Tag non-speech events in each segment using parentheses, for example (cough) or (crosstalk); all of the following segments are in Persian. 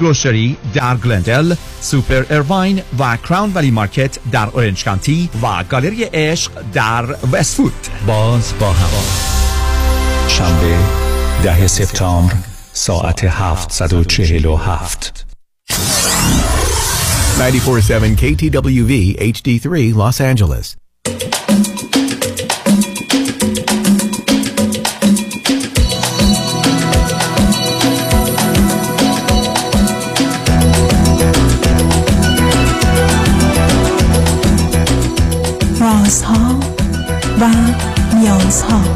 گروشری در گلندل، سوپر ارواین و کراون ولی مارکت در اورنج کانتی و گالری عشق در وستفود باز با هوا. شنبه ده سپتامبر ساعت 747 947 KTWV HD3 Los Angeles. و نیازها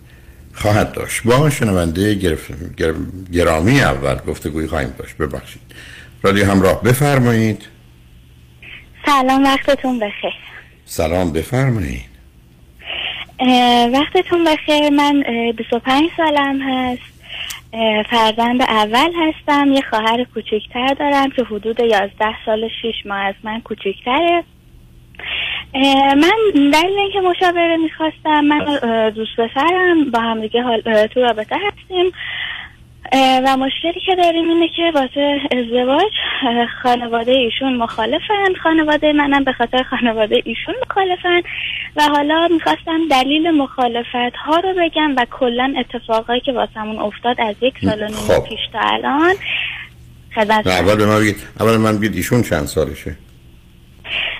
خواهد داشت. با شنونده گرامی اول گفتگوی خواهیم داشت. ببخشید. رادیو همراه بفرمایید. سلام وقتتون بخیر. سلام بفرمایید. وقتتون بخیر. من 25 سالم هست. فرزند اول هستم. یه خواهر کوچکتر دارم که حدود 11 سال 6 ماه از من کوچکتره. من دلیل اینکه مشاوره می‌خواستم من دوست پسرم با هم دیگه تو رابطه هستیم. و مشکلی که داریم اینه که واسه ازدواج خانواده ایشون مخالفن. خانواده منم به خاطر خانواده ایشون مخالفن. و حالا می‌خواستم دلیل مخالفت ها رو بگم و کلا اتفاقایی که واسمون افتاد از یک سال و نیم خب. پیش تا الان خدمت اول به من بگید. اول من بگید ایشون چند سالشه؟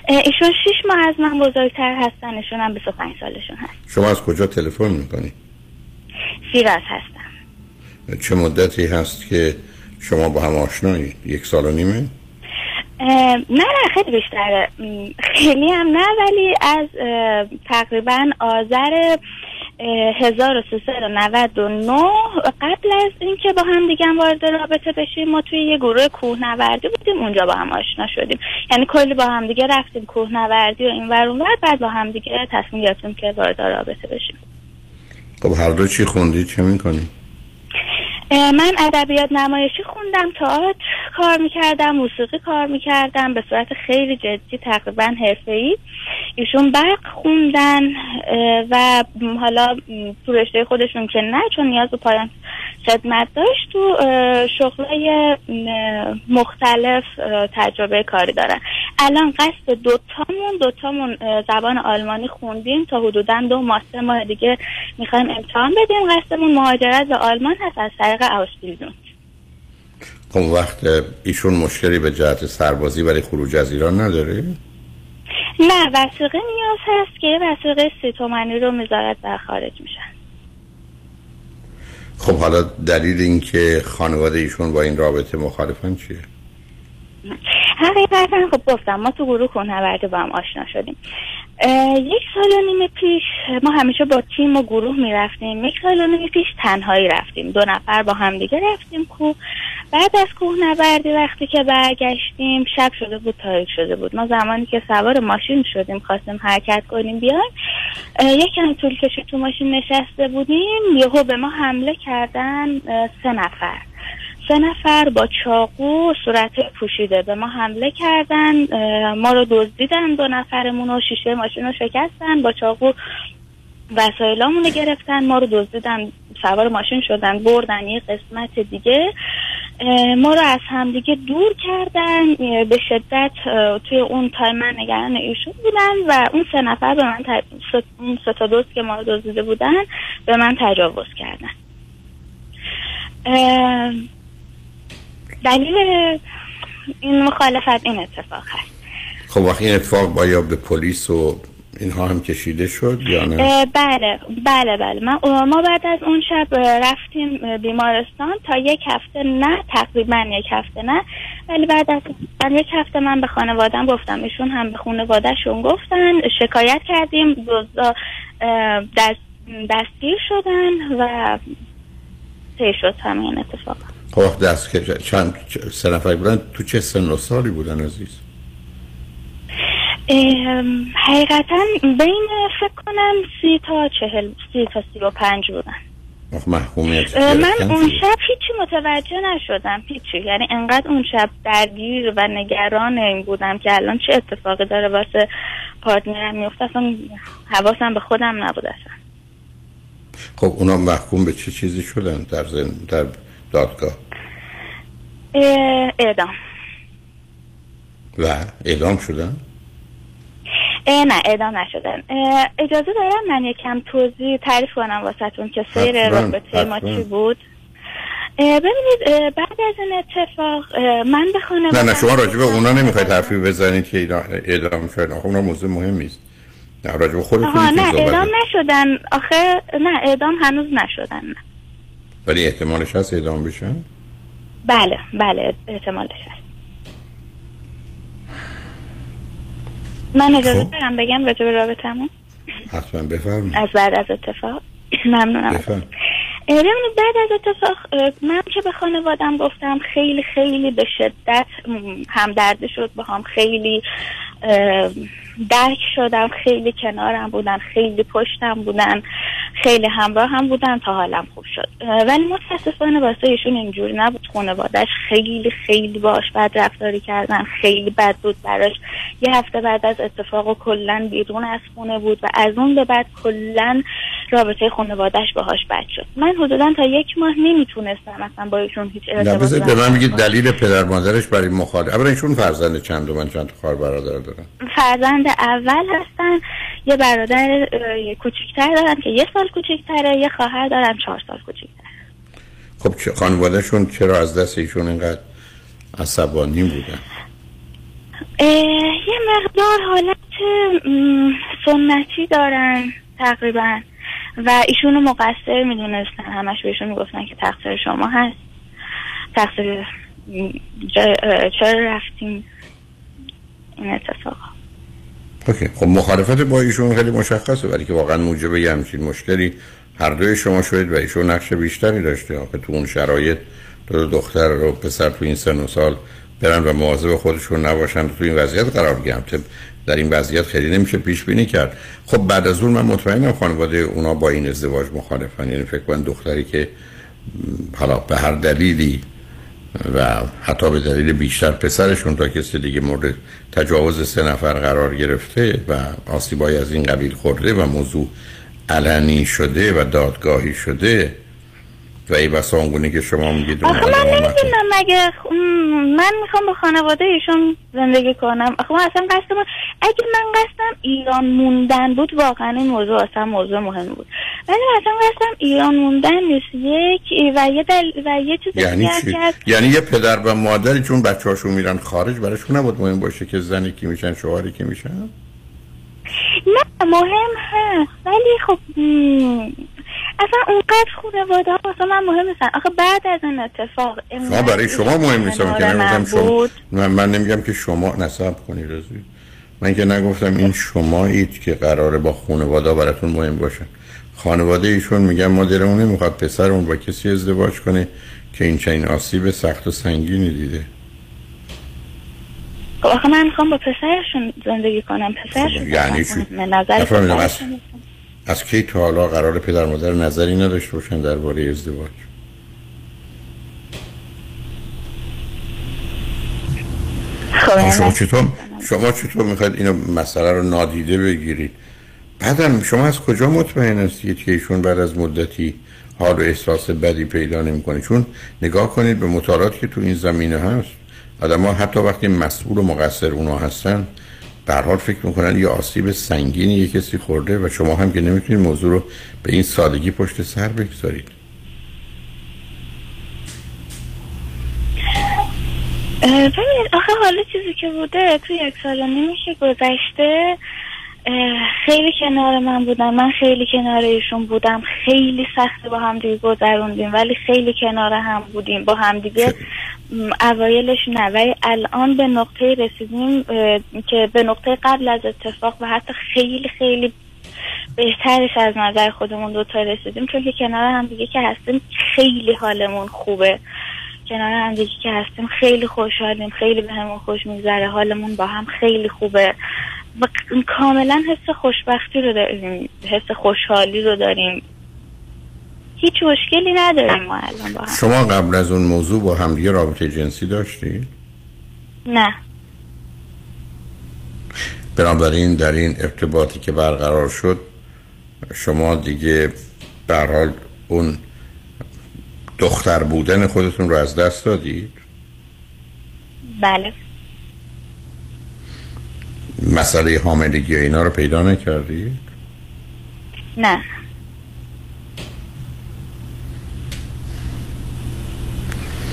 ایشون شیش ماه از من بزرگتر هستن ایشون هم 25 سالشون هست. شما از کجا تلفن می‌کنید سیراز هستم. چه مدتی هست که شما با هم آشنایید یک سال و نیمه؟ نه نه خیلی بیشتره. خیلی هم نه ولی از تقریبا آذر 1399 قبل از اینکه با هم دیگه هم وارد رابطه بشیم ما توی یه گروه کوهنوردی بودیم اونجا با هم آشنا شدیم. یعنی کلی با هم دیگه رفتیم کوهنوردی و این ور اون ور بعد با هم دیگه تصمیم گرفتیم که وارد رابطه بشیم. خب هر دو چی خوندید چه می‌کنید اه، من ادبیات نمایشی خوندم تئاتر کار می‌کردم موسیقی کار می‌کردم به صورت خیلی جدی تقریبا حرفه‌ای. ایشون برق خوندن و حالا تو رشته خودشون که نه چون نیاز به پایان خدمت داشت تو شغلای مختلف تجربه کاری دارن. الان قصد دوتامون دوتامون زبان آلمانی خوندیم تا حدودا دو ماه سه ماه دیگه می‌خوایم امتحان بدیم. قصدمون مهاجرت به آلمان هست از طریق اوسبیلدون خب وقت ایشون مشکلی به جهت سربازی برای خروج از ایران نداره؟ نه وسیقه نیاز هست که وسیقه سی تومنی رو می‌ذارد و خارج میشن. خب حالا دلیل اینکه خانواده ایشون با این رابطه مخالفن چیه؟ (laughs) حقیقتا خب گفتم ما تو گروه کوهنوردی با هم آشنا شدیم. یک سال و نیم پیش ما همیشه با تیم و گروه می‌رفتیم. یک سال و نیم پیش تنهایی رفتیم. دو نفر با هم دیگه رفتیم کوه بعد از کوهنوردی وقتی که برگشتیم شب شده بود تاریک شده بود. ما زمانی که سوار ماشین شدیم خواستیم حرکت کنیم بیایم. یکم طول کشید تو ماشین نشسته بودیم. یهو به ما حمله کردن سه نفر. سه نفر با چاقو صورت پوشیده. به ما حمله کردن ما رو دزدیدن دو نفرمون رو شیشه ماشین رو شکستن با چاقو وسایلامون رو گرفتن ما رو دزدیدن سوار ماشین شدن بردن یه قسمت دیگه. ما رو از همدیگه دور کردن به شدت توی اون تایم من نگران ایشون بودن و اون سه نفر به من اون سه تا دوست که ما رو دزدیده بودن به من تجاوز کردن. دلیل این مخالفت این اتفاق هست. خب وقتی این اتفاق با یا به پلیس و اینها هم کشیده شد یا نه؟ بله بله بله. من ما بعد از اون شب رفتیم بیمارستان تا یک هفته نه تقریبا یک هفته نه. ولی بعد از یک هفته من به خانوادم گفتم. ایشون هم به خانوادهشون گفتن. شکایت کردیم. اه، دست دستگیر شدن و طی شد همین اتفاق. خب دست که چند سه نفر بودن تو چه سن و سالی بودن عزیز؟ حقیقتا بین فکر کنم سی تا چهل سی تا سی و پنج بودن. محکومیت من اون؟ شب هیچی متوجه نشدم هیچی. یعنی انقدر اون شب درگیر و نگران این بودم که الان چه اتفاقی داره واسه پارتنرم میفته اصلا حواسم به خودم نبود اصلا. خب اونا محکوم به چه چیزی شدن در زن... در دادگاه. اه، اعدام. و اعلام شدن اه، نه اعدام نشدن اجازه دارم من یکم توضیح تعریف کنم واسهتون که سیر رابطه ما. چی بود. ببینید بعد از این اتفاق من به خانواده نه نه شما راجع به اونا نمی‌خواید حرفی بزنید که اینا اعدام شدن. اونا موضوع مهمی است نه راجع به خودتون نه اعدام. نشدن. آخه نه اعدام هنوز نشدن. نه. ولی احتمالش هست اعدام بشن بله بله احتمالش هست. من اجازه خب. دارم بگم راجع به رابطمون حتما بفرمایید. از بعد از اتفاق. (laughs) ممنونم. ببینید بعد از اتفاق من که به خانوادم گفتم خیلی خیلی به شدت همدرد شد با هم خیلی درک شدم خیلی کنارم بودن خیلی پشتم بودن خیلی همراه هم بودن تا حالم خوب شد. ولی متاسفانه واسه ایشون اینجوری نبود. خانوادش خیلی خیلی باش بد رفتاری کردن خیلی بد بود براش. یه هفته بعد از اتفاق و کلا بیرون از خونه بود و از اون به بعد کلا رابطه خانوادش باهاش بد شد. من حدودا تا یک ماه نمی‌تونستم اصلا با ایشون هیچ ارتباطی به من کنم. دلیل پدر مادرش برای مخالفت اولا ایشون فرزند چند من چند خواهر برادر دارن؟ فرزند اول هستن یه برادر کوچیکتر دارن که یه سال کوچیکتره یه خواهر دارن چهار سال کوچیکتر خب خانوادهشون چرا از دست ایشون اینقدر عصبانی بودن؟ یه مقدار حالت سنتی دارن تقریبا. و ایشونو مقصر می‌دونستن. همش بهشون می‌گفتن که تقصیر شما هست. تقصیر چرا رفتیم این اتفاق. اوکی. خب مخالفت با ایشون خیلی مشخصه ولی که واقعا موجب یه همچین مشکلی هر دوی شما شدید و ایشون نقش بیشتری داشته. آخه تو اون شرایط دو دختر و پسر تو این سن و سال برن و مواظب خودشون نباشن. تو این وضعیت قرار بگیرن. طب در این وضعیت خیلی نمیشه پیش بینی کرد. خب بعد از اون من مطمئنم خانواده اونا با این ازدواج مخالفن. یعنی فکر کنم دختری که حالا به هر دلیلی و حتی به دلیل بیشتر پسرشون تا کسی دیگه مورد تجاوز سه نفر قرار گرفته و آسیبایی از این قبیل خورده و موضوع علنی شده و دادگاهی شده و ای بسا اونگونه که شما میگید آخه من. نمی‌دونم مگه خ- من می‌خوام با خانواده ایشون زندگی کنم. آخه من اصلا قصد من اگه من قصدم ایران موندن بود واقعا این موضوع اصلا موضوع مهم بود. ولی من اصلا قصدم ایران موندن نیست. یک و یه دل و یه چیز یعنی چی؟ از- یعنی یه پدر و مادری چون بچه هاشون میرن خارج براشون نبود مهم باشه که زنی که میشن شوهری که میشن؟ نه مهم هست. ولی خب اصلا اونقدر خانواده ها واسه من مهم نیستن. آخه بعد از این اتفاق شما برای شما مهم نیستم که من شما. من, من نمیگم که شما نصب کنید رضوی. من که نگفتم این شمایید که قراره با خانواده براتون مهم باشن خانواده ایشون میگن ما دلمون نمی‌خواد پسرمون با کسی ازدواج کنه که این چنین آسیب سخت و سنگینی دیده. خب آخه من می‌خوام با پسرشون زندگی کنم. پسرشون یعنی چی؟ نظر. از, کی تا حالا قرار پدر مادر نظری نداشته باشن درباره ازدواج؟ شما چطور شما چطور می‌خواید اینو مسئله رو نادیده بگیرید؟ بعدم شما از کجا مطمئن هستید که ایشون بعد از مدتی حال و احساس بدی پیدا نمی‌کنه؟ چون نگاه کنید به مطالعاتی که تو این زمینه هست آدم ها حتی وقتی مسئول و مقصر اونا هستن به حال فکر می‌کنن یه آسیب سنگینی یه کسی خورده و شما هم که نمی‌تونید موضوع رو به این سادگی پشت سر بگذارید. ببینید آخه حالا چیزی که بوده توی یک سال که گذشته. خیلی کنار من بودم من خیلی کنار ایشون بودم. خیلی سخت با هم دیگه گذروندیم ولی خیلی کنار هم بودیم با هم دیگه اوایلش نه. ولی الان به نقطه رسیدیم که به نقطه قبل از اتفاق و حتی خیلی خیلی بهترش از نظر خودمون دوتا رسیدیم چون که کنار هم دیگه که هستیم خیلی حالمون خوبه. کنار هم دیگه که هستیم خیلی خوشحالیم خیلی بهمون خوش میگذره حالمون با هم خیلی خوبه. کاملا حس خوشبختی رو داریم حس خوشحالی رو داریم. هیچ مشکلی نداریم ما الان با هم. شما قبل از اون موضوع با همدیگه رابطه جنسی داشتید نه. بنابراین در این ارتباطی که برقرار شد شما دیگه هر حال اون دختر بودن خودتون رو از دست دادید؟ بله. مسئله حاملگی اینا رو پیدا نکردید نه.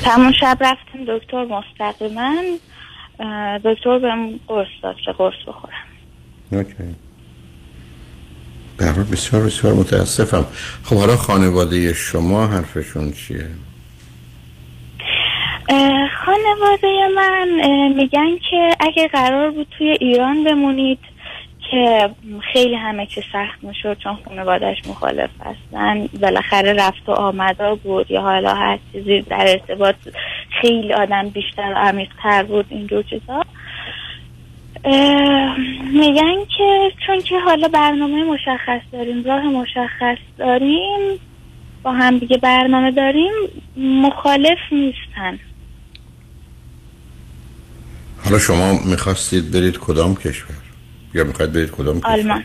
تمون شب رفتیم دکتر مستقیما دکتر بهم قرص داد که قرص بخورم. اوکی. بسیار بسیار متاسفم. خب حالا خانواده شما حرفشون چیه؟ خانواده من میگن که اگه قرار بود توی ایران بمونید که خیلی همه چی سخت می‌شد چون خانوادش مخالف هستن. بالاخره رفت و آمدا بود یا حالا هر چیزی در ارتباط خیلی آدم بیشتر و عمیق‌تر بود اینجور چیزا. میگن که چون که حالا برنامه مشخص داریم راه مشخص داریم با هم دیگه برنامه داریم مخالف نیستن. حالا شما می‌خواستید برید کدام کشور؟ یا می‌خواید برید کدام کشور؟ آلمان.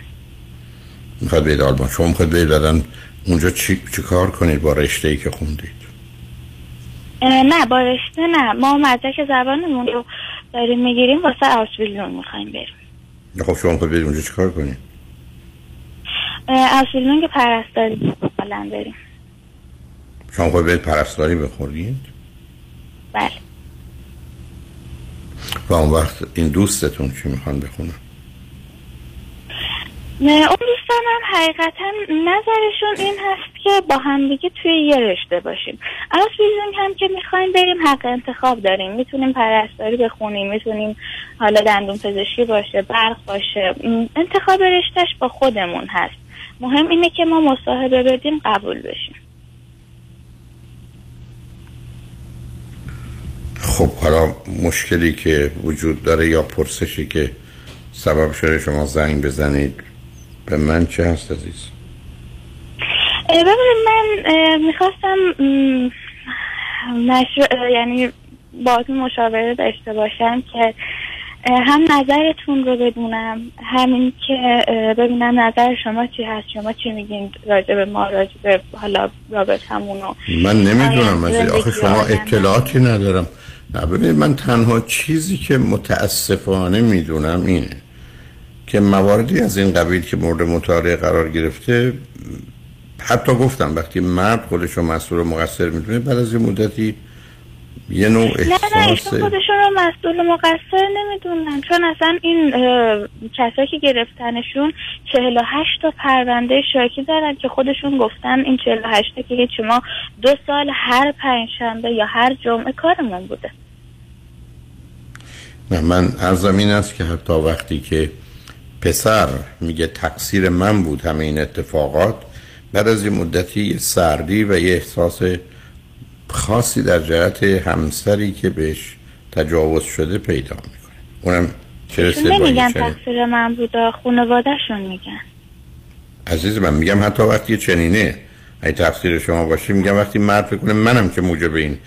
می‌خواید برید آلمان. شما می‌خواید برید بعداً اونجا چی, چی کار کنید با رشته ای که خوندید؟ نه با رشته نه. ما مدرک زبانمون رو داریم می‌گیریم واسه آسویلون می‌خوایم بریم. خب شما می‌خواید برید اونجا چی کار کنید؟ آسویلون که پرستاری حالا بریم. شما می‌خواید برید پرستاری بخورید؟ بله. و اون وقت این دوستتون چی می‌خوان نه، اون دوستان هم حقیقتا نظرشون این هست که با همدیگه توی یه رشته باشیم. آسویلون هم که می‌خوایم بریم حق انتخاب داریم. می‌تونیم پرستاری بخونیم می‌تونیم حالا دندون پزشکی باشه برق باشه. انتخاب رشتهش با خودمون هست. مهم اینه که ما مصاحبه بدیم قبول بشیم. خب حالا مشکلی که وجود داره یا پرسشی که سبب شده شما زنگ بزنید به من چه هست عزیز ببینید من می‌خواستم م، مشروع اه، یعنی باهاتون مشاوره داشته باشم که هم نظرتون رو بدونم همین که ببینم نظر شما چی هست شما چی میگین راجع به ما راجع به حالا رابطمون و من نمی‌دونم از آخه شما؟ اطلاعاتی ندارم ببینید من تنها چیزی که متاسفانه می‌دونم اینه که مواردی از این قبیل که مورد مطالعه قرار گرفته حتی گفتم وقتی مرد خودش رو مسئول و مقصر می‌دونه بعد از یه مدتی یه نوع نه نه احساس ایشون خودشون رو مسئول مقصر نمی‌دونن. چون اصلا این کسایی که گرفتنشون 48 تا پرونده شاکی دارن که خودشون گفتن این 48 تا که هیچ ما دو سال هر پنجشنبه یا هر جمعه کارمون بوده. نه من ارزم این است که حتی وقتی که پسر میگه تقصیر من بود همه این اتفاقات بعد از یه مدتی یه سردی و یه احساس خاصی در جهت همسری که بهش تجاوز شده پیدا می‌کنه. اونم چه چون نمیگن تقصیر من بوده خانوادهشون میگن. عزیز من میگم حتی وقتی چنینه ای تقصیر شما باشه میگم وقتی مرد فکر کنه منم که موجب این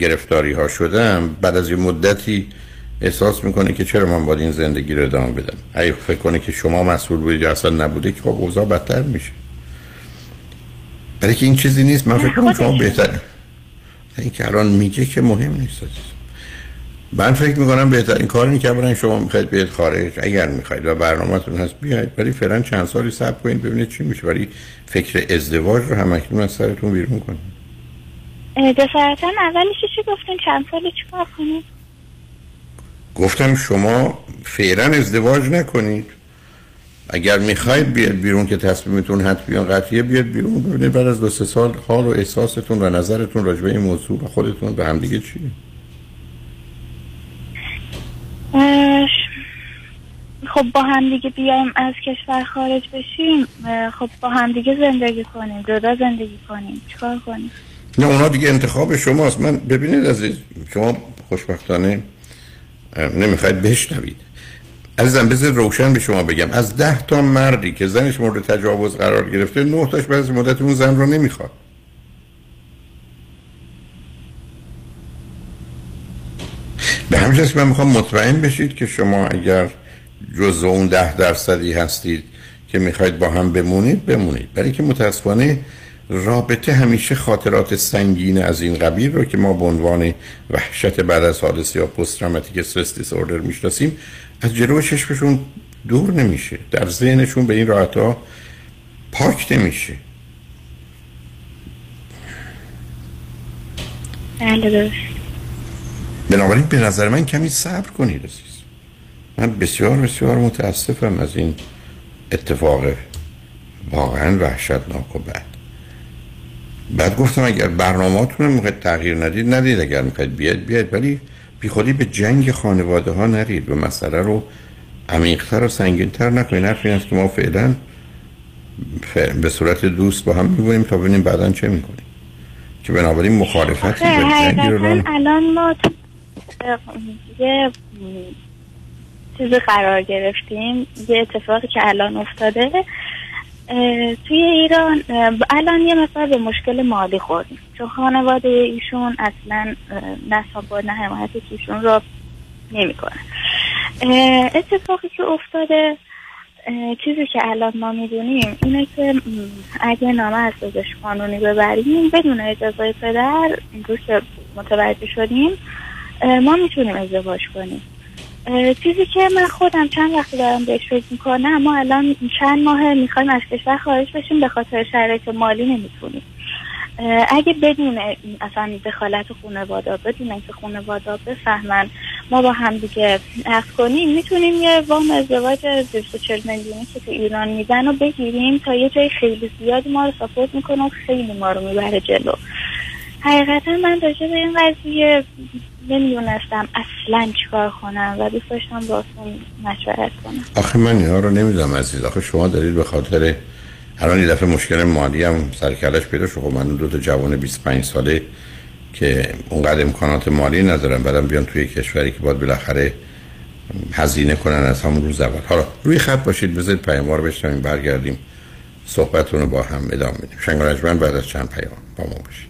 گرفتاری ها شدم بعد از یه مدتی احساس می‌کنه که چرا من باید این زندگی رو ادامه بدم؟ ای فکر کنه که شما مسئول بودید یا اصلا نبوده که خب اوضاع بدتر میشه. برای که این چیزی نیست من فکر کنم شما بهتر این که الان میگه که مهم نیست من فکر می‌کنم بهترین کار اینه که برای شما می‌خواید بیاید خارج اگر می‌خواید و برنامهتون هست بیاید. ولی فعلا چند سالی صبر کنید ببینید چی میشه. ولی فکر ازدواج رو هم اکنون از سرتون بیرون کنید. دفعتا اولش چی گفتین؟ چند سالی چیکار کنید گفتم شما فعلا ازدواج نکنید. اگر می‌خواید بیاد بیرون که تصمیمتون حد بیان قطعیه بیاد بیرون. ببینید بعد از دو سه سال حال و احساستون و نظرتون راجع به این موضوع و خودتون به همدیگه چیه خب با هم دیگه بیایم از کشور خارج بشیم. خب با هم دیگه زندگی کنیم جدا زندگی کنیم. چیکار کنیم؟ نه اونا دیگه انتخاب شماست. من ببینید عزیز شما خوشبختانه نمی‌خواید بشنوید. عزیزم بذار روشن به شما بگم. از ده تا مردی که زنش مورد تجاوز قرار گرفته نه تاش بعد مدت اون زن رو نمی‌خواد. به همین من می‌خوام مطمئن بشید که شما اگر جز اون ده درصدی هستید که می‌خواید با هم بمونید بمونید. برای که متاسفانه رابطه همیشه خاطرات سنگین از این قبیل رو که ما به عنوان وحشت بعد از حادثه یا پست تروماتیک استرس دیسوردر می‌شناسیم از جلو چشمشون دور نمیشه. در ذهنشون به این راحت ها پاک نمیشه. بله بنابراین به نظر من کمی صبر کنید عزیز. من بسیار بسیار متاسفم از این اتفاق واقعا وحشتناک و بد. بعد گفتم اگر برنامهاتون می‌خواید تغییر ندید ندید. اگر می‌خواید بیاد بیاد ولی بی خودی به جنگ خانواده ها نرید. و مسئله رو عمیقتر و سنگینتر نکنید. حرف این است که ما فعلا به صورت دوست با هم میبونیم تا ببینیم بعدا چه می‌کنیم. که بنابراین جنگ رو الان ما یه چیزی قرار گرفتیم. یه اتفاقی که الان افتاده توی ایران الان یه مقدار به مشکل مالی خوردیم. چون خانواده ایشون اصلا نه نه حمایت ایشون رو نمی‌کنن. اتفاقی که افتاده چیزی که الان ما می‌دونیم اینه که اگه نامه از پزشک قانونی ببریم بدون اجازه پدر روز که متوجه شدیم ما می‌تونیم ازدواج کنیم. چیزی که من خودم چند وقتی دارم بهش فکر می‌کنم ما الان چند ماه می‌خوایم از کشور خارج بشیم به خاطر شرایط مالی نمی‌تونیم. اگه بدون اصلا دخالت خانواده بدون اینکه خانواده بفهمن ما با هم دیگه عقد کنیم می‌تونیم یه وام ازدواج 240 میلیونی که تو ایران میدن و بگیریم تا یه جای خیلی زیادی ما رو ساپورت می‌کنه و خیلی ما رو می‌بره جلو. حقیقتا من راجع به این قضیه نمی‌دونستم اصلا چیکار کنم و دوست داشتم باتون مشورت کنم. آخه من اینا رو نمی‌دونم عزیز. آخه شما دارید به خاطر الان این دفعه مشکل مالی هم سرکلش پیدا شد. خب من دو تا جوان 25 ساله که اونقدر امکانات مالی ندارم. بعدم بیان توی کشوری که باید بالاخره هزینه کنن از همون روز اول. حالا روی خط باشید بذارید پیام رو بشنویم برگردیم صحبتون رو با هم ادامه میدیم شنگ بعد از چند پیام با ما باشید.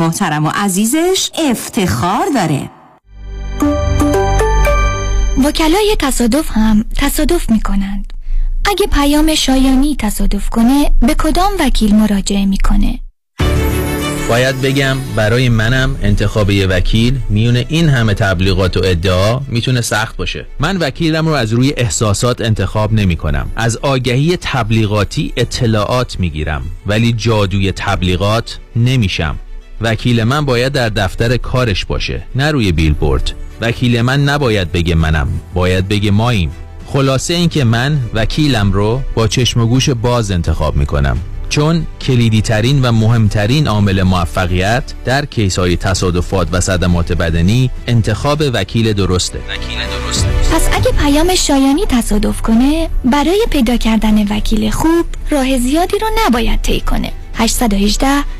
محترم و عزیزش افتخار داره. وکلای تصادف هم تصادف می کنند اگه پیام شایانی تصادف کنه به کدام وکیل مراجعه می‌کنه؟ باید بگم برای منم انتخاب یه وکیل میون این همه تبلیغات و ادعا می‌تونه سخت باشه. من وکیلم رو از روی احساسات انتخاب نمی کنم از آگهی تبلیغاتی اطلاعات می‌گیرم. ولی جادوی تبلیغات نمیشم. وکیل من باید در دفتر کارش باشه نه روی بیلبورد. وکیل من نباید بگه منم باید بگه ماییم. خلاصه اینکه من وکیلم رو با چشم و گوش باز انتخاب می‌کنم. چون کلیدی ترین و مهمترین عامل موفقیت در کیس های تصادفات و صدمات بدنی انتخاب وکیل درسته. وکیل درسته. پس اگه پیام شایانی تصادف کنه برای پیدا کردن وکیل خوب راه زیادی رو نباید طی کنه. 818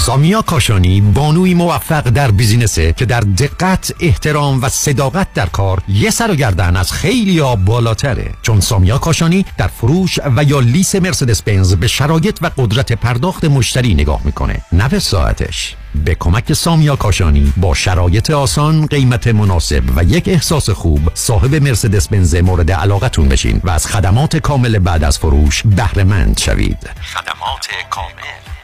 سامیا کاشانی بانوی موفق در بیزینسه که در دقت احترام و صداقت در کار یه سر و گردن از خیلی بالاتره. چون سامیا کاشانی در فروش و یا لیس مرسدس بنز به شرایط و قدرت پرداخت مشتری نگاه می‌کنه. نه به ساعتش. به کمک سامیا کاشانی با شرایط آسان قیمت مناسب و یک احساس خوب صاحب مرسدس بنز مورد علاقتون بشین و از خدمات کامل بعد از فروش بهره مند شوید. خدمات کامل.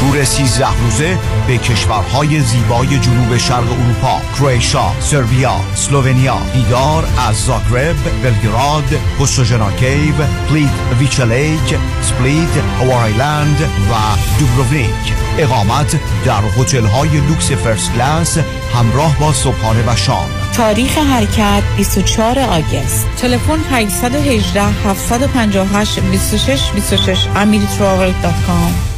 تور 13 روزه به کشورهای زیبای جنوب شرق اروپا کرواتیا، سربیا، اسلوونیا دیدار از زاگرب، بلگراد، Postojna Cave، Plitvice Lake، سپلیت، Hvar Island و دوبروونیک. اقامت در هتل های لوکس first class همراه با صبحانه و شام. تاریخ حرکت 24 August. تلفن 818 758 26 26 amiritravel.com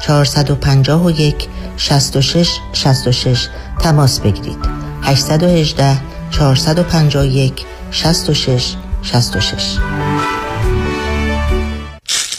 451 66 66 تماس بگیرید. 818 451 66 66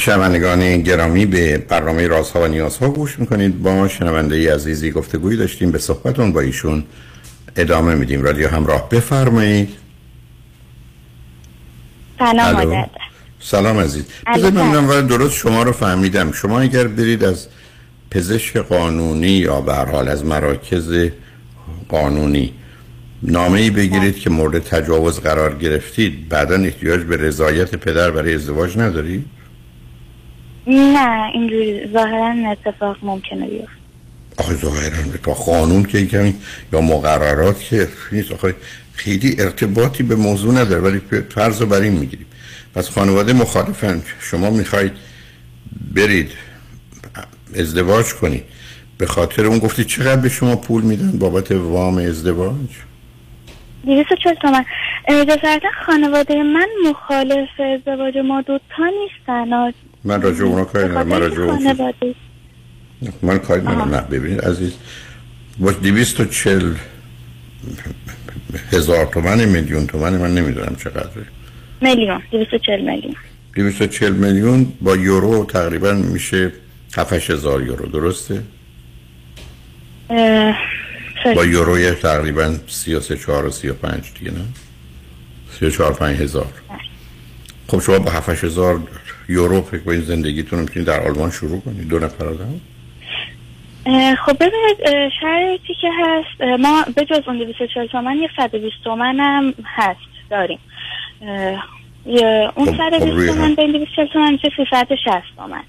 شنوندگان گرامی به برنامه رازها و نیازها گوش می‌کنید. با شنونده ای عزیزی گفتگوی داشتیم. به صحبتون با ایشون ادامه میدیم. رادیو همراه بفرمایید. سلام مادر سلام عزیز. بذارید من درست شما رو فهمیدم. شما اگر برید از پزشک قانونی یا به حال از مراکز قانونی نامه ای بگیرید که مورد تجاوز قرار گرفتید بعدا احتیاج به رضایت پدر برای ازدواج ندارید؟ نه اینجوری. ظاهرا اتفاق ممکنه بیفته. آخه ظاهرا تا قانون که کمی یا مقررات که نیست. آخه خیلی ارتباطی به موضوع نداره ولی فرض رو بر این می‌گیریم. پس خانواده مخالفن. شما می‌خواید برید ازدواج کنید. به خاطر اون گفتید چقدر به شما پول میدن بابت وام ازدواج؟ 240 تومن. جسارتا خانواده من مخالف ازدواج ما دوتا نیستن. من راجع اونا کاری ندارم. من راجع اون من کاری ندارم. نه ببینید عزیز با 240 هزار تومن میلیون تومن من نمی‌دونم چقدره. میلیون 240 میلیون. 240 میلیون با یورو تقریبا میشه 7 هزار یورو درسته؟ با یوروی تقریبا 33 4 و 35 دیگه نه؟ 34 5 هزار. خب شما با 7 هزار یورو فکر کنید زندگیتون رو می‌تونید در آلمان شروع کنید؟ دو نفر آدم خب ببینید شرایطی که هست ما به جز اون 240 تومن یه 120 تومن هم هست داریم. اون خب، خب 120 روی تومن. به این 240 تومن میشه 360 تومن.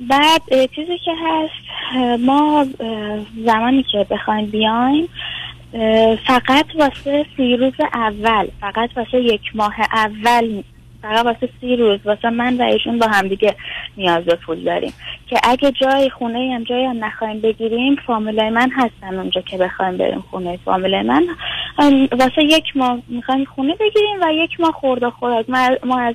بعد چیزی که هست ما زمانی که بخوایم بیایم فقط واسه سی روز اول فقط واسه یک ماه اول فقط واسه سی روز واسه من و ایشون با هم دیگه نیاز به پول داریم. که اگه جای خونه هم جایی هم نخواهیم بگیریم فامیلای من هستن اونجا که بخوایم بریم خونه فامیلای من. واسه یک ماه می‌خوایم خونه بگیریم و یک ماه خورده خوراک ما, از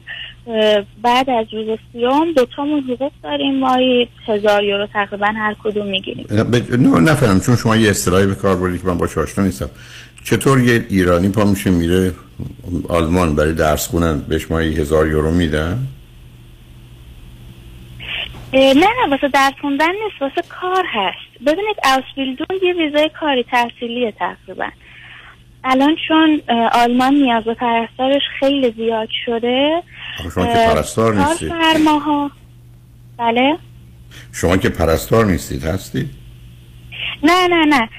بعد از روز سیوم دوتامون حقوق داریم. ماهی هزار یورو تقریبا هر کدوم می‌گیریم. نه نفهمم چون شما یه اصطلاحی به کار بردید که من با آشنا نیستم. چطور یه ایرانی پا میشه میره آلمان برای درس خوندن بهش ماهی هزار یورو میدن؟ نه نه واسه درس خوندن نیست واسه کار هست. ببینید اوسبیلدون یه ویزای کاری تحصیلیه تقریبا. الان چون آلمان نیاز به پرستارش خیلی زیاد شده شما که پرستار نیستید. کارفرماها بله؟ شما که پرستار نیستید هستید؟ نه نه نه.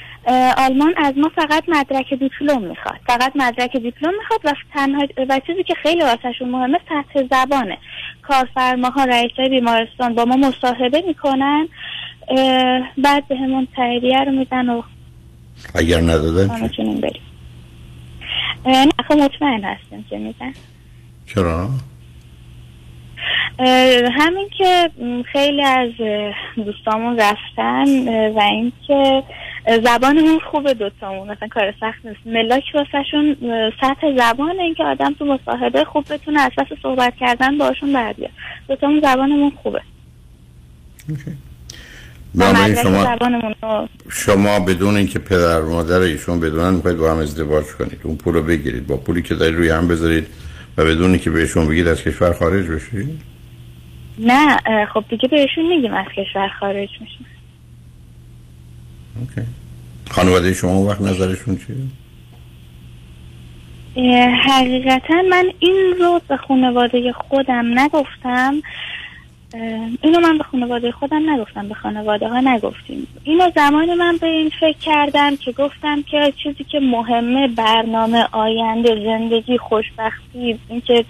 آلمان از ما فقط مدرک دیپلم می‌خواد. فقط مدرک دیپلم می‌خواد و تنها و چیزی که خیلی واسهشون مهمه سطح زبانه. کارفرماها رئیسای بیمارستان با ما مصاحبه می‌کنن بعد به همون تاییدیه رو میدن و اگر ندادن چی؟ می‌تونیم بریم. نه خب مطمئن هستیم که میدن چرا؟ همین که خیلی از دوستامون رفتن و اینکه زبانمون خوبه دوتامون مثلا کار سخت نیست. ملاک واسهشون سطح زبان اینکه آدم تو مصاحبه خوب بتونه از پس صحبت کردن باشون بر بیاد. دوتامون زبانمون خوبه. و بنابراین مدرک شما شما بدون اینکه پدر و مادر ایشون بدونن می‌خواید با هم ازدواج کنید. اون پول رو بگیرید. با پولی که دارید روی هم بذارید و بدون اینکه بهشون بگید از کشور خارج بشید؟ نه خب دیگه بهشون میگیم از کشور خارج میشیم. خانواده شما اون وقت نظرشون چیه؟ حقیقتا من این رو به خانواده خودم نگفتم. اینو من به خانواده خودم نگفتم به خانواده ها نگفتیم. اینو زمانی من به این فکر کردم که گفتم که چیزی که مهمه برنامه آینده زندگی خوشبختی اینکه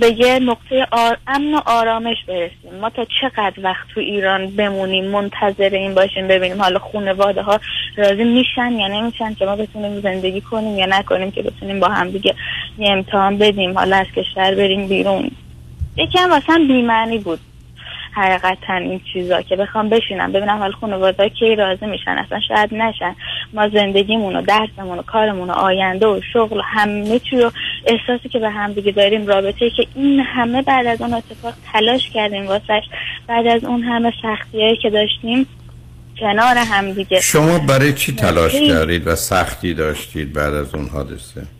به یه نقطه آر... امن و آرامش برسیم. ما تا چقدر وقت تو ایران بمونیم منتظر این باشیم ببینیم حالا خانواده ها راضی میشن یا نمیشن که ما بتونیم زندگی کنیم یا نکنیم که بتونیم با هم دیگه یه امتحان بدیم حالا از کشور بریم بیرون. یکم واسه بیمعنی بود. حقیقتا این چیزا که بخوام بشینم ببینم حال خانواده کی راضی میشن اصلا شاید نشن. ما زندگیمون و درسمون و کارمون و آینده و شغل و همه چی رو احساسی که به هم دیگه داریم رابطه که این همه بعد از اون اتفاق تلاش کردیم واسش. بعد از اون همه سختی که داشتیم کنار هم دیگه. شما برای چی تلاش. کردید و سختی داشتید بعد از اون حادثه؟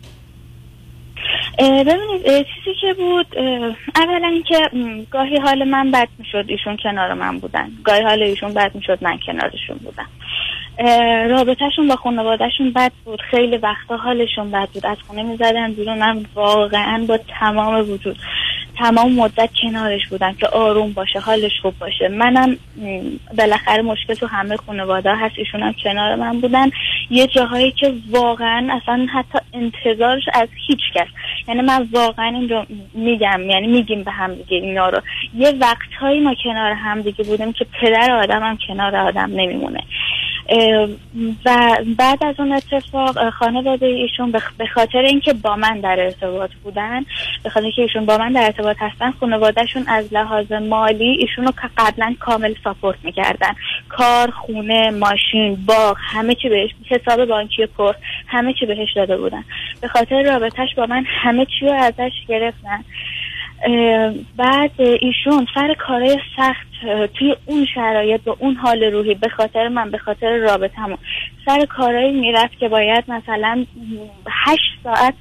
ببینید چیزی که بود اولا م، گاهی حال من بد می‌شد ایشون کنار من بودن. گاهی حال ایشون بد می‌شد من کنارشون بودم. رابطهشون با خانوادهشون بد بود. خیلی وقتا حالشون بد بود. از خونه می‌زدن بیرون. من واقعا با تمام وجود تمام مدت کنارش بودم که آروم باشه حالش خوب باشه. منم بالاخره مشکل تو همه خانواده هست ایشون هم کنار من بودن. یه جاهایی که واقعا اصلا حتی انتظارش از هیچ کس. یعنی من واقعا این رو میگم یعنی میگیم به هم دیگه اینا رو. یه وقتهایی ما کنار هم دیگه بودیم که پدر آدم هم کنار آدم نمیمونه. و بعد از اون اتفاق خانواده ایشون به خاطر اینکه با من در ارتباط بودن به خاطر که ایشون با من در ارتباط هستن خانوادهشون از لحاظ مالی ایشون رو قبلا کامل ساپورت می‌کردن. کار خونه ماشین باغ همه چی بهش حساب بانکی پر همه چی بهش داده بودن. به خاطر رابطهش با من همه چی رو ازش گرفتن. بعد ایشون سر کارهای سخت توی اون شرایط با اون حال روحی به خاطر من به خاطر رابطمون سر کارهایی می‌رفت که باید مثلا هشت ساعت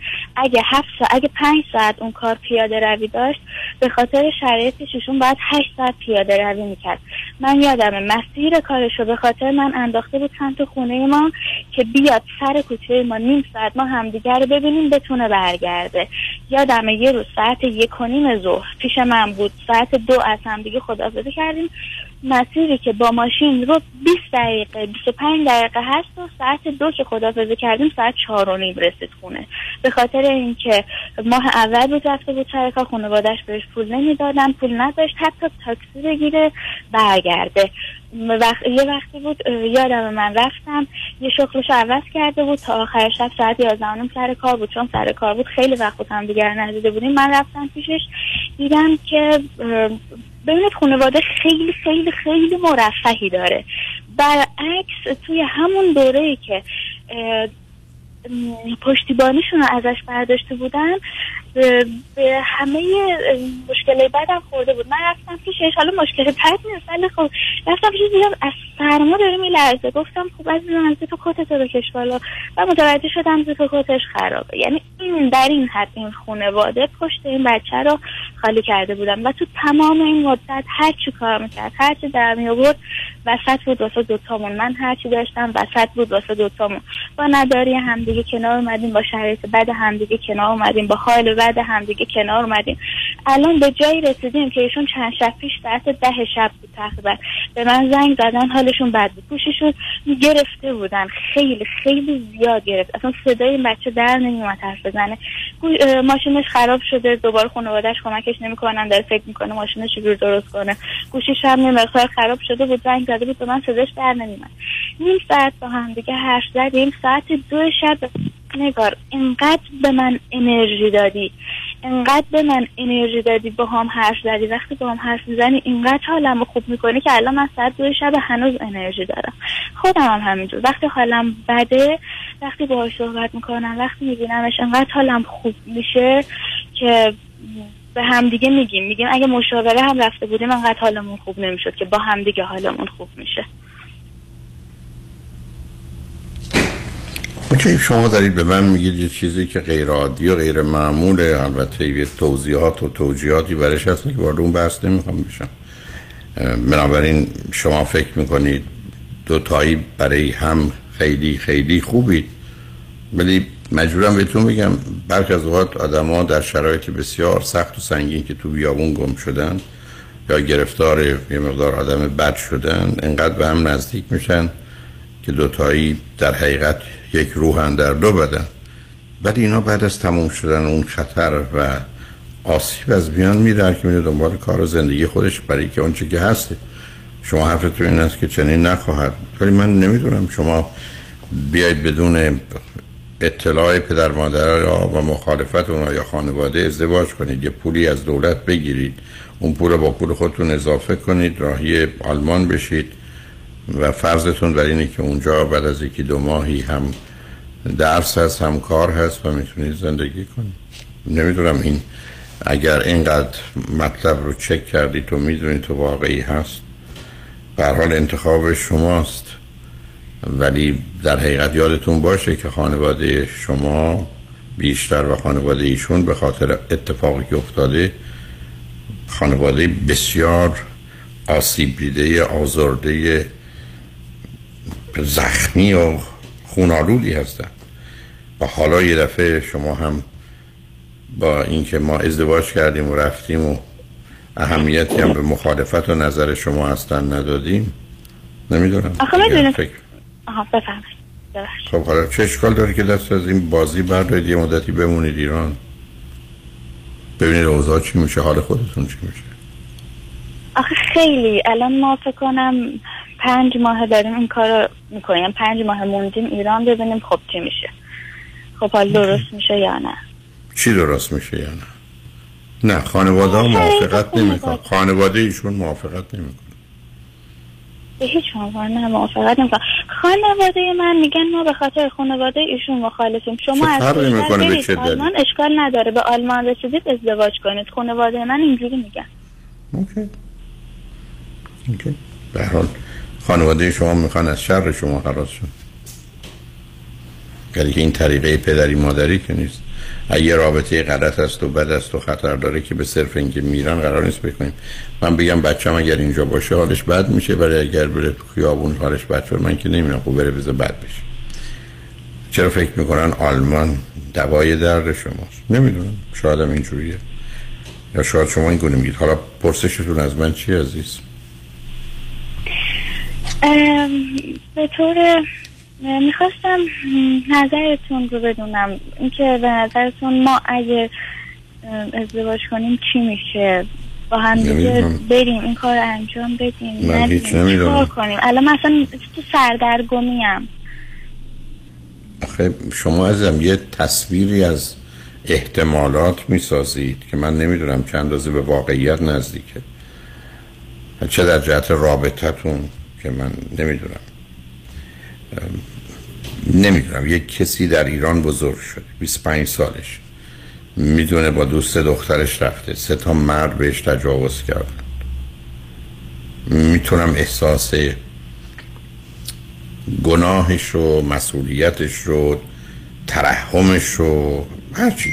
اگه هفت ساعت اگه پنج ساعت اون کار پیاده روی داشت به خاطر شرایطش ایشون باید هشت ساعت پیاده روی می‌کرد. من یادم مسیر کارش رو به خاطر من انداخته بود سمت خونه ما که بیاد سر کوچه ما نیم ساعت ما همدیگر رو ببینیم بتونه برگرده. یادم یه روز ساعت یک و نیم ظهر پیش من بود. ساعت دو از همدیگه خداحافظی کردیم. مسیری که با ماشین رو 20 دقیقه 25 دقیقه هست و ساعت دو که خداحافظی کردیم ساعت چهار و نیم رسید خونه. به خاطر اینکه ماه اول بود رفته بود سر کار بهش پول نمی‌دادن پول نداشت حتی تاکسی بگیره برگرده. وقت یه وقتی بود یادم من رفتم یه شغلش عوض کرده بود تا آخر شب ساعت 11 و نیم سر کار بود. چون سر کار بود خیلی وقت بود هم دیگر ندیده بودیم. من رفتم پیشش دیدم که ببینید خانواده خیلی خیلی خیلی مرفهی داره. برعکس توی همون دوره که پشتیبانیشون رو ازش برداشته بودن به, همه مشکل بدم خورده بود. من رفتم پیشش حالا مشکل بد نیست ولی خب رفتم پیشش دیدم از سرما داره میلرزه گفتم خب عزیزم از تو کتت بکش بالا. و متوجه شدم زیپ کتش خرابه. یعنی این در این حد این خانواده پشت این بچه رو خالی کرده بودن و تو تمام این مدت هر چی کار می‌کرد هر چی در می آورد وسط بود واسه دوتامون من هر چی داشتم وسط بود واسه دوتامون با نداری همدیگه کنار اومدیم با شرایط بد همدیگه کنار اومدیم با حال بد همدیگه کنار اومدیم. الان به جایی رسیدیم که ایشون چند شب پیش ساعت ده شب بود تقریبا. به من زنگ زدن حالشون بد بود. گوششون گرفته بودن. خیلی خیلی زیاد گرفت. اصلا صدای این بچه در نمیومد حرف بزنه. ماشینش خراب شده. دوباره خانوادهش کمکش نمی‌کنن داره فکر می‌کنه ماشینش چجور درست کنه. گوشیش هم مقدار خراب شده بود. زنگ زده بود به من صداش در نمیومد نیم ساعت با هم دیگه حرف زدیم ساعت دو شب نگار اینقدر به من انرژی دادی. اینقدر به من انرژی دادی با هم حرف زدی. وقتی با هم حرف می‌زنی اینقدر حالم خوب می‌کنی که الان من ساعت دو شب هنوز انرژی دارم. خودم هم همینجور. وقتی حالم بده وقتی باهاش صحبت می‌کنم وقتی میبینمش اینقدر حالم خوب میشه که به همدیگه میگیم. میگیم اگه مشاوره هم رفته بودیم انقدر حالمون خوب نمی‌شد که با همدیگه حالمون خوب میشه. اوکی شما دارید به من میگید یه چیزی که غیر عادی و غیر معموله البته یه توضیحات و توجیهاتی برش هست که وارد اون بحث نمی‌خوام بشم. بنابراین شما فکر می‌کنید دو تایی برای هم خیلی خیلی خوبید. ولی مجبورم بهتون بگم برخی از اوقات آدما در شرایط بسیار سخت و سنگین که تو بیابون گم شدن یا گرفتار یه مقدار آدم بد شدن انقدر به هم نزدیک میشن که دوتایی در حقیقت یک روحن در دو بدن. ولی اینا بعد از تموم شدن اون خطر و آسیب از میان میره که میره دنبال کار و زندگی خودش برای که اونچه که هسته شما حرفتون این است که چنین نخواهد. ولی من نمی‌دونم شما بیاید بدون اطلاع پدر مادر و مخالفت اونها یا خانواده ازدواج کنید. یه پولی از دولت بگیرید. اون پول رو با پول خودتون اضافه کنید. راهی آلمان بشید. و فرضتون بر اینه که اونجا بعد از یکی دو ماهی هم درس هست هم کار هست و می‌تونید زندگی کنید. نمی‌دونم این اگر اینقدر مطلب رو چک کردید تو می‌دونید تو واقعی هست. به حال انتخاب شماست. ولی در حقیقت یادتون باشه که خانواده شما بیشتر و خانواده ایشون به خاطر اتفاقی که افتاده خانواده بسیار آسیب دیده آزرده زخمی و خونالودی هستن. و حالا یه دفعه شما هم با اینکه ما ازدواج کردیم و رفتیم و اهمیتی هم به مخالفت و نظر شما هستن ندادیم نمی‌دونم. آخه آها ببخشید. خب حالا چه اشکال داره که دست از این بازی بردارید؟ یه مدتی بمونید ایران. ببینید اوضاع چی میشه حال خودتون چی میشه. آخه خیلی الان ما فکر کنم پنج ماه داریم این کار رو می‌کنیم پنج ماه موندیم ایران ببینیم خب چی میشه. خب حال درست میشه یا نه؟ چی درست میشه یا نه؟ نه خانواده ها موافقت نمیکن خانواده ایشون موافقت نمیکن به هیچ عنوان نه موافقت نمی‌کنم خانواده من میگن ما به خاطر خانواده ایشون مخالفیم. شما از برید؟ آلمان اشکال نداره. به آلمان رسیدید ازدواج کنید. خانواده من اینجوری میگن. اوکی. اوکی. به حال خانواده شما می‌خوان از شر شما خلاص شن. ولی که این طریقه پدری مادری که نیست. یه رابطه غلط است و بد است و خطر داره که به صرف اینکه میرن قرار نیست بکنیم. من بگم بچم اگر اینجا باشه حالش بد میشه ولی اگر بره تو خیابون حالش بد شد من که نمی‌دونم. خب بره بذار بد بشه. چرا فکر می‌کنن آلمان دوای درد شماست؟ نمی‌دونم. شاید هم اینجوریه. یا شاید شما این گونه میگید. حالا پرسشتون از من چی عزیز؟ ام، به طور می‌خواستم نظرتون رو بدونم اینکه به نظرتون ما اگه ازدواج کنیم چی میشه با هم دیگه. بریم این کار انجام بدیم من؟ هیچ نمی‌دونم. کنیم الان مثلا تو سردرگمی هم آخه شما ازم یه تصویری از احتمالات می‌سازید که من نمی‌دونم چند اندازه به واقعیت نزدیکه چه در جهت رابطتون که من نمی‌دونم نمی‌دونم یک کسی در ایران بزرگ شده 25 سالش. می‌دونه با دوست دخترش رفته. سه تا مرد بهش تجاوز کردن می‌تونم احساس گناهش رو مسئولیتش رو ترحمش رو هرچی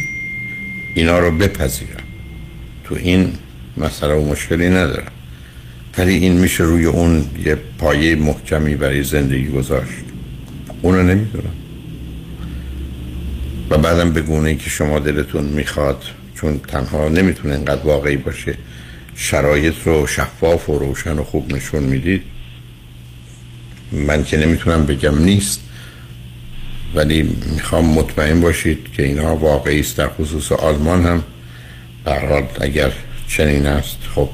اینا رو بپذیرم. تو این مسئله و مشکلی ندارم. ولی این میشه روی اون یه پایه محکمی برای زندگی گذاشت. اونو نمی‌دونم. و بعدم به گونه که شما دلتون می‌خواد چون تنها نمی‌تونه اینقدر واقعی باشه شرایط رو شفاف و روشن و خوب نشون می‌دید من که نمی‌تونم بگم نیست. ولی می‌خوام مطمئن باشید که اینها واقعی است در خصوص آلمان هم. در حال اگر چنین است خب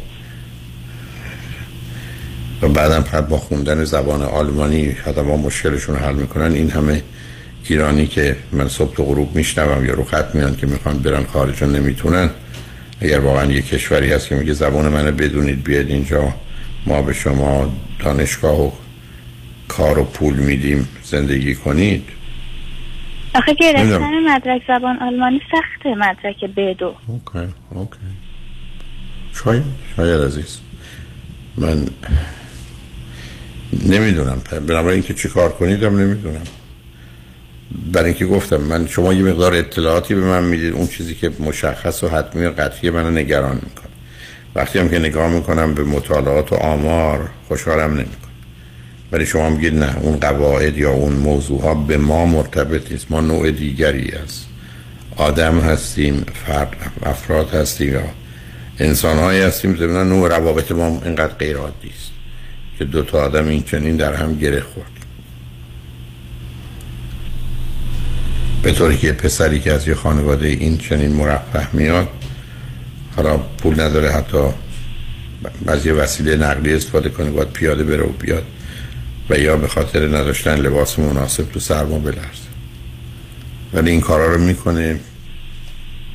و بعدم فقط با خوندن زبان آلمانی حتی با مشکلشون حل می‌کنن. این همه ایرانی که من صبح و غروب میشنوم یا رو خط میان که می‌خوان برن خارج نمی‌تونن. اگر واقعا یه کشوری هست که میگه زبان منو بدونید بیاد اینجا ما به شما دانشگاه و کار و پول میدیم زندگی کنید. آخه گرفتن. مدرک زبان آلمانی سخته مدرک بدو اوکی اوکی. شاید شاید عزیز. من نمی‌دونم. بنابراین که چی کار کنیدم نمی‌دونم. برای اینکه گفتم من شما یه مقدار اطلاعاتی به من می‌دید اون چیزی که مشخص و حتمی و قطعی منو نگران می‌کنه. وقتی هم که نگاه می‌کنم به مطالعات و آمار خوشحالم نمی‌کنه. ولی شما میگید نه اون قواعد یا اون موضوع ها به ما مرتبط نیست. ما نوع دیگری است آدم هستیم فرد افراد هستیم یا انسان هایی هستیم. زمینان نوع روابط ما اینقدر غیر عادی است. که دو تا آدم این چنین در هم گره خورد. به طوری که پسری که از یه خانواده این چنین مرفه میاد حالا پول نداره حتی یه وسیله نقلیه استفاده کنه باید پیاده بره و بیاد و یا به خاطر نداشتن لباس مناسب تو سرما بلرزه. ولی این کارا رو می‌کنه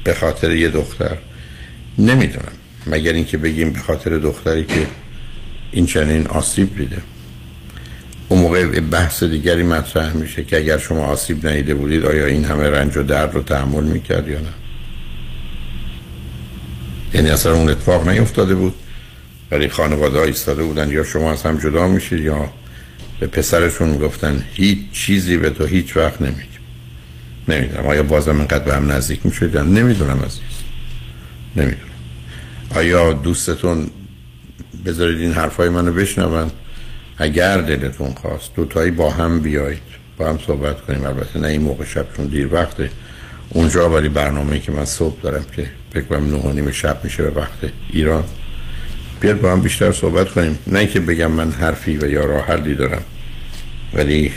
به خاطر یه دختر. نمی‌دونم. مگر اینکه بگیم به خاطر دختری که این چنین آسیب دیده. اون موقع بحث دیگری مطرح میشه که اگر شما آسیب ندیده بودید آیا این همه رنج و درد رو تحمل می‌کرد یا نه؟ یعنی اصلا اون اتفاق نیفتاده بود ولی خانواده ها ایستاده بودن یا شما از هم جدا میشید یا به پسرشون می‌گفتن هیچ چیزی به تو هیچ وقت نمیگم نمی‌دونم آیا بازم اینقدر به هم نزدیک می‌شد نمی‌دونم عزیز. نمی‌دونم. آیا دوستتون بذارید این حرفای منو بشنون. اگر دلتون خواست دوتایی با هم بیایید. با هم صحبت کنیم. البته نه این موقع شب چون دیر وقته. اونجا ولی برنامه که من صبح دارم که فکر کنم نه نیم شب میشه به وقت ایران. بیاد با هم بیشتر صحبت کنیم. نه که بگم من حرفی و یا راه دارم ولی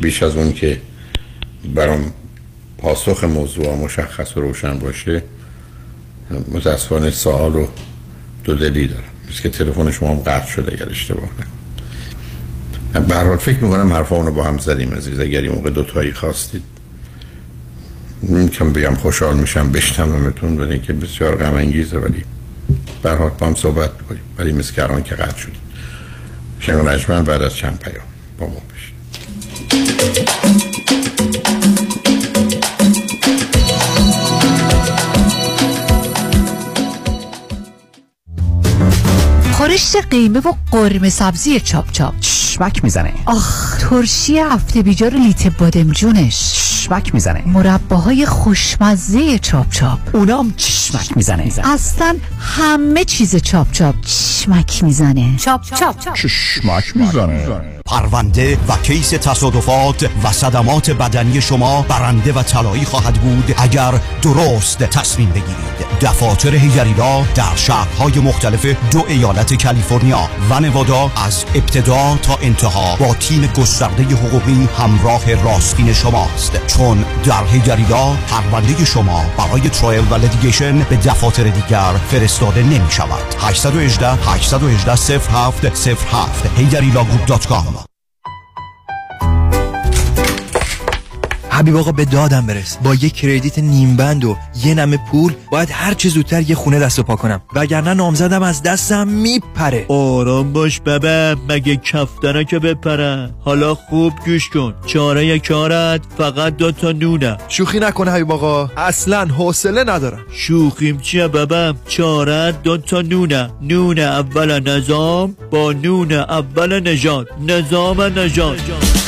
بیش از اون که برام پاسخ موضوع مشخص و روشن باشه متاسفانه سوال و دو دلی دارم. که تلفن شما هم قطع شده اگر اشتباه نکنم. به هر حال فکر می‌کنم حرفا رو با هم زدیم عزیز اگر این موقع دوتایی خواستید. نمی‌تونم بگم خوشحال میشم بشنومتون ولی که بسیار غم انگیزه ولی به هر حال با هم صحبت بکنیم ولی مثل که الان که قطع شدید شنگ بعد از چند پیام با ما بشید خورشت قیمه و قرمه سبزی چاپ چاپ. چشمک می‌زنه. آخ ترشی هفته بیجار لیت بادمجونش. چشمک می‌زنه. مرباهای خوشمزه چاپ چاپ. اونام چشمک می‌زنه. اصلا همه چیز چاپ چاپ چشمک می‌زنه. چاپ چاپ. چشمک می‌زنه. پرونده و case تصادفات و صدمات بدنی شما برنده و طلایی خواهد بود اگر درست تصمیم بگیرید. دفاتر هیگریلا در شهرهای مختلف دو ایالت کالیفرنیا و نوادا از ابتدا تا انتها با تیم گسترده حقوقی همراه راستین شماست. چون در هیگریلا پرونده شما برای trial و litigation به دفاتر دیگر فرستاده نمی شود 818 818 07 07 هیگریلاگروپ.com حبیب آقا به دادم برس. با یه کردیت نیم بند و یه نمه پول باید هر چه زودتر یه خونه دست و پا کنم. وگرنه نامزدم از دستم میپره. آرام باش ببه مگه کفتره که بپره. حالا خوب گوش کن. چاره کارت فقط دو تا نونه. شوخی نکنه حبیب آقا. اصلا حوصله ندارم. شوخیم چیه ببم چاره دو تا نونه. نون اول نظام با نون اول نژاد. نظام نژاد.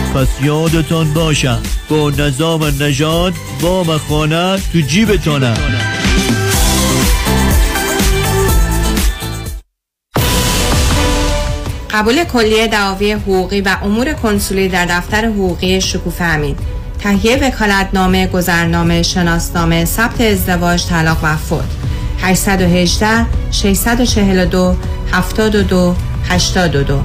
پس یادتان باشم با نظام نژاد وام خانه تو جیبتانه قبول کلیه دعاوی حقوقی و امور کنسولی در دفتر حقوقی شکوفه امین. تهیه وکالتنامه گذرنامه شناسنامه ثبت ازدواج طلاق و فوت. 818 642 72 82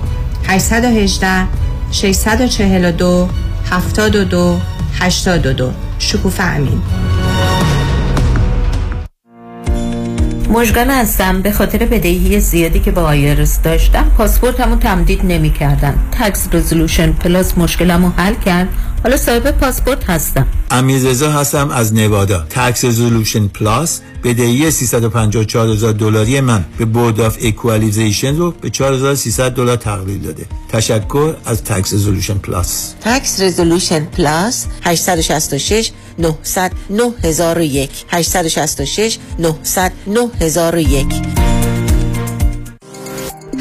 818 642 72 82 شکوفه امین. مشگان هستم به خاطر بدهی زیادی که با IRS داشتم پاسپورتمو تمدید نمی کردن Tax Resolution Plus مشکلمو حل کرد. حالا صاحب پاسپورت هستم. امیررضا هستم از نوادا. Tax Resolution Plus بدهی 354 هزار دلاری من به Board of Equalization رو به 4300 دلار تقلیل داده. تشکر از تکس رزولوشن پلاس تکس رزولوشن پلاس 866 900 9001 866 900 9001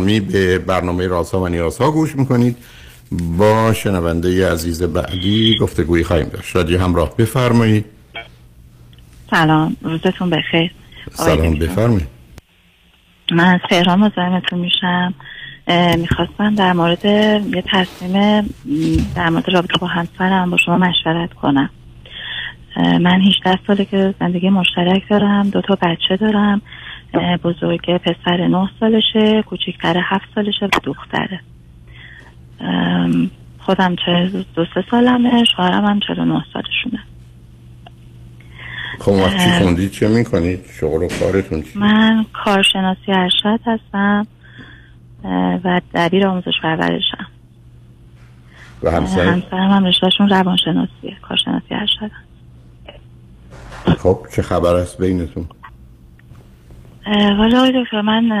گرامی به برنامه رازها و نیازها گوش می‌کنید. با شنونده عزیز بعدی گفتگویی خواهیم داشت. رادیو همراه بفرمایید. سلام. روزتون بخیر. سلام. بفرمایید. من از تهران مزاحمتون میشم. می‌خواستم در مورد یه تصمیم در مورد رابطه با همسرم با شما مشورت کنم. من 18 ساله که زندگی مشترک دارم دو تا بچه دارم. بزرگ پسر 9 سالشه کوچیکتر 7 سالشه و دختره. خودم چه دو سه سالمه شوهرم هم 49 سالشونه. خب وقت چی اه. خوندید چه می‌کنید؟ شغل و کارتون چی من کارشناسی ارشد هستم و دبیر آموزش پرورشم. و همسر؟ همسرم هم رشتهشون روانشناسیه کارشناسی ارشد خب چه خبر است بینتون؟ ولی آقای دکتر من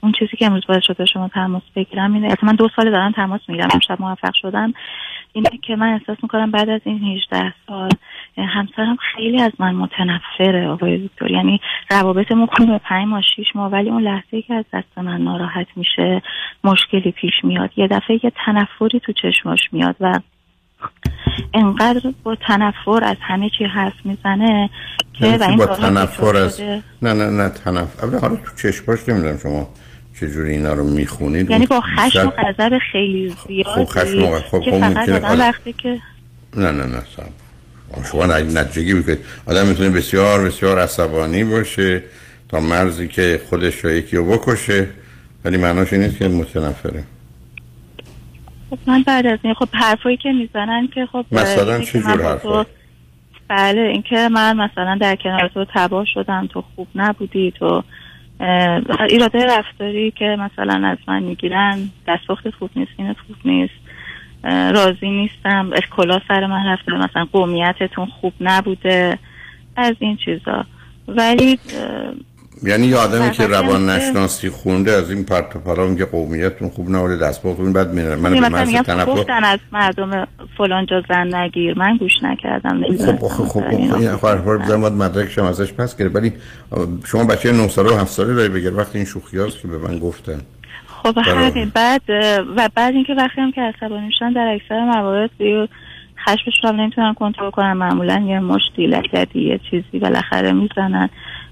اون چیزی که امروز باعث شده شما تماس بگیرم اینه اصلا من دو سال دارم تماس می‌گیرم امشب موفق شدم. اینه که من احساس می‌کنم بعد از این 18 سال همسرم خیلی از من متنفره آقای دکتر. یعنی روابطمون خوبه پنج ماه شیش ماه ولی اون لحظه که از دست من ناراحت میشه مشکلی پیش میاد. یه دفعه یه تنفری تو چشماش میاد و انقدر با تنفر از همه چی حرف می‌زنه که و این با تنفر شده. نه نه نه تنفر. اولا حالا تو چشماش نمی‌دونم شما چجوری اینا رو می‌خونید. یعنی با خشم و غضب خیلی زیادی خب خشم و- خب خب آدم- وقتی که نه نه نه سم شما نتیجگی بکنید آدم می‌تونه بسیار بسیار عصبانی باشه تا مرزی که خودش یا یکی رو بکشه ولی معناش این نیست که متنفره. خب من بعد از این خب حرفایی که می‌زنن که خب مثلا چه من جور حرفا؟ بله اینکه من مثلا در کنار تو تباه شدم تو خوب نبودی تو ایراده رفتاری که مثلا از من می‌گیرن دستپخت خوب نیست اینت خوب نیست راضی نیستم کلا سر من رفته مثلا قومیتتون خوب نبوده از این چیزا ولی یعنی یه آدمی که روان که- نشناسی خونده از این پرت و پلا میگه قومیتتون خوب نبوده دست بخورین بعد میره من به مرز تنفر گفتن از مردم فلان جا زن نگیر. من گوش نکردم خب خب خب. خب این حرفا بزن باید مدرکش هم ازش پس گرفت. ولی شما بچه 9 ساله و 7 ساله داری بگیر وقتی این شوخی هاست که به من گفتن. خب همین. بعد و بعد اینکه وقتی هم که عصبانی میشن در اکثر موارد خشمشون هم نمی‌تونن کنترل کنن معمولا یه مشتی لگدی یه چیزی بالاخره می‌زنن.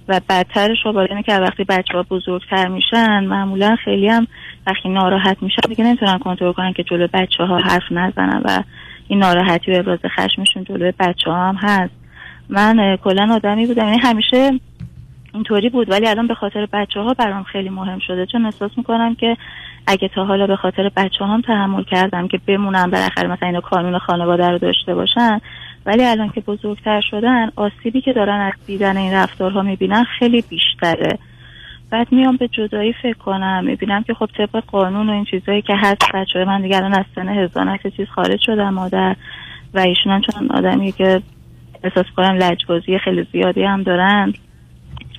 و بدترش باید اینه که وقتی بچه ها بزرگتر میشن معمولا خیلی هم وقتی ناراحت میشن دیگه نمی‌تونن کنترل کنن که جلو بچه ها حرف نزنن و این ناراحتی و ابراز خشمشون جلو بچه ها هم هست. من کلا آدمی بودم یعنی همیشه اینطوری بود ولی الان به خاطر بچه ها برام خیلی مهم شده. چون احساس می‌کنم که اگه تا حالا به خاطر بچه هم تحمل کردم که بمونم بالاخره مثلا اینا کانون خانواده رو داشته باشن ولی الان که بزرگتر شدن آسیبی که دارن از دیدن این رفتارها می‌بینن خیلی بیشتره. بعد میام به جدایی فکر کنم می‌بینم که خب طبق قانون و این چیزایی که هست بچه من دیگه الان از سن هزانت چیز خارج شدن مادر و ایشون هم چون آدمی که احساس کنم لجبازی خیلی زیادی هم دارن.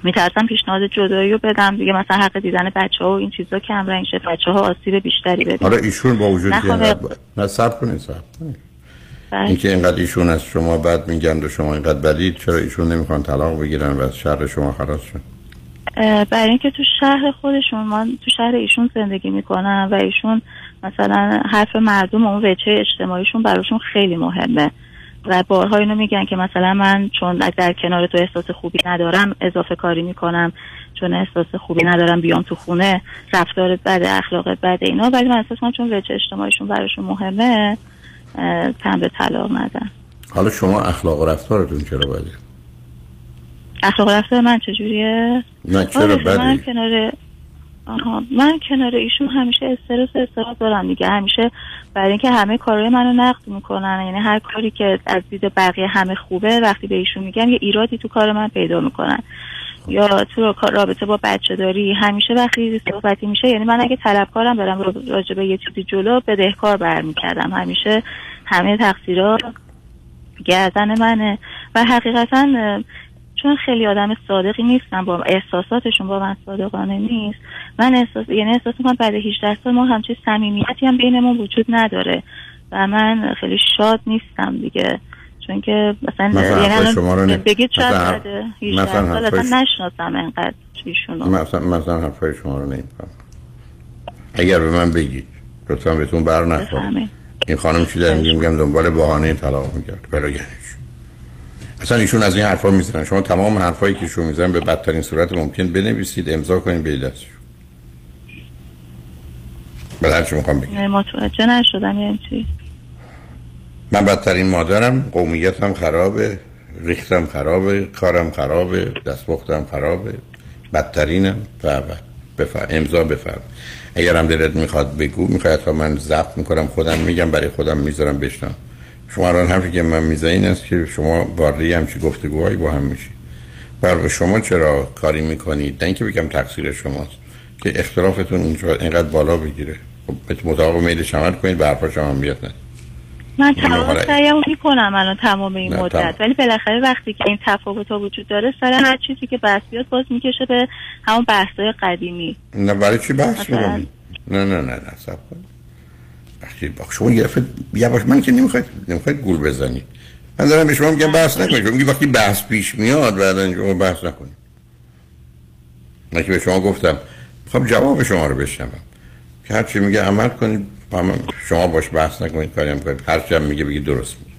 میترسم پیشنهاد جدایی رو بدم. دیگه مثلا حق دیدن بچه ها و این چیزا کم رنگ شه بچه ها آسیب بیشتری ببینن حالا ایشون با وجود نه صبر کنید صبر. اینکه اینقدر ایشون از شما بد میگن و شما اینقدر بدید چرا ایشون نمی‌خوان طلاق بگیرن و از شهر شما خلاص شن برای اینکه تو شهر خودشون من تو شهر ایشون زندگی می‌کنم و ایشون مثلا حرف مردم و اون وجه اجتماعیشون براشون خیلی مهمه. و بارها اینو میگن که مثلا من چون در کنار تو احساس خوبی ندارم اضافه کاری می‌کنم. چون احساس خوبی ندارم بیام تو خونه رفتارت بده اخلاقت بده اینا. ولی من احساس کنم چون وجه اجتماعیشون براشون مهمه تن به طلاق ندن. حالا شما اخلاق و رفتارتون چرا بده اخلاق رفتار من چجوریه؟ نه چرا آره، من بده کنار آها من کنار ایشون همیشه استرس و استرس دارم دیگه. همیشه برای اینکه همه کارهای منو نقد می‌کنن. یعنی هر کاری که از دید بقیه همه خوبه وقتی به ایشون میگم یه ایرادی تو کار من پیدا می‌کنن. یا تو رابطه با بچه داری همیشه وقتی صحبتی میشه یعنی من اگه طلبکارم برم راجع به یه چیزی جلو بدهکار برمیکردم. همیشه همه تقصیرها گردن منه و حقیقتا چون خیلی آدم صادقی نیستم با احساساتشون با من صادقانه نیست. من احساس یعنی احساس می‌کنم بعد 18 سال ما همچین صمیمیتی هم بینمون وجود نداره و من خیلی شاد نیستم دیگه. چون که مثلا, مثلا یعنی شما رو نه- بگید شاید مثلا- بعد 18 مثلا حرفای نشناسم انقدر مثلا مثلا حرفای شما رو نمیفهم اگر به من بگید لطفا بهتون بر نخور بفهمید این خانم چی داره میگم دنبال بهانه طلاق میگرد. برای؟ اصلا ایشون از این حرفا می‌زنن. شما تمام حرفایی که ایشون می‌زنن به بدترین صورت ممکن بنویسید. امضا کنید به دستشون. بعد چی می‌خوام بگم. نه، متوجه نشدم یعنی چی؟ من بدترین مادرم قومیتم خرابه ریختم خرابه کارم خرابه دستپختم خرابه. بدترینم. و و بفر امضا بفرم اگر هم دلت می‌خواد بگو می‌خواد تا من ضبط می‌کنم خودم میگم برای خودم می‌ذارم بشنم. شما الان حرفی که من می‌زنم این است که شما وارده همچی گفتگوهایی با هم میشی بر شما چرا کاری می‌کنید؟ نه اینکه بگم تقصیر شماست که اختلافتون اینقدر بالا بگیره. خب مطابق میلش عمل کنید به هم بیاد من تمام سعیم می‌کنم الان تمام این مدت. تمام. ولی بالاخره وقتی که این تفاوت ها وجود داره سر هر چیزی که بحث بیاد باز می‌کشه به همون بحثای قدیمی. نه برای چی بحث؟ می‌کنید نه نه نه نه سب وقتی با شما یه دفعه یواش من که نمی‌خواید نمی‌خواید گول بزنید. من دارم به شما میگم بحث نکنید. میگی وقتی بحث پیش میاد بعد شما بحث نکنید. من که به شما گفتم. خب جواب شما رو بشنوم. که هر چی میگه عمل کنید. هم شما باش بحث نکنید کاری هم کنید هر چی هم میگه بگید درست میگه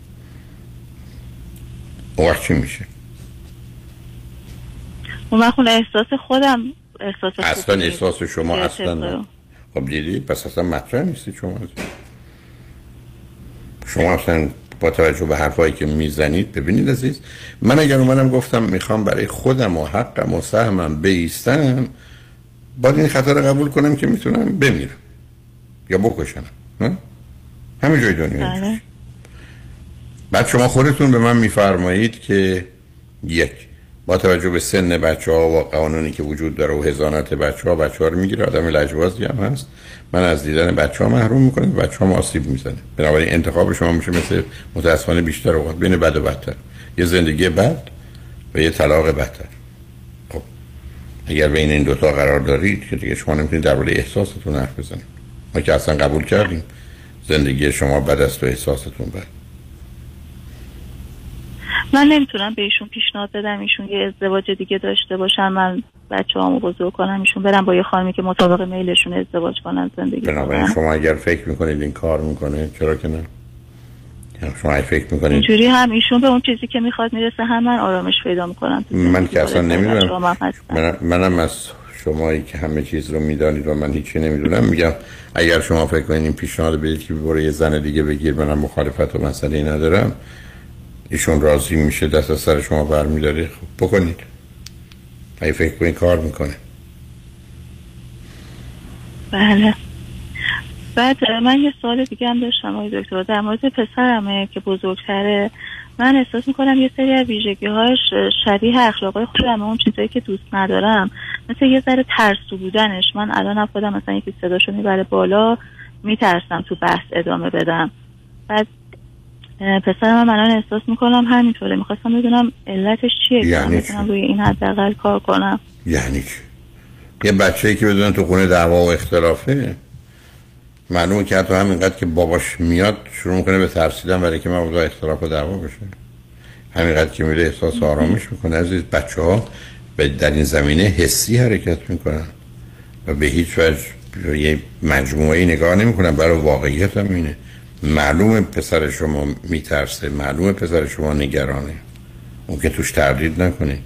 اون وقت چی میشه اون وقت اون احساس خودم احساس اصلا. احساس شما اصلا؟ نه. خب دیدید پس اصلا مطرح نیستید شما شما اصلا با توجه به حرفایی که می‌زنید ببینید عزیز من اگر اومدم گفتم می‌خوام برای خودم و حقم و سهمم بیستم باید این خطر قبول کنم که می‌تونم بمیرم یا بکشم نه؟ همه جای دنیا. بله. بعد شما خودتون به من میفرمایید که یک با توجه به سن بچه ها و قانونی که وجود داره و هزانت بچه ها بچه ها رو می‌گیره آدم لجبازی هم هست من از دیدن بچه ها محروم می‌کنه بچه ها آسیب می‌زنه بنابراین انتخاب شما میشه مثل متاسفانه بیشتر اوقات بین بد و بدتر یه زندگی بد و یه طلاق بدتر خب اگر بین این دوتا قرار دارید که دیگه شما نمی‌تونید درباره احساستون حرف بزنید ما که اصلا قبول کردیم. زندگی شما بد است و احساستون بد. من نمی‌تونم به ایشون پیشنهاد بدم. ایشون یه ازدواج دیگه داشته باشن. من بچه هامو بزرگ کنم. ایشون برم با یه خانمی که مطابق میلشون ازدواج کنن زندگی بنابراین کنن. شما اگر فکر می‌کنید این کار می‌کنه چرا که نه؟ یعنی شما فکر می‌کنید اینجوری هم ایشون به اون چیزی که می‌خواد می‌رسه هم من آرامش پیدا می‌کنم. من که اصلا نمی‌دونم. هستم من منم از شمایی که همه چیز رو می‌دانید و من هیچی نمی‌دونم میگم اگر شما فکر کنید این پیشنهاد بدید که برو یه زن دیگه بگیر منم مخالفت و مسئله ندارم. ایشون راضی میشه دست از سر شما برمیداره. خب بکنید. اگه فکر کنید کار می‌کنه. بله. بعد من یه سوال دیگه هم داشتم آقای دکتر. در مورد پسرمه که بزرگتره من احساس می‌کنم یه سری از ویژگی هاش شبیه اخلاقای خودم اون چیزایی که دوست ندارم. مثل یه ذره ترسو بودنش. من الان خودم مثلا یکی صداشو می‌بره بالا میترسم تو بحث ادامه بدم. بعد اه، پسرم هم الان احساس می‌کنم همینطوره. می‌خواستم بدونم علتش چیه من یعنی روی این حداقل کار کنم. یعنی یه بچه که بدون تو خونه دعوا و اختلافه؟ معلومه که حتی همینقدر که باباش میاد شروع می‌کنه به ترسیدن برای که مبادا اختلاف و دعوا بشه. همینقدر که میره احساس آرامش می‌کنه. عزیز بچه ها در این زمینه حسی حرکت می‌کنن و به هیچ وجه به یه مجموعه نگاه نمی‌کنن. برای واقعیت هم اینه. معلومه پسر شما میترسه. معلومه پسر شما نگرانه. اون که توش تردید نکنه.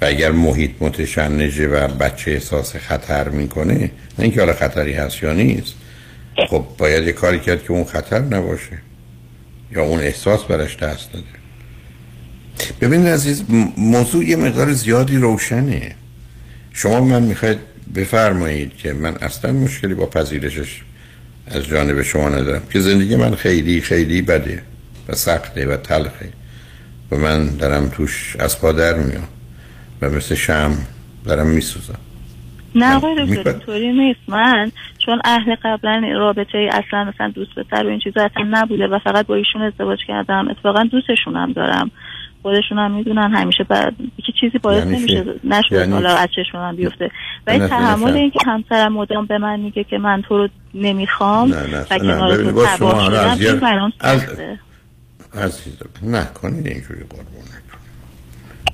و اگر محیط متشنجه و بچه احساس خطر می‌کنه نه اینکه حالا خطری هست یا نیست خب باید یه کاری کرد که اون خطر نباشه یا اون احساس برش دست داده. ببینید عزیز موضوع یه مقدار زیادی روشنه. شما من می‌خواید بفرمایید که من اصلا مشکلی با پذیرشش از جانب شما ندارم. که زندگی من خیلی خیلی بده و سخته و تلخه. و من دارم توش از پا در میام و مثل شم دارم میسوزم. نه آقای دکتر اینطوری نیست. من چون اهل قبلا رابطه ای اصلا مثلا دوست پسر و این چیزا اصلا نبوده و فقط با ایشون ازدواج کردم. اتفاقا دوستشون هم دارم. خودشون هم می‌دونن همیشه بعد که چیزی باعث یعنی نمیشه چی؟ نشده یعنی حالا؟ از چشم من بیفته. و این نه، نه، تحمل نه. این که همسرم مدام به من میگه که من تو رو نمی‌خوام نه نه و نه. کنار تو تباه حالا شدم این یه برام سخته. عزیزم نکنید اینجوری قربونتون.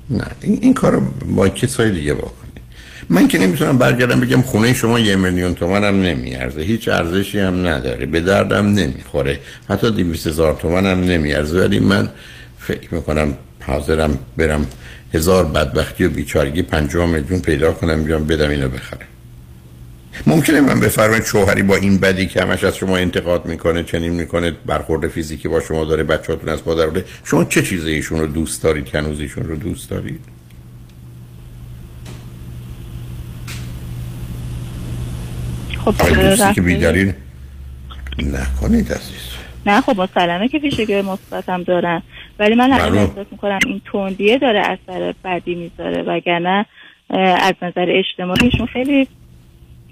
نه این, این کار رو با کسای دیگه بکنید من که نمی‌تونم برگردم بگم خونه شما یه میلیون تومن هم نمیارزه. هیچ ارزشی هم نداره. به دردم نمی‌خوره. حتی دیویس هزار تومن هم نمیارزه. ولی من فکر می‌کنم حاضرم برم هزار بدبختی و بیچارگی پنجاه میلیون پیدا کنم بیام بدم اینو بخرم. ممکنه من بفرمایید شوهری با این بدی که همش از شما انتقاد می‌کنه چنین می‌کنه برخورد فیزیکی با شما داره بچه‌هاتون از مادر شما چه چیزی ایشون رو دوست دارید؟ که رو دوست دارید؟ خب دوستی که بیدلیل نکنید عزیز. نه خب مسلمه که ویژگی مثبتم دارن ولی من. احساس می‌کنم این تندیه داره اثر بدی می‌ذاره وگرنه از نظر اجتماعیشون خیلی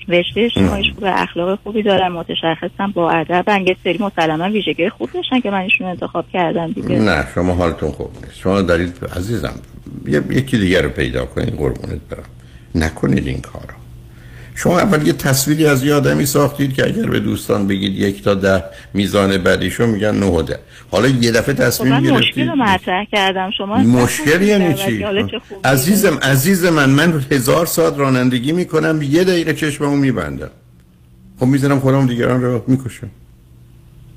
رشته اجتماعیش خوبه اخلاق خوبی دارن متشخصن با ادب یه سری مسلما ویژگی خوب داشتن که من ایشون انتخاب کردم دیگه. نه شما حالتون خوب نیست. شما دارید عزیزم یکی دیگر رو پیدا کنید قربونت برم. نکنید این کارو. شما اول یه تصویری از یه آدمی ساختید که اگر به دوستان بگید یک تا ده میزان بدیشو میگن نه ده. حالا یه دفعه خب تصمیم من مشکل گرفتید رو مطرح کردم. شما مشکل یعنی چی؟ عزیزم عزیز من من هزار ساعت رانندگی می‌کنم یه دقیقه چشممو میبندم. خب می‌زنم خودم دیگران رو می‌کشم.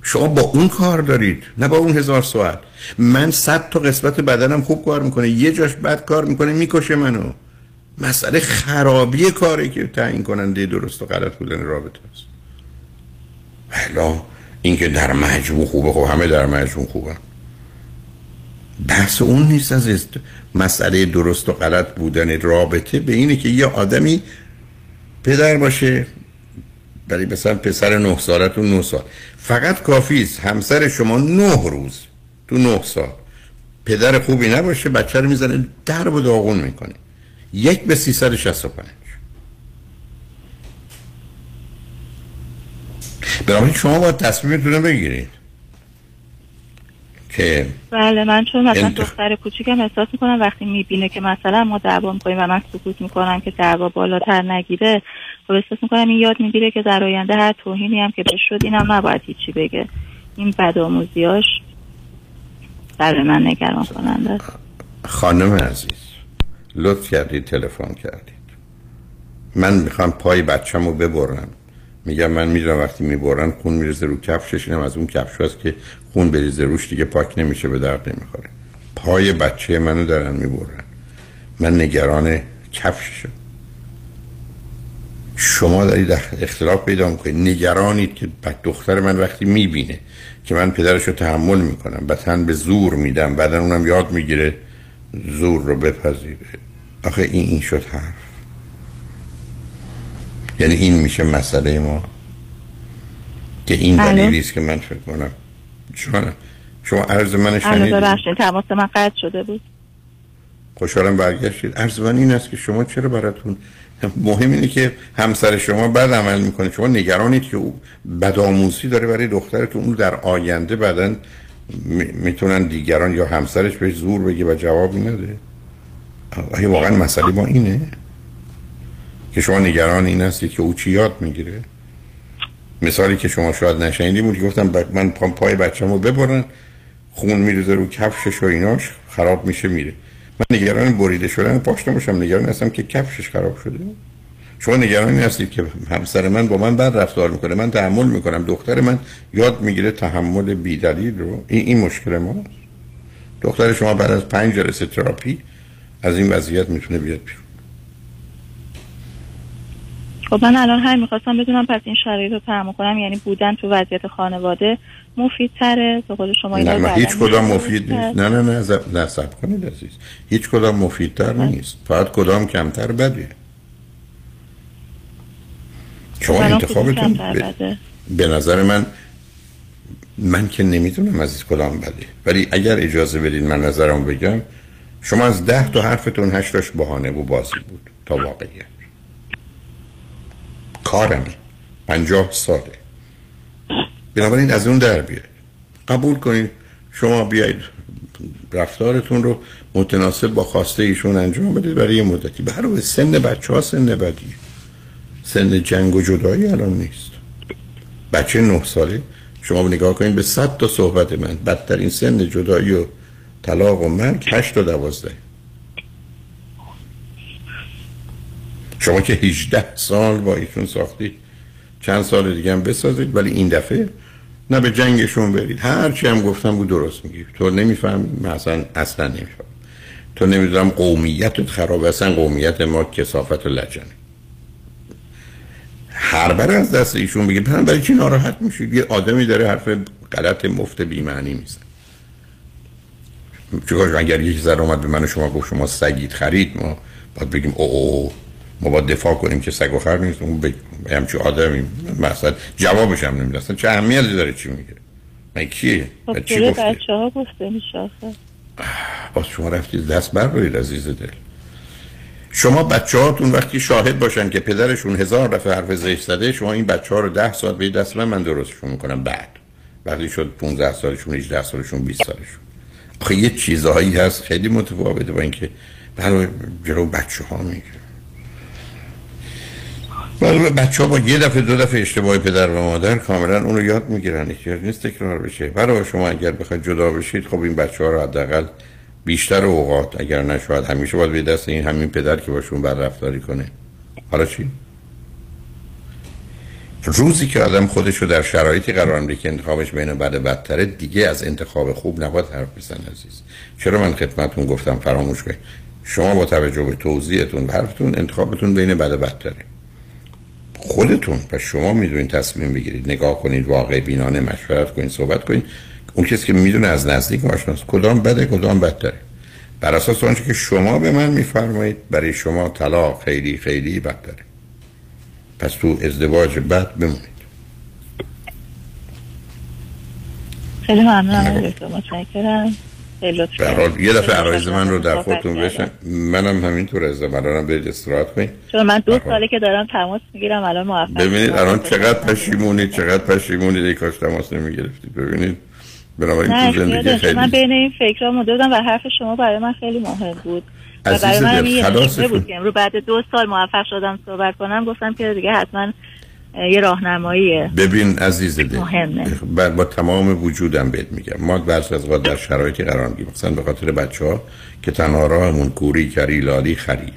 شما با اون کار دارید نه با اون هزار ساعت. من صد تا قسمت بدنم خوب کار می‌کنه یه جاش بد کار می‌کنه می‌کشه منو. مسئله خرابی کاری که تعیین کننده درست و غلط بودن رابطه است. حالا اینکه در مجموع خوبه خب همه در مجموع خوبه بحث اون نیست از است. مسئله درست و غلط بودن رابطه به اینه که یه آدمی پدر باشه برای مثلا پسر نه سالتون نه سال. فقط کافی است همسر شما نه روز تو نه سال. پدر خوبی نباشه بچه رو می‌زنه در و داغون می‌کنه. یک به 365 بنابراین شما باید تصمیمتون رو بگیرید. که بله من چون مثلا انتخ- دختر کوچیکم احساس می‌کنم وقتی می‌بینه که مثلا ما دعوا می‌کنیم و من سکوت می‌کنم که دعوا بالاتر نگیره خب احساس می‌کنم این یاد می‌گیره که در آینده هر توهینی هم که بهش شد اینم نباید هیچی بگه. این بدآموزیاش برای من نگران کننده. خانم عزیز. لطف کردید تلفن کردید من می‌خوام پای بچم رو ببرم. میگم من می‌دونم وقتی می‌برن خون میرزه رو کفشش اینم از اون کفش هست که خون بریزه روش دیگه پاک نمیشه به درد نمی‌خوره. پای بچه منو دارن می‌برن. من نگران کفششم. شما دارید اخ- اختلاف پیدا می‌کنید. نگرانید که دختر من وقتی می‌بینه که من پدرش رو تحمل می‌کنم بدن به زور میدم بعدا اونم یاد می‌گیره. زور رو بپذیره. آخه این این شد حرف. یعنی این میشه مسئله ما. که این؟ دلیلی است که من فکر کنم. جانم شما عرض من شنیدید ببخشید تماس من قطع شده بود. خوشحالم برگشتید. عرض من این است که شما چرا براتون مهم اینه که همسر شما بد عمل می‌کنه. شما نگرانید که او بدآموزی داره برای دخترتون. اون در آینده بعدا می- می‌تونن دیگران یا همسرش بهش زور بگه و جوابی نده. آیا واقعا مسئله ما اینه که شما نگران این هستید که او چی یاد می‌گیره. مثالی که شما شاید نشنیدی بود گفتم ب- من پای بچم رو ببرن خون میریزه رو کفشش و ایناش خراب میشه میره. من نگران بریده شدن پاش نباشم نگران هستم که کفشش خراب شده. شما نگران این هستید که همسر من با من بد رفتار می‌کنه من تحمل می‌کنم دختر من یاد می‌گیره تحمل بیدلیل رو این, این مشکل ماست دختر شما بعد از پنج جلسه تراپی از این وضعیت می‌تونه بیاد بیرون خب من الان همین می‌خواستم بدونم پس این شرایط رو تحمل کنم یعنی بودن تو وضعیت خانواده مفید تره به قول شما اینا نه من هیچ کدام مفید. نیست نه نه نه زب... نه سب کنید عزیز هیچ کدام مفیدتر نیست فقط کدام کمتر بده شما انتخابتون کمتر به... نظر من من که نمی‌دونم از کدام بده ولی اگر اجازه بدید من نظرم بگم شما از ده تا حرفتون هشتاش بهانه و بازی بود تا واقعیت. کارمه پنجاه ساله. بنابراین از اون در بیاید. قبول کنید شما بیایید رفتارتون رو متناسب با خواسته ایشون انجام بدید برای یه مدتی. برای سن بچه ها سن بدی سن جنگ و جدایی الان نیست. بچه نه ساله. شما نگاه کنید به صد تا صحبت من. بدترین سن جدایی و طلاق و مرگ هشت تا دوازده. شما که 18 سال با ایشون ساختید چند سال دیگه هم بسازید ولی این دفعه نه به جنگشون برید. هر چی هم گفتم بود درست میگی. تو نمیفهم اصلا اصلا نمیفهم تو نمی‌دونم قومیتت خراب اصلا قومیت ما کسافت و لجنه. هر بر از دست ایشون بگید. برای چی ناراحت میشید؟ یه آدمی داره حرف غلط مفت بیمعنی میزن چون اگر یکی زر اومد به من و شما گفت شما سگید خرید ما باید بگیم او او ما باید دفاع کنیم که سگ و خر نیست. اون بگیم همچه آدمی مثلا جوابش هم نمیده اصلا چه اهمیتی داره چی میگه؟ من کیه؟ خب چی گفته بچه ها گفته. باز شما رفتید دست بر روید عزیز دل. شما بچه هاتون وقتی شاهد باشن که پدرشون هزار دفعه حرف زشت زده شما این بچه ها رو ده سال به دست من درستشون می‌کنم بعد. وقتی شد 15 سالشون 18 سالشون 20 سالشون. آخه یه چیزهایی هست خیلی متفاوته با اینکه برای جلو بچه ها میگه. برای بچه ها با یه دفعه دو دفعه اشتباه پدر و مادر کاملا اون رو یاد می‌گیرن احتیاج نیست تکرار بشه. برای شما اگر بخواید جدا بشید خب این بچه ها رو حداقل بیشتر اوقات اگر نشود همیشه باید به دست این همین پدر که باشون بر رفتاری کنه. حالا چی؟ روزی که آدم خودش رو در شرایطی قرار میده که انتخابش بین بد بدتره دیگه از انتخاب خوب نباید حرف بزن عزیز. چرا من خدمتتون گفتم فراموش کنید؟ شما با توجه به توضیحتون و حرفتون انتخابتون بین بد بدتره. خودتون و شما می‌دونید تصمیم بگیرید. نگاه کنید واقع بینانه مشورت کنید صحبت کنید. اون کسی که می‌دونه از نزدیک آشناست کدام بده کدام بدتره بر اساس آنچه که شما به من میفرمایید برای شما طلاق خیلی خیلی بدتره پس تو ازدواج بد بمونید. خیلی ممنونم دکتر متشکرم. به یه دفعه عرایز من رو در خودتون. بشن. منم همینطور از الانم برید استراحت کنید. چون من دو. ساله که دارم تماس می‌گیرم الان موفق ببینید. الان چقدر پشیمونید چقدر پشیمونید. ای کاش تماس نمی‌گرفتید. ببینید. بنابراین تو زندگی داشتم. من خیلی. بین این فکرها و حرف شما برای من خیلی مهم بود. و عزیز برای من دل، یه بود. که رو بعد دو سال موفق شدم صحبت کنم گفتم که دیگه حتما یه راهنمایی ببین عزیز دل مهمه. با, تمام وجودم بهت میگم. ما بعضی از اوقات در شرایطی قرار می‌گیریم مثلا به خاطر بچه ها که تنها راهمون کوری کری لالی خریه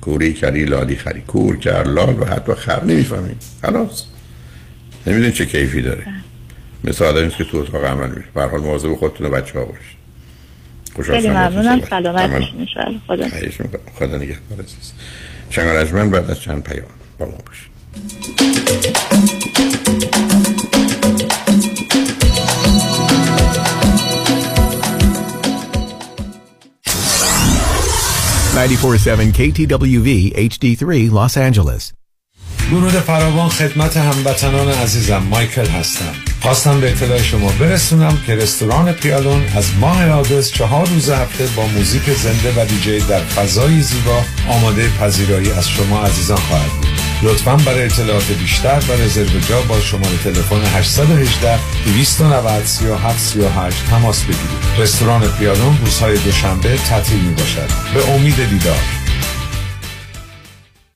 کوری کری لالی خری. کور کر لال و حتی خر. نمی‌فهمیم. خلاص. نمی‌دونی چه کیفی داره. مثل آدمی است که تو اتاق عمل میشه به حال مواظب خودتون و بچه ها باشید خیلی ممنونم. سلامت. باشین. خدا. خدا نگهدار عزیز. شنگ بعد از چند پیام. با ما باشید. 947 KTWV HD3 Los Angeles. درود فراوان خدمت هموطنان عزیزم. مایکل هستم. خواستم به اطلاع شما برسونم که رستوران پیالون از ماه آگوست چهار روز هفته با موزیک زنده و دیجی در فضای زیبا آماده پذیرایی از شما عزیزان خواهد بود. لطفا برای اطلاعات بیشتر و رزرو جا با شماره تلفن 818 290 37 38 تماس بگیرید. رستوران پیالون روزهای دوشنبه تعطیل می باشد به امید دیدار.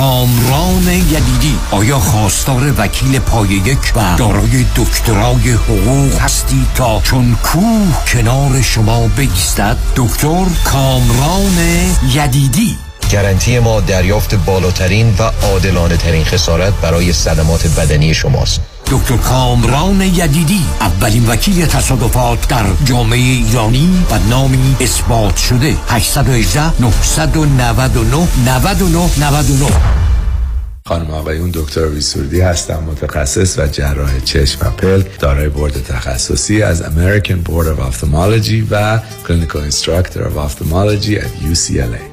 کامران یدیدی. آیا خواستار وکیل پای یک و دارای دکترای حقوق هستی تا چون کوه کنار شما بایستد؟ دکتر کامران یدیدی. گارانتی ما دریافت بالاترین و عادلانه ترین خسارت برای صدمات بدنی شماست. دکتر کامران یدیدی اولین وکیل تصادفات در جامعه ایرانی و نامی اثبات شده. 818 999 99 99 خانم آقایون دکتر ویسوردی هستم متخصص و جراح چشم و پلک دارای بورد تخصصی از American Board of Ophthalmology و Clinical Instructor of Ophthalmology at UCLA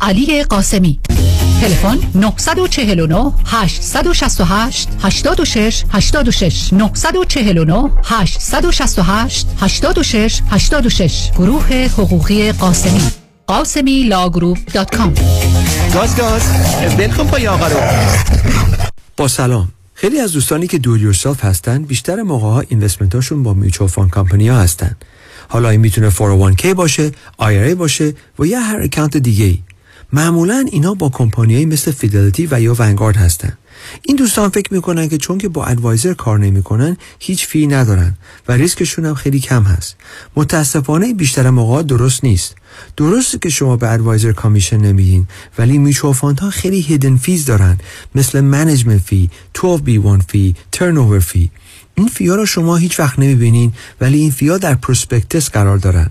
علی قاسمی. تلفن 949 868 86 86 949 868 86 86 گروه حقوقی قاسمی. قاسمی law group dot com. گاز گاز. بلکن پای آقا رو. با سلام. خیلی از دوستانی که do it yourself هستن بیشتر موقع ها investment هاشون با mutual fund company ها هستن. حالا این می‌تونه 401k باشه IRA باشه و یا هر account دیگه ای معمولا اینا با کمپانیایی مثل فیدلیتی و یا ونگارد هستن. این دوستان فکر می‌کنن که چون که با advisor کار نمی‌کنن هیچ fee ندارن و ریسکشون هم خیلی کم هست. متاسفانه بیشتر موقع درست نیست. درسته که شما به advisor commission نمیدین ولی mutual fund ها خیلی hidden fees دارن. مثل management fee 12B1 fee ترن fee این fee ا رو شما هیچ وقت نمی‌بینین ولی این fee ا در prospectus قرار دارن.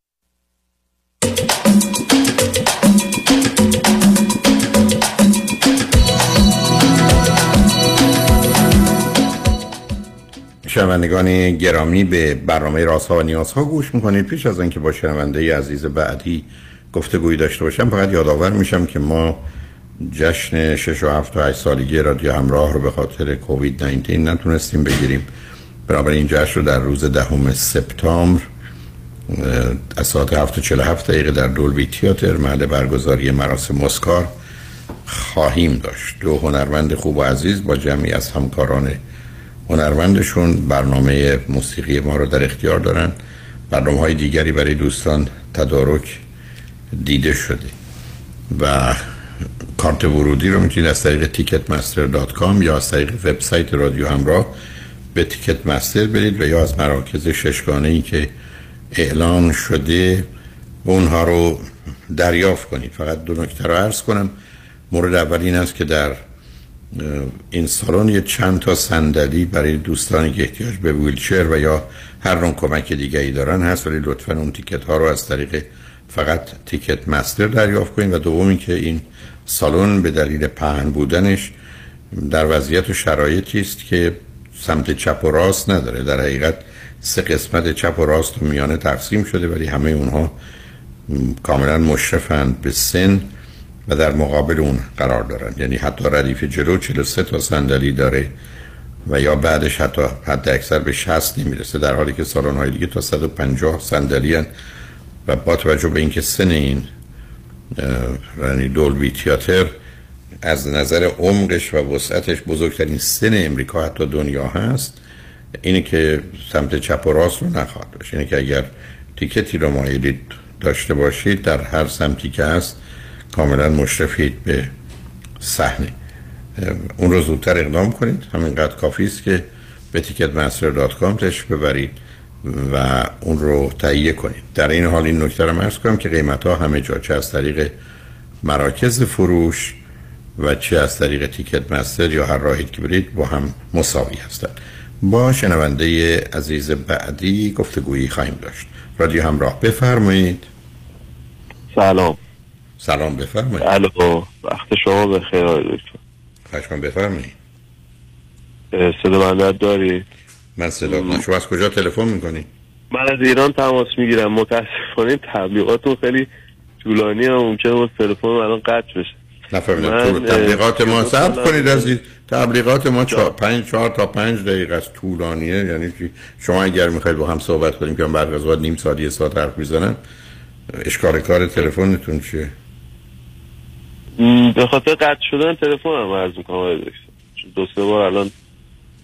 شنوندگان گرامی به برنامه رازها و نیازها گوش می‌کنید. پیش از اینکه با شنونده عزیز بعدی گفتگویی داشته باشم فقط یادآور میشم که ما جشن 6 و 7 و 8 سالگی رادیو همراه رو به خاطر کووید 19 نتونستیم بگیریم. بنابراین این جشن رو در روز دهم سپتامبر از ساعت 7:47 دقیقه در Dolby Theatre محل برگزاری مراسم اسکار خواهیم داشت. دو هنرمند خوب و عزیز با جمعی از همکاران هنرمندشون برنامه موسیقی ما رو در اختیار دارن. برنامه های دیگری برای دوستان تدارک دیده شده. و کارت ورودی رو می‌تونید از طریق Ticketmaster dot com یا از طریق وبسایت رادیو همراه به تیکت مستر برید و یا از مراکز ششگانه ای که اعلان شده اونها رو دریافت کنید. فقط دو نکته رو عرض کنم. مورد اول این است که در این سالن یه چند تا صندلی برای دوستانی که احتیاج به ویلچر و یا هر نوع کمک دیگری دارن هست ولی لطفا اون تیکت ها رو از طریق فقط تیکت مستر دریافت کنید. و دومی که این سالن به دلیل پهن بودنش در وضعیت و شرایطی است که سمت چپ و راست نداره. در حقیقت سه قسمت چپ و راست و میانه تقسیم شده ولی همه اونها کاملا مشرفند به سن و در مقابل اون قرار دارن. یعنی حتی ردیف جلو 43 تا صندلی داره و یا بعدش حتی حد اکثر به 60 نمی‌رسه در حالی که سالن های دیگه تا 150 صندلی و با توجه به اینکه سن این یعنی دولبی تیاتر از نظر عمقش و وسعتش بزرگترین سن امریکا حتی دنیا هست اینه که سمت چپ و راست رو نخواهد داشت. اینه که اگر تیکتی رو مایلید داشته باشید در هر سمتی که هست کاملا مشرفید به صحنه. اون رو زودتر اقدام کنید. همینقدر کافی است که به تیکت تشریف ببرید و اون رو تهیه کنید. در این حال این نکته رو مرز کنم که قیمت ها همه جا چه از طریق مراکز فروش و چه از طریق تیکت مستر یا هر راهی که برید با هم مساوی هستند. با شنونده عزیز بعدی گفتگویی خواهیم داشت. رادیو همراه بفرمایید. سلام. سلام بفرمایید. الو وقت شما بخیر دکتر. خشم بفرمایید. صدا بندت داری؟ من صدا شما از کجا تلفن می‌کنی؟ من از ایران تماس می‌گیرم. متاسفانه تبلیغاتون خیلی طولانی هم ممکنه با تلفن الان قطع بشه. نفهمیدم. تبلیغات ما ثبت کنید عزیز تبلیغات ما چهار پنج چهار تا پنج دقیقه است. طولانیه. یعنی؟ شما اگر می‌خواید با هم صحبت کنیم که بعد از نیم ساعت یه ساعت حرف می‌زنم اشکال کار تلفنتون چیه؟ به خاطر قطع شدن تلفن هم عرض می‌کنم دو سه بار الان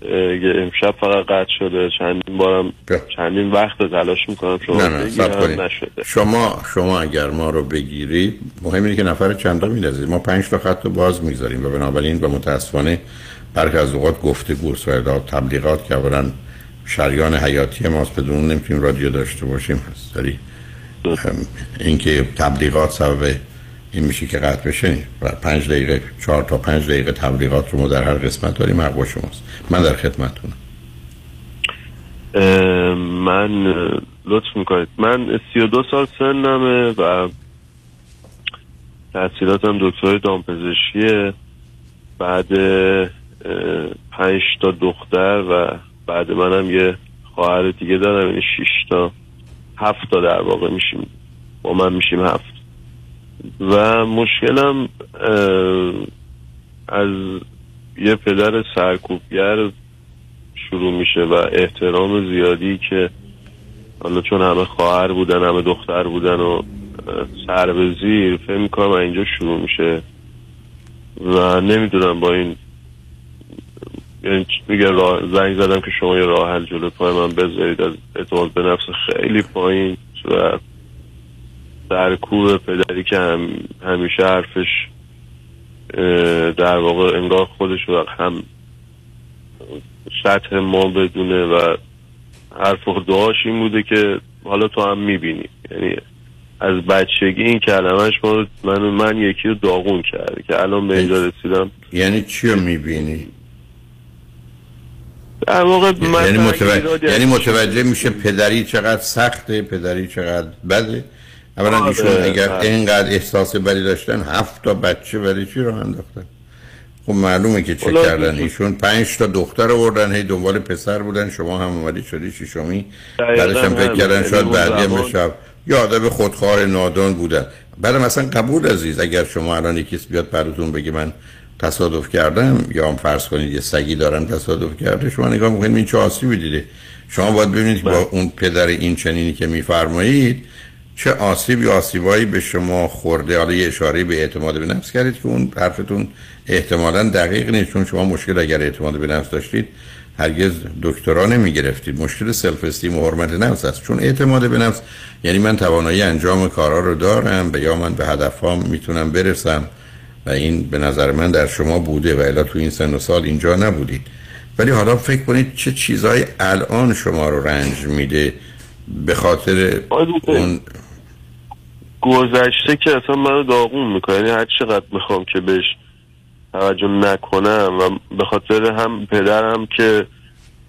امشب فقط قطع شده. چندین بارم چندین وقت تلاش می‌کنم شما نه نه نشده. شما شما اگر ما رو بگیرید مهم اینه که نفر چندا میدازید ما پنج تا خط رو باز می‌ذاریم و بنابراین و متاسفانه برخی از اوقات گفتگوست و ادا تبلیغات که اولا شریان حیاتی ماست بدون نمی‌تونیم رادیو داشته باشیم. هست هم، اینکه تبلیغات سبب این میشه که قطع بشه. و پنج دقیقه چهار تا پنج دقیقه تبلیغات رو ما در هر قسمت داریم حق با شماست. من در خدمتتونم. اه، من لطف می‌کنید. من سی و دو سال سنمه و تحصیلاتم دکترای دامپزشکیه. بعد پنج تا دختر و بعد منم یه خواهر دیگه دارم یعنی شیش تا هفت تا در واقع میشیم. با من میشیم هفت. و مشکلم از یه پدر سرکوبگر شروع میشه و احترام زیادی که حالا چون همه خواهر بودن همه دختر بودن و سر به زیر فکر می‌کنم اینجا شروع میشه. و نمی‌دونم با این یعنی میگه راه زنگ زدم که شما یه راه حل جلو پای من بذارید از اعتماد به نفس خیلی پایین و سرکوب پدری که هم همیشه حرفش در واقع انگار خودش رو هم سطح ما بدونه و حرف و دعاش این بوده که حالا تو هم می‌بینی. یعنی از بچگی این کلمهش من, من یکی رو داغون کرده که الان به اینجا رسیدم. یعنی چی رو می‌بینی؟ در واقع یعنی متوجه, یعنی متوجه میشه پدری چقدر سخته پدری چقدر بده. اولا آره، ایشون اگر بله. اینقدر احساس بدی داشتن هفت تا بچه ولی چی رو انداختن؟ خب معلومه که چه کردن. ایشون- پنج تا دختر آوردن هی دنبال پسر بودن شما هم اومدی شدی شیشمی بعدش هم فکر همین. کردن شاید بعدی هم بشه یا آدم خودخواه نادان بودن. بعد مثلا قبول عزیز اگر شما الان یکیس بیاد براتون بگه من تصادف کردم یا هم فرض کنید یه سگی دارم تصادف کرده شما نگاه می‌کنید این چه آسیبی دیده. شما باید ببینید با اون پدر این چنینی که میفرمایید چه آسیب یا آسیبایی به شما خورده؟ حالا یه اشاره به اعتماد به نفس کردید که اون حرفتون احتمالا دقیق نیست چون شما مشکل اگر اعتماد به نفس داشتید هرگز دکترا نمی گرفتید مشکل سلف استیم و حرمت نفس است. چون اعتماد به نفس یعنی من توانایی انجام کارا رو دارم و یا من به هدفام می‌تونم برسم و این به نظر من در شما بوده و الا تو این سن و سال اینجا نبودید. ولی حالا فکر کنید چه چیزهایی الان شما رو رنج میده به خاطر اون گذشته که اصلا منو داغون می‌کنه. یعنی هر چقدر می‌خوام که بهش توجه نکنم و به خاطر هم پدرم که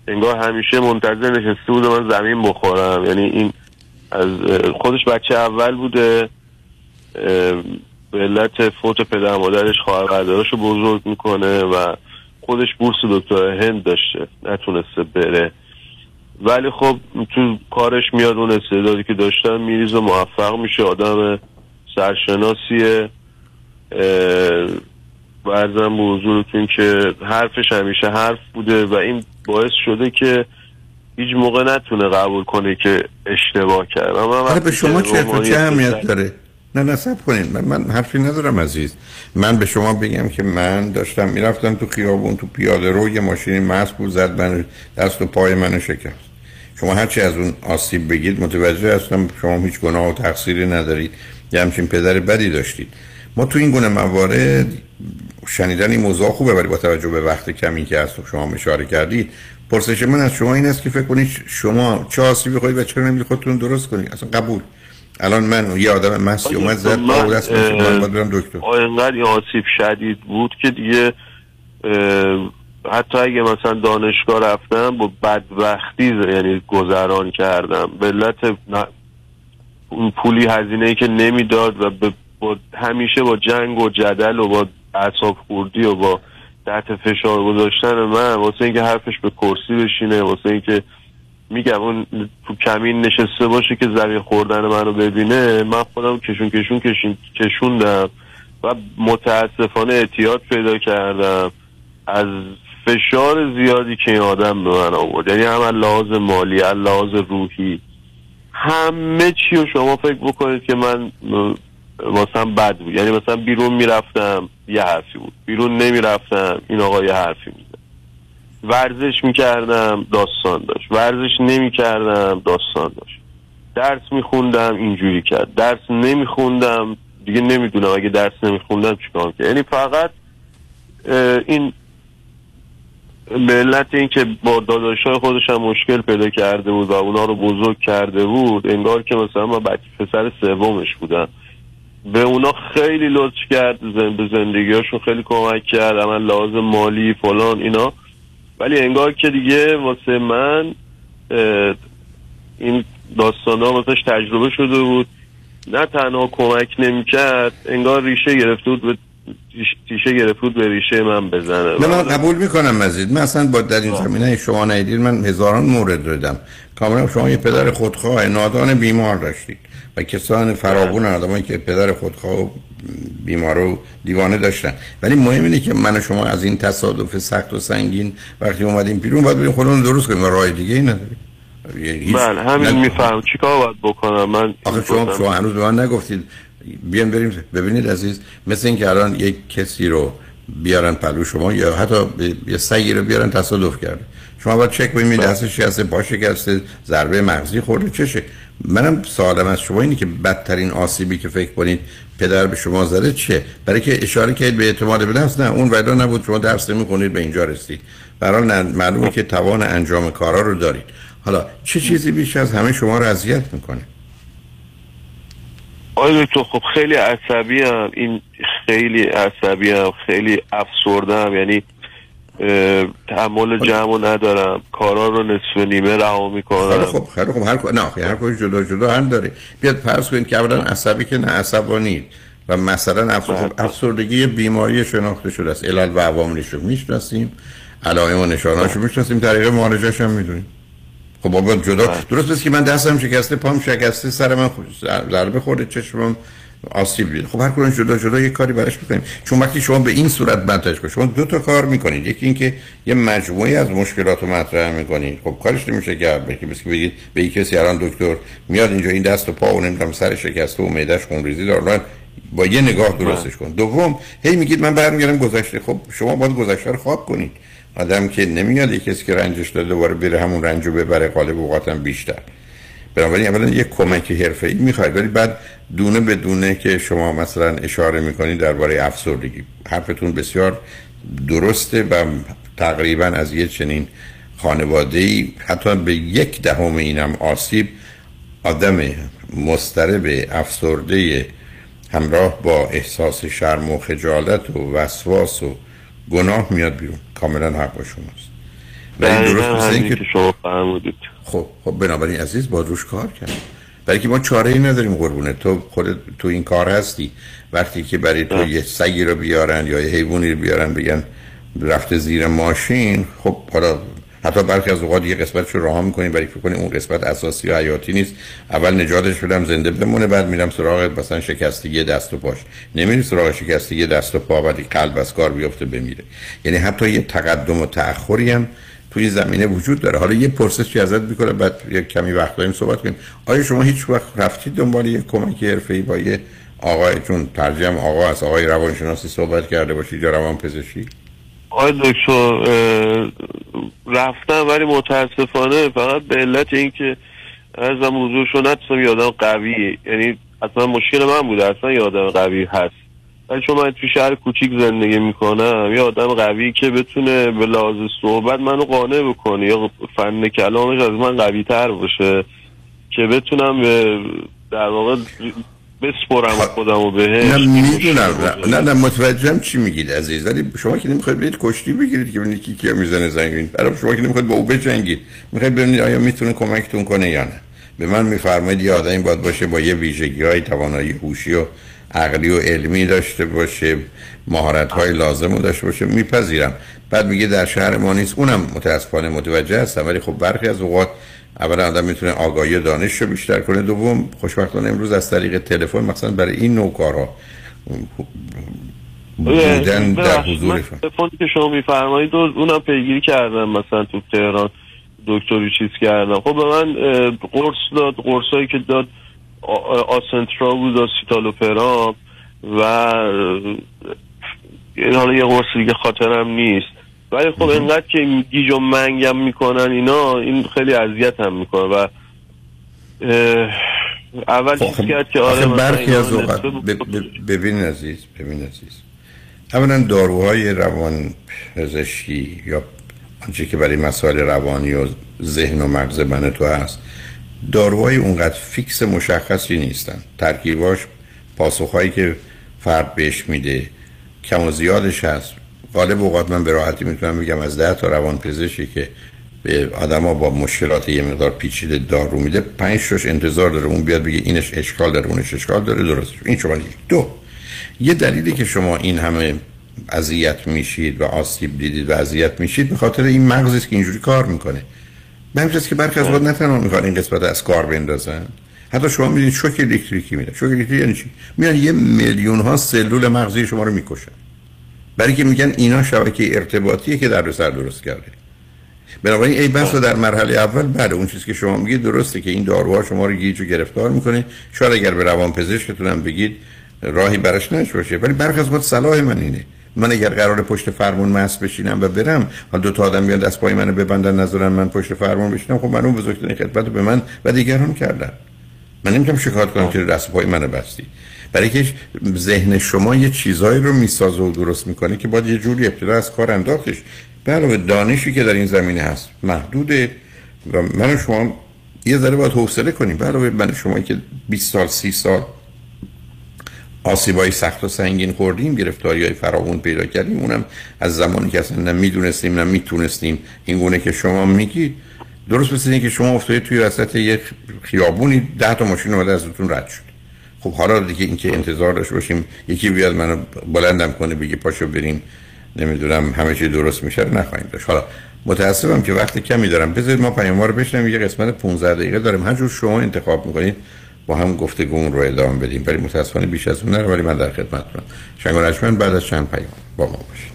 انگار همیشه منتظر نشسته بوده من زمین بخورم. یعنی این از خودش بچه اول بوده به علت فوت پدر مادرش خواهر برادرش رو بزرگ می‌کنه و خودش بورس دکتر هند داشته. نتونسته بره. ولی خب تو کارش میاد اون استعدادی که داشتن میریزه و موفق میشه. آدم سرشناسیه. اه، برزم به حضورتون که حرفش همیشه حرف بوده و این باعث شده که هیچ موقع نتونه قبول کنه که اشتباه کرد. آره به شما چه اهمیت داره؟ نه سب کنین. من, من حرفی ندارم عزیز. من به شما بگم که من داشتم می‌رفتم تو خیابون تو پیاده رو یه ماشین ماسک بود زد من دست و پای منو شکست. شما هرچی از اون آسیب بگید متوجه هستم شما هیچ گناه و تقصیری ندارید. یه همچین پدر بدی داشتید. ما تو این گونه موارد شنیدن این موضوع خوبه ولی با توجه به وقت کمی که از شما اشاره کردید پرسش من از شما این است که فکر کنید شما چه آسیبی خواهید و چرا نمی‌دید خودتون درست کنید؟ اصلا قبول. الان من یه آدم مسی اومد زد و دست من برم دکتر. این آسیب شدید بود که دیگه حتی اگه مثلا دانشگاه رفتم با بدبختی یعنی گذران کردم. به علت اون پولی هزینه ای که نمی‌داد و با همیشه با جنگ و جدل و با اعصاب خوردی و با تحت فشار گذاشتن من واسه اینکه حرفش به کرسی بشینه واسه اینکه میگم اون تو کمین نشسته باشه که زمین خوردن منو ببینه من خودم کشون کشون کشون کشوندم و متاسفانه اعتیاد پیدا کردم. از فشار زیادی که این آدم به من آورد. یعنی هم لحاظ مالی از لحاظ روحی. همه چی رو شما فکر بکنید که من واسم بد بود. یعنی مثلا بیرون می‌رفتم یه حرفی بود. بیرون نمی‌رفتم این آقا یه حرفی بود ورزش می‌کردم داستان داشت. ورزش نمی‌کردم داستان داشت. درس میخوندم اینجوری کرد. درس نمیخوندم دیگه نمی‌دونم اگه درس نمیخوندم چیکار کرد یعنی فقط این به علت اینکه با داداشای خودش هم مشکل پیدا کرده بود و اونا رو بزرگ کرده بود انگار که مثلا من بچه پسر سومش بودم به اونا خیلی لطف کرد به زندگیاشون خیلی کمک کرد من لحاظ مالی فلان اینا. ولی انگار که دیگه واسه من این داستان ها واسهش تجربه شده بود. نه تنها کمک نمی‌کرد انگار ریشه گرفته بود. به تیشه گرفته بود به ریشه من بزنه. نه من قبول می‌کنم مزید. من اصلا با در این زمینه شما ندید من هزاران مورد دادم کاملا شما یه پدر خودخواه نادان بیمار داشتید. و کسان فراوون آدمایی که پدر خودخواه و بیمار و دیوانه داشتن. ولی مهم اینه که من و شما از این تصادف سخت و سنگین وقتی اومدیم بیرون باید بریم خودمون درست کنیم. و راه دیگه ای نداریم بله همین میفهم. چیکار باید بکنم؟ من آخه شما شما هنوز به من نگفتید. بیان بریم ببینید عزیز مثل اینکه الان یک کسی رو بیارن پلو شما یا حتی یه سگی رو بیارن تصادف کرده. شما باید چک ببینید دستش شکسته پا شکسته ضربه مغزی خورده چشه منم سوالم از شما اینه که بدترین آسیبی که فکر کنید پدر به شما زده چیه برای که اشاره کردید به اعتماد به نفس نه اون ودا نبود شما درس نمی‌خونید به اینجا رسید. برای معلومه که توان انجام کارا رو دارید. حالا چه چیزی بیش از همه شما رو اذیت می‌کنه؟ آقای دکتر خب خیلی عصبی هم این خیلی عصبی هم خیلی افسردم یعنی تحمل جمع ندارم. کارا رو نصف نیمه رها خیلی می‌کنم خب خیلی خب هر نه هر کوی جدا جدا هم داره بیاد فرض کنید که اولا عصبی که نه عصبانید. و مثلا افسر... افسردگی بیماری شناخته شده است. علل و عواملش رو می‌شناسیم. علائم و نشانهاش رو می‌شناسیم. طریق معالجش هم می‌دونیم. خب بابا جدا درست است که من دستم شکسته پام شکسته سر من ضربه خورده چشمم آسیب دیده. خب هر کدوم جدا جدا یه کاری براش می‌کنیم. چون وقتی شما به این صورت مطرحش کنید شما دو تا کار می‌کنید. یکی اینکه یه مجموعه از مشکلات رو مطرح می‌کنید. خب کارش نمیشه که که بگید به این کسی الان دکتر میاد اینجا این دست و پا و نمی‌دونم سر شکسته و معدهش خونریزی داره. با یه نگاه درستش کن. دوم هی میگید من برمیگردم گذشته. خب شما باید گذشته رو خواب کنید. آدم که نمیاد یه کسی که رنجش داده دوباره بره همون رنجو ببره غالب اوقات هم بیشتر. بنابراین اولا یه کمک حرفه‌ای می‌خواید ولی بعد دونه به دونه که شما مثلا اشاره می‌کنید درباره افسردگی. حرفتون بسیار درسته و تقریبا از یه چنین خانواده حتی به یک دهم اینم آسیب آدم مضطرب افسرده همراه با احساس شرم و خجالت و وسواس و گناه میاد بیرون. کاملا حق با شماست. ولی درست مثل اینکه که شما فرمودید. خب خب بنابراین عزیز با روش کار کرد برای که ما چاره ای نداریم قربونه. تو خودت تو این کار هستی. وقتی که برای تو یه سگی رو بیارن یا یه حیوانی رو بیارن بگن رفته زیر ماشین خب حالا حتی برخی از اوقات یه قسمتش رو رها می‌کنیم ولی فکر کنیم اون قسمت اساسی و حیاتی نیست. اول نجاتش بدم زنده بمونه بعد میرم سراغ مثلا شکستگی دست و پاش. نمیری سراغ شکستگی دست و پا ولی قلب از کار بیفته بمیره. یعنی حتی یه تقدم و تأخری هم توی زمینه وجود داره. حالا یه پرسشی ازت می‌کنه بعد یه کمی وقت داریم صحبت کنیم. آیا شما هیچ وقت رفتید دنبال یه کمک حرفه‌ای با یه آقای؟ چون ترجم آقا از آقای روانشناسی صحبت کرده باشید یا روان پزشکی آقای دکتر رفتم ولی متاسفانه فقط به علت اینکه حضورشو نتونستم یه آدم قوی یعنی اصلا مشکل من بوده اصلا یه آدم قوی هست. ولی چون من توی شهر کوچیک زندگی می‌کنم یه آدم قوی که بتونه به لحاظ صحبت منو قانع بکنه یا فن کلامش از من قوی تر باشه که بتونم به در واقع بسپرم خودمو بهش. نه می‌دونم. نه نه, متوجهم چی میگید عزیز. ولی شما که نمی‌خواید برید کشتی بگیرید که ببینید کی کیا می‌زنه زنگ برای شما که نمی‌خواید با او بجنگید. می‌خواید ببینید آیا می‌تونه کمکتون کنه یا نه. به من میفرمایید یه آدمی باید باشه با یه ویژگی های توانایی هوشی و عقلی و علمی داشته باشه. مهارت های لازم رو داشته باشه. میپذیرم. بعد میگه در شهر ما نیست. اونم متاسفانه متوجه هستم. ولی خب برخی از اوقات اولا آدم می‌تونه آگاهی و دانش رو بیشتر کنه. دوم خوشبختانه امروز از طریق تلفن مثلا برای این نوع کارها بودن در حضور تلفنی که شما میفرمایید اونم پیگیری کردم مثلا تو تهران دکتری چیز کردم. خب به من قرص داد قرصایی که داد آسنترا بود و سیتالوپرام و حالا یه قرص دیگه خاطرم نیست. ولی خب اینقدر که گیج و منگم می‌کنن اینا این خیلی اذیت هم می‌کنه و اول چیز کرد که آره برخی از اوقات نصفه ب- ب- ببین عزیز ببین عزیز. اولا داروهای روان پزشکی یا آنچه که برای مسائل روانی و ذهن و مغز من تو هست داروهای اونقدر فیکس مشخصی نیستن. ترکیباش پاسخهایی که فرد بهش میده کم و زیادش هست. غالب اوقات من به راحتی می‌تونم بگم از ده تا روان پزشکی که به آدما با مشکلات یه مقدار پیچیده دارو میده پنج شش انتظار داره. اون بیاد بگه اینش اشکال داره اونش اشکال داره. درست. این شما دو یه دلیلی که شما این همه اذیت میشید و آسیب دیدید و اذیت میشید به خاطر این مغزی است که اینجوری کار می‌کنه. به همین که برخی از اوقات نه تنها می‌خوان این قسمت از کار بندازن حتی شما می‌دید شوک الکتریکی میده شوک الکتریکی یعنی چی؟ میان یه میلیون ها سلول مغزی شما رو می‌کشن. برای که میگن اینا شبکه ارتباطیه که در سر درست کرده. بنابراین ای بس در مرحله اول بعد اون چیزی که شما میگید درسته که این داروها شما رو گیج و گرفتار می‌کنه. شاید اگر به روان پزشکتون هم بگید راهی براش نش باشه. ولی برخی از صلاح من اینه. من اگر قرار پشت فرمون مس بشینم و برم حالا دو تا آدم بیان دست پای منو ببندن نذارن من پشت فرمون بشینم خب من اون بزرگترین خدمت رو به من و دیگران کردن. من نمی‌تونم شکایت کنم که دست پای منو بستی. برای که ذهن شما یه چیزایی رو می‌سازه و درست می‌کنه که باید یه جوری ابتدا از کار انداختش. به علاوه دانشی که در این زمینه هست محدوده و من و شما یه ذره باید حوصله کنیم. به علاوه من شما که 20 سال 30 سال آسیبای سخت و سنگین خوردیم گرفتاری های فراوون پیدا کردیم. اونم از زمانی که اصلا نه می‌دونستیم نه این گونه که شما میگید درست مثل اینکه شما افتادید توی وسط یک خیابونی ده تا ماشین اومده ازتون رد شد. خب حالا دیگه اینکه انتظار داشته باشیم یکی بیاد منو بلندم کنه بگه پاشو بریم نمی‌دونم همه چی درست میشه رو نخواهیم داشت. حالا متاسفم که وقت کمی دارم. بذارید ما پیام رو بشنویم یه قسمت 15 دقیقه داریم. هر جور شما انتخاب می‌کنید با هم گفتگو رو ادامه بدیم. ولی متاسفانه بیش از اون نره ولی من در خدمتتونم شنگ بعد از چند پیام با ما باشید.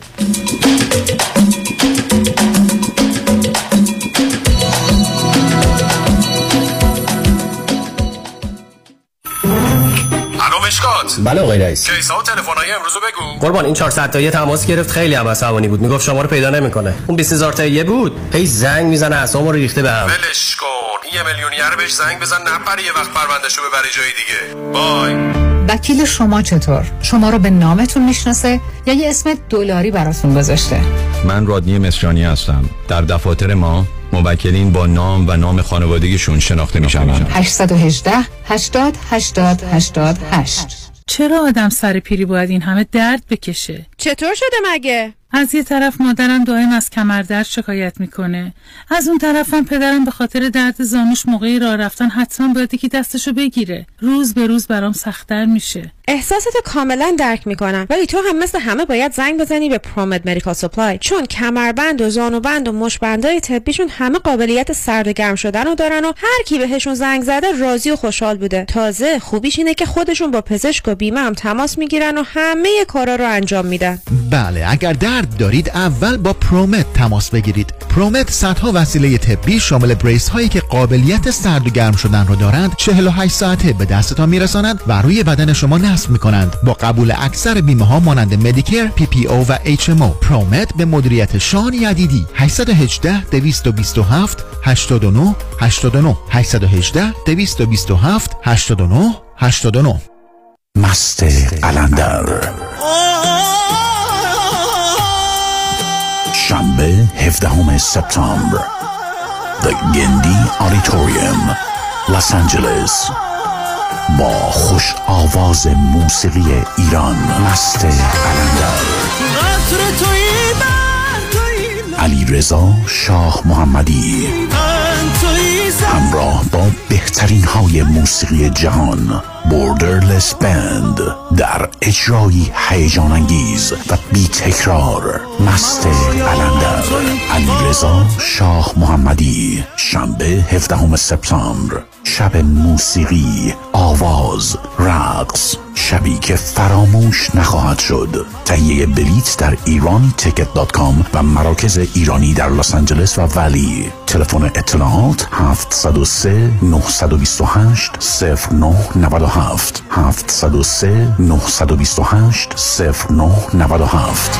مشکات بله آقای رئیس. کیسا و تلفن‌های امروز بگو. قربان این 400 تایی تماس گرفت خیلی هم عصبانی بود. می‌گفت شما رو پیدا نمی‌کنه. اون 20000 تایی بود. هی زنگ می‌زنه اعصابمو رو ریخته بهم ولش کن. یه میلیونیر بهش زنگ بزن نپره یه وقت پروندهشو ببری جای دیگه. بای وکیل شما چطور؟ شما رو به نامتون می‌شناسه یا یه اسم دلاری براتون گذاشته؟ من رادنی مصریانی هستم. در دفاتر ما موکلین با نام و نام خانوادگیشون شناخته می شوند 818 80 80 88 چرا آدم سر پیری باید این همه درد بکشه؟ چطور شده مگه؟ از یه طرف مادرم دائم از کمردرد شکایت می‌کنه. از اون طرفم پدرم به خاطر درد زانوش موقعی راه رفتن حتما باید که دستشو بگیره. روز به روز برام سختتر میشه. احساستو کاملا درک می‌کنم. ولی تو هم مثل همه باید زنگ بزنی به پرومت مدیکال سپلای چون کمربند و زانوبند و مشبندای طبیشون همه قابلیت سرد و گرم شدن رو دارن و هر کی بهشون زنگ زده راضی و خوشحال بوده. تازه خوبیش اینه که خودشون با پزشک و بیمه هم تماس می‌گیرن و همه کارا رو انجام میدن. بله. اگر درد دارید اول با پرومت تماس بگیرید. پرومت صدها وسیله طبی شامل brace هایی که قابلیت سرد و گرم شدن رو دارند 48 ساعته به دستتان میرسانند و روی بدن شما نصب می‌کنند. با قبول اکثر بیمه ها مانند مدیکر پی پی او و اچ ام او پرومت به مدیریت شان یدیدی. 818 227 89 89 818 227 89 89 مست قلندر. شنبه 17 سپتامبر. The گندی آلیتوریوم لس آنجلس با خوش آواز موسیقی ایران. مست قلندر. علی رضا شاه محمدی. همراه با بهترین های موسیقی جهان Borderless Band در اجرایی هیجان انگیز و بی تکرار مست قلندر علی رضا شاه محمدی. شنبه 17 سپتامبر. شب موسیقی آواز رقص شبی که فراموش نخواهد شد. تهیه بلیت در ایرانی ticket dot com و مراکز ایرانی در لس آنجلس و Valley. تلفن اطلاعات 703 928 0997 703 928 0997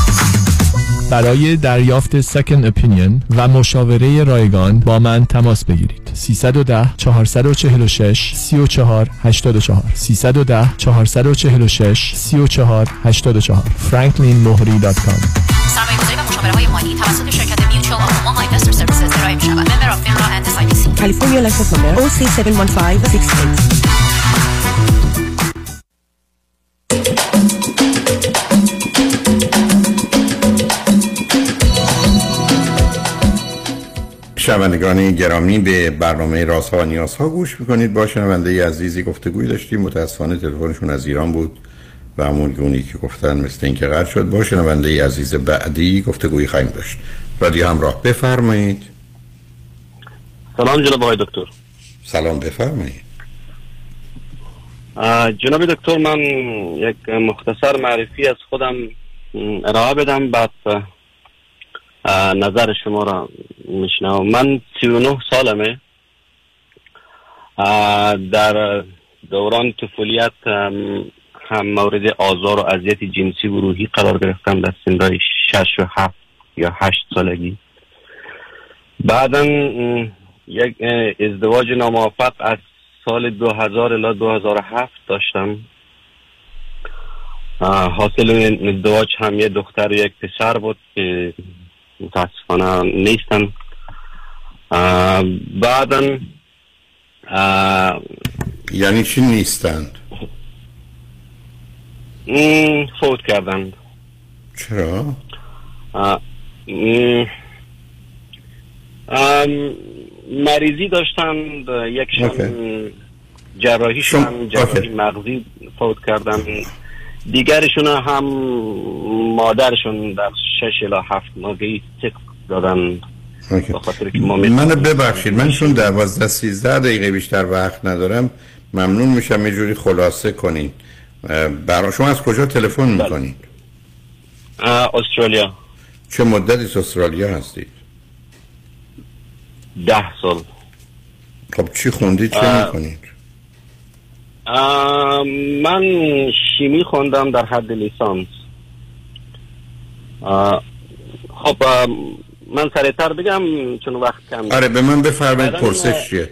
برای دریافت سکند اپینین و مشاوره رایگان با من تماس بگیرید. 310 446 34 84 310 446 34 84 franklinmohri.com سرمایه‌گذاری و مشاوره های مالی توسط شرکت Mutual of Omaha Investor Services ارائه می شود. member of FINRA and license number OC71568. شنوندگان گرامی به برنامه رازها و نیازها گوش می‌کنید. با شنونده عزیزی گفتگوی داشتیم. متاسفانه تلفنشون از ایران بود و همون گونی که گفتن مثل اینکه قطع شد. با شنونده عزیز بعدی گفتگوی خواهیم داشت. رادیو همراه بفرمایید. سلام جناب آقای دکتر. سلام بفرمایید. جناب دکتر من یک مختصر معرفی از خودم ارائه بدم. بعد نظر شما را میشنم من 39 سالمه. در دوران طفولیت هم مورد آزار و اذیت جنسی و روحی قرار گرفتم در سنهای شش و هفت یا هشت سالگی. بعدا یک ازدواج ناموفق از سال 2000 الی 2007 داشتم. حاصل ازدواج هم یه دختر و یک پسر بود که متاسفانه نیستن. بعدا یعنی چی نیستند فوت کردند چرا؟ مریضی داشتند یکشان اوکی. جراحی شدن جراحی اوکی. مغزی فوت کردن. دیگرشون هم مادرشون در شش الی هفت ماهگی تک دادن. ما منو ببخشید من چون دوازده سیزده دقیقه بیشتر وقت ندارم ممنون میشم یه جوری خلاصه کنین. اه، برا شما از کجا تلفن می‌کنید اه، استرالیا. چه مدتی استرالیا هستید؟ ده سال. خب چی خوندید چه. می‌کنید؟ من شیمی خوندم در حد لیسانس. خب من سریعتر بگم چون وقت کم آره به من بفرمایید پرسش چیه؟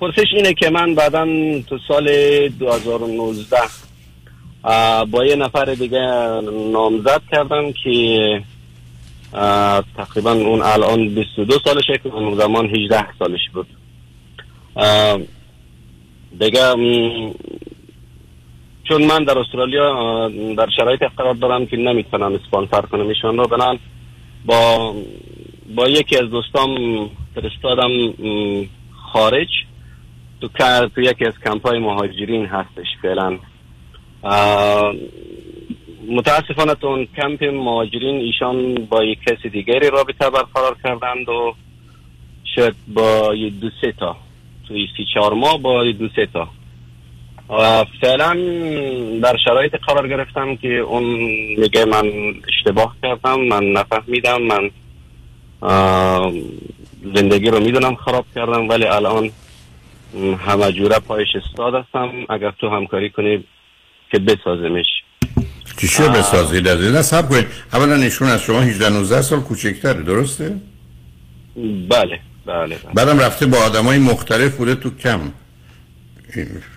پرسش اینه که من بعدا تو سال 2019 اه، با یه نفر دیگه نامزد کردم که تقریبا اون الان 22 سالشه که اون زمان 18 سالش بود. دیگه چون من در استرالیا در شرایط قرار دارم که نمی‌تونم اسپانسر کنم. ایشان رو بنان با با یکی از دوستام فرستادم خارج. تو کار تو یکی از کمپ های مهاجرین هستش فعلا. متاسفانه تو اون کمپ مهاجرین ایشان با یک کسی دیگری رابطه برقرار کردند و شاید با یه دو سه تا توی سی چهار ماه با دو سه تا. و فعلا در شرایط قرار گرفتم که اون میگه من اشتباه کردم من نفهمیدم من زندگی رو می‌دونم خراب کردم ولی الان همه جوره پایش استاد هستم. اگر تو همکاری کنی که بسازمش. چی بسازید از این سب کنید. اولا ایشون از شما 18 19 سال کوچکتره درسته؟ بله. بله بله. بعدم رفته با آدمای مختلف بوده تو کم.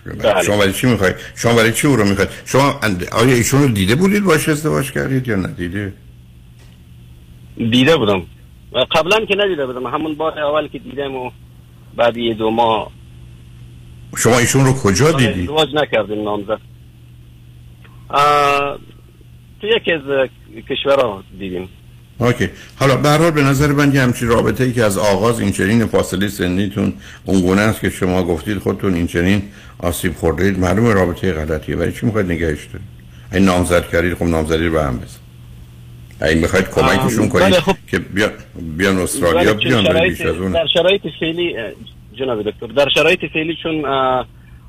بله. شما برای چی می‌خواید شما برای چی او رو می‌خواید شما آیا ایشون رو دیده بودید باش ازدواج کردید یا ندیده؟ دیده بودم. قبلا که ندیده بودم. همون بار اول که دیدم و بعد یه دو ماه. شما ایشون رو کجا دیدید؟ ازدواج نکردیم نامزد. تو یکی از کشورها دیدیم. اوکی. حالا به هر حال به نظر من یه همچین رابطه ای که از آغاز این چنین فاصله سنیتون اونگونه است که شما گفتید خودتون این چنین آسیب خوردید معلومه رابطه غلطیه. برای چی می‌خواید نگهش دارید؟ این نامزد کردید خب نامزدی رو به هم بزن این می‌خواید کمکشون کنید بله، خب. که بیان بیان استرالیا چون بیان شرایط- بیش از اون در شرایط فعلی جناب دکتر در شرایط فعلی چون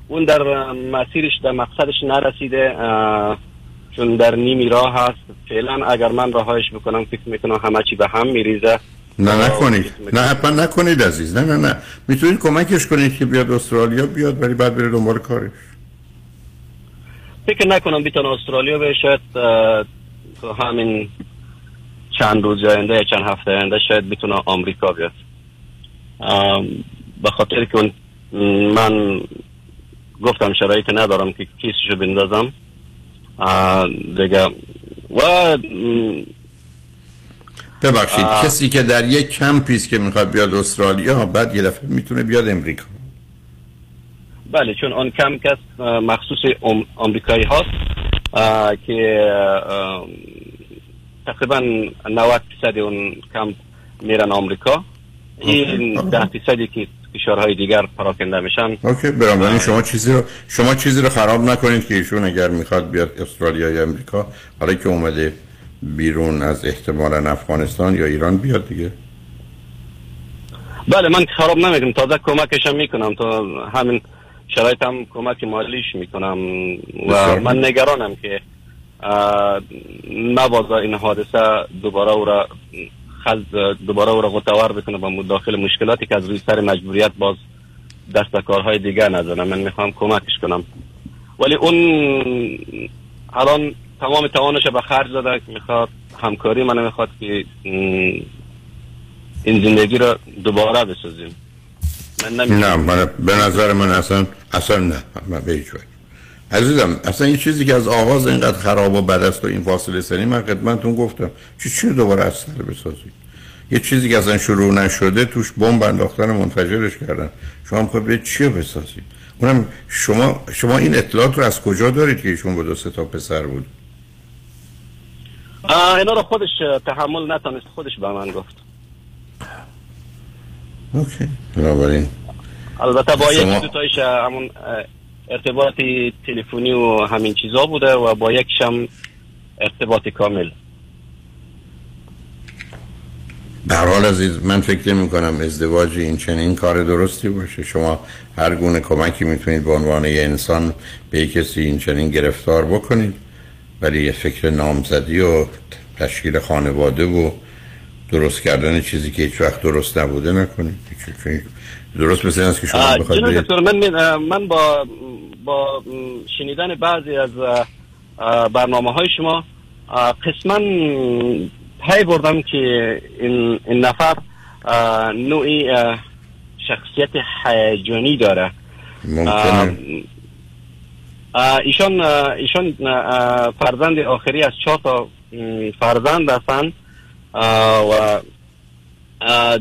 اون در مسیرش در مقصدش نرسیده چون در نیمی راه هست. فعلا اگر من رهایش بکنم فکر می‌کنم همه چی به هم میریزه. نه نکنید. نه حتما نکنید عزیز. نه نه نه. می‌تونید کمکش کنید که بیاد استرالیا بیاد ولی بعد بره دنبال کارش. فکر نکنم بیتونه استرالیا به شاید همین چند روز آینده یا چند هفته آینده شاید بتونه آمریکا بیاد. به خاطر که من گفتم شرایط ندارم که کیسشو بندازم. دیگه. و ببخشید آه. کسی که در یک کمپی است که می‌خواد بیاد استرالیا بعد یه دفعه می‌تونه بیاد امریکا. بله چون آن کم کس مخصوص آمریکایی هاست که تقریبا 90 درصد اون کم میرن آمریکا. این ده درصدی که کشورهای دیگر پراکنده میشن. اوکی برام شما چیزی رو شما چیزی رو خراب نکنید که ایشون اگر می‌خواد بیاد استرالیا یا امریکا حالا که اومده بیرون از احتمالا افغانستان یا ایران بیاد دیگه. بله من خراب نمی‌کنم. تازه کمکشم می‌کنم. تا همین شرایط هم کمک مالیش می‌کنم. و. من نگرانم که نبازا این حادثه دوباره او را دوباره او را غتور بکنه با داخل مشکلاتی که از روی سر مجبوریت باز دستکارهای دیگه نزنم من می‌خوام کمکش کنم. ولی اون الان تمام توانش به خرج داده می‌خواد همکاری من می‌خواد که این زندگی رو دوباره بسازیم. من نه من به نظر من اصلا اصلا نه. من به عزیزم اصلا این چیزی که از آغاز اینقدر خراب و بد است و این فاصله سنی من خدمتتون گفتم. چی چی دوباره از سر بسازید؟ یه چیزی که اصلا شروع نشده توش بمب انداختن منفجرش کردن. شما می‌خواید به چی بسازید؟ اونم شما شما این اطلاعات رو از کجا دارید که ایشون با دو سه تا پسر بود؟ اینا رو خودش تحمل نتونست خودش به من گفت. اوکی. بنابراین. البته با یک دو تایش همون ارتباط تلفنی و همین چیزا بوده و با یکشم ارتباط کامل. به حال عزیز من فکر نمی کنم ازدواج این چنین کار درستی باشه. شما هر گونه کمکی می‌تونید به عنوان یه انسان به کسی این چنین گرفتار بکنید. ولی یه فکر نامزدی و تشکیل خانواده و درست کردن چیزی که هیچ وقت درست نبوده نکنید. درست مثل است که شما بخواید من, من با با شنیدن بعضی از برنامه های شما قسما پی بردم که این, این نفر نوعی شخصیت هیجانی داره. ممکنه. ایشان ایشان فرزند آخری از چهار تا فرزند هستند و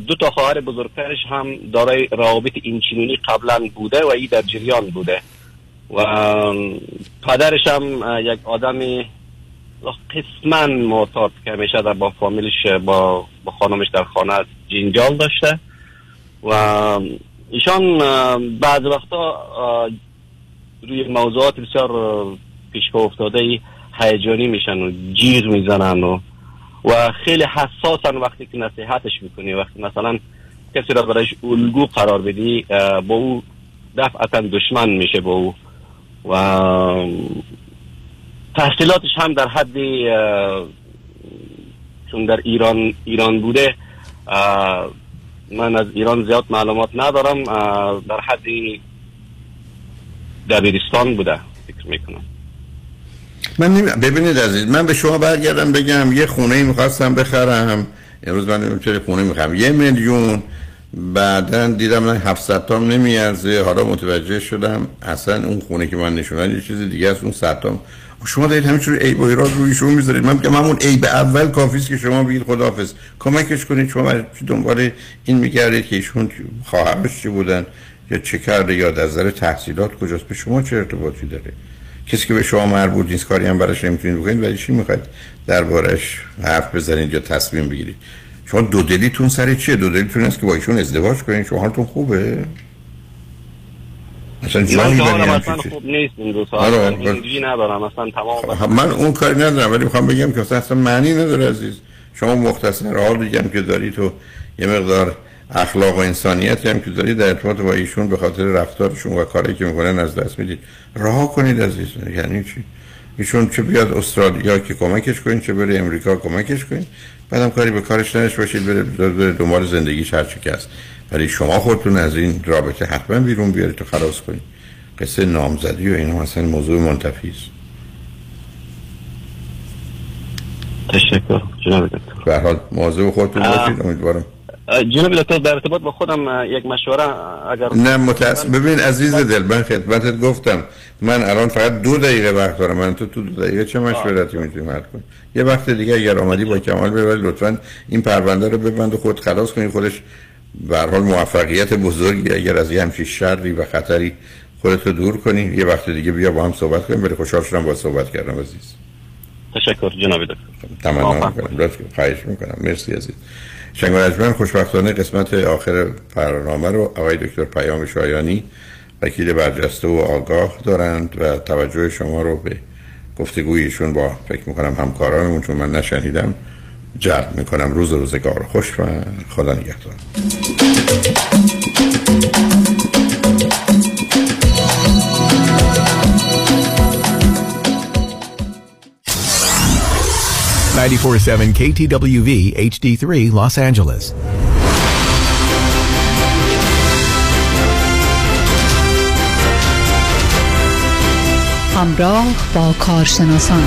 دو تا خواهر بزرگترش هم دارای روابط اینچنینی قبلا بوده و ای در جریان بوده. و پدرش هم یک آدمی قسما معتاد که همیشه در با فامیلش با, با خانمش در خانه جنجال داشته. و ایشان بعض وقتا روی موضوعات بسیار پیش افتاده هیجانی میشن و جیر می‌زنن و و خیلی حساسن وقتی که نصیحتش می‌کنی. وقتی مثلا کسی را برایش الگو قرار بدی با او دفعتا دشمن میشه با او. و تحصیلاتش هم در حدی چون در ایران ایران بوده من از ایران زیاد معلومات ندارم در حدی دبیرستان بوده فکر می‌کنم. من نمی... ببینید عزیز من به شما برگردم بگم یه خونه می‌خواستم بخرم. امروز من چه خونه می‌خرم. یه میلیون. بعدا دیدم من 700 تام نمیارزه. حالا متوجه شدم اصلا اون خونه که من نشونن یه چیز دیگه است اون 100 تام. شما دارید همینجوری ای و ایراد رویشون می‌ذارید. من میگم همون به اول کافیست که شما بگید خداحافظ. کمکش کنید. شما دنبال این میگردید که ایشون خواهرش چی بودن؟ یا چه کرده؟ یا در نظر تحصیلات کجاست؟ به شما چه ارتباطی داره؟ کسی که به شما مربوط نیست کاری هم براش نمی‌تونید بکنید. ولی چی می‌خواید؟ دربارش حرف بزنید یا تصمیم بگیرید. شما دو دلیتون سر چیه؟ دو دلیتون است که با ایشون ازدواج کنید. شما حالتون خوبه؟ اصلا جایی اصلا خوب نیست این دو ساعت. انرژی ندارم. اصلا تمام خب، من اون کاری ندارم ولی می‌خوام بگم که اصلا معنی نداره عزیز. شما مختصر حال دیگه که داری تو یه مقدار اخلاق و انسانیت هم که دارید در ارتباط با ایشون به خاطر رفتارشون و کاری که می‌کنن از دست می‌دید. رها کنید عزیز. یعنی چی؟ ایشون چه بیاد استرالیا که کمکش کنید چه بره امریکا کمکش کنید بعدم کاری به کارش نش باشید بره, بره دنبال زندگیش هر چی که هست. ولی شما خودتون از این رابطه حتما بیرون بیارید تو خلاص کنید. قصه نامزدی و اینا مثلا موضوع منتفی است. تشکر. جناب دکتر. به حال موضوع خودتون باشید. امیدوارم جناب دکتر در ارتباط با خودم یک مشوره اگر نه متاسف ببین عزیز دل من خدمتت گفتم. من الان فقط دو دقیقه وقت دارم. من تو تو دو دقیقه چه مشورتی می‌تونیم حل کنیم یه وقت دیگه اگر آمدی با کمال ببری لطفا این پرونده رو ببند و خود خلاص کنی. خودش به حال موفقیت بزرگی. اگر از یه همچین شری و خطری خودت رو دور کنی یه وقت دیگه بیا با هم صحبت کنیم. ولی خوشحال شدم با صحبت کردم عزیز. تشکر جناب دکتر. تمام خواهش می‌کنم. مرسی عزیز. شنگ خوشبختانه قسمت آخر برنامه رو آقای دکتر پیام شایانی وکیل برجسته و آگاه دارند و توجه شما رو به گفتگویشون با فکر می‌کنم همکارانمون چون من نشنیدم جلب می‌کنم. روز روزگار خوش و خدا نگهدار. 94.7 KTWV HD3 Los Angeles. همراه با کارشناسان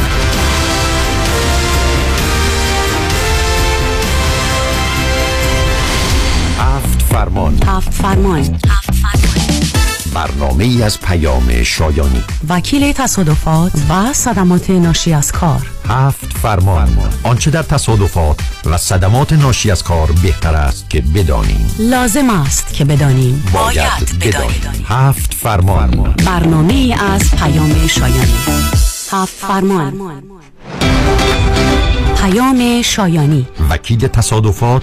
هفت فرمان هفت فرمان هفت برنامه از پیام شایانی. وکیل تصادفات و صدمات ناشی از کار. هفت فرمان. آنچه در تصادفات و صدمات ناشی از کار بهتر است که بدانیم. لازم است که بدانیم. باید بدانیم. هفت فرمان. برنامه ای از پیام شایانی. هفت فرمان. پیام شایانی. وکیل تصادفات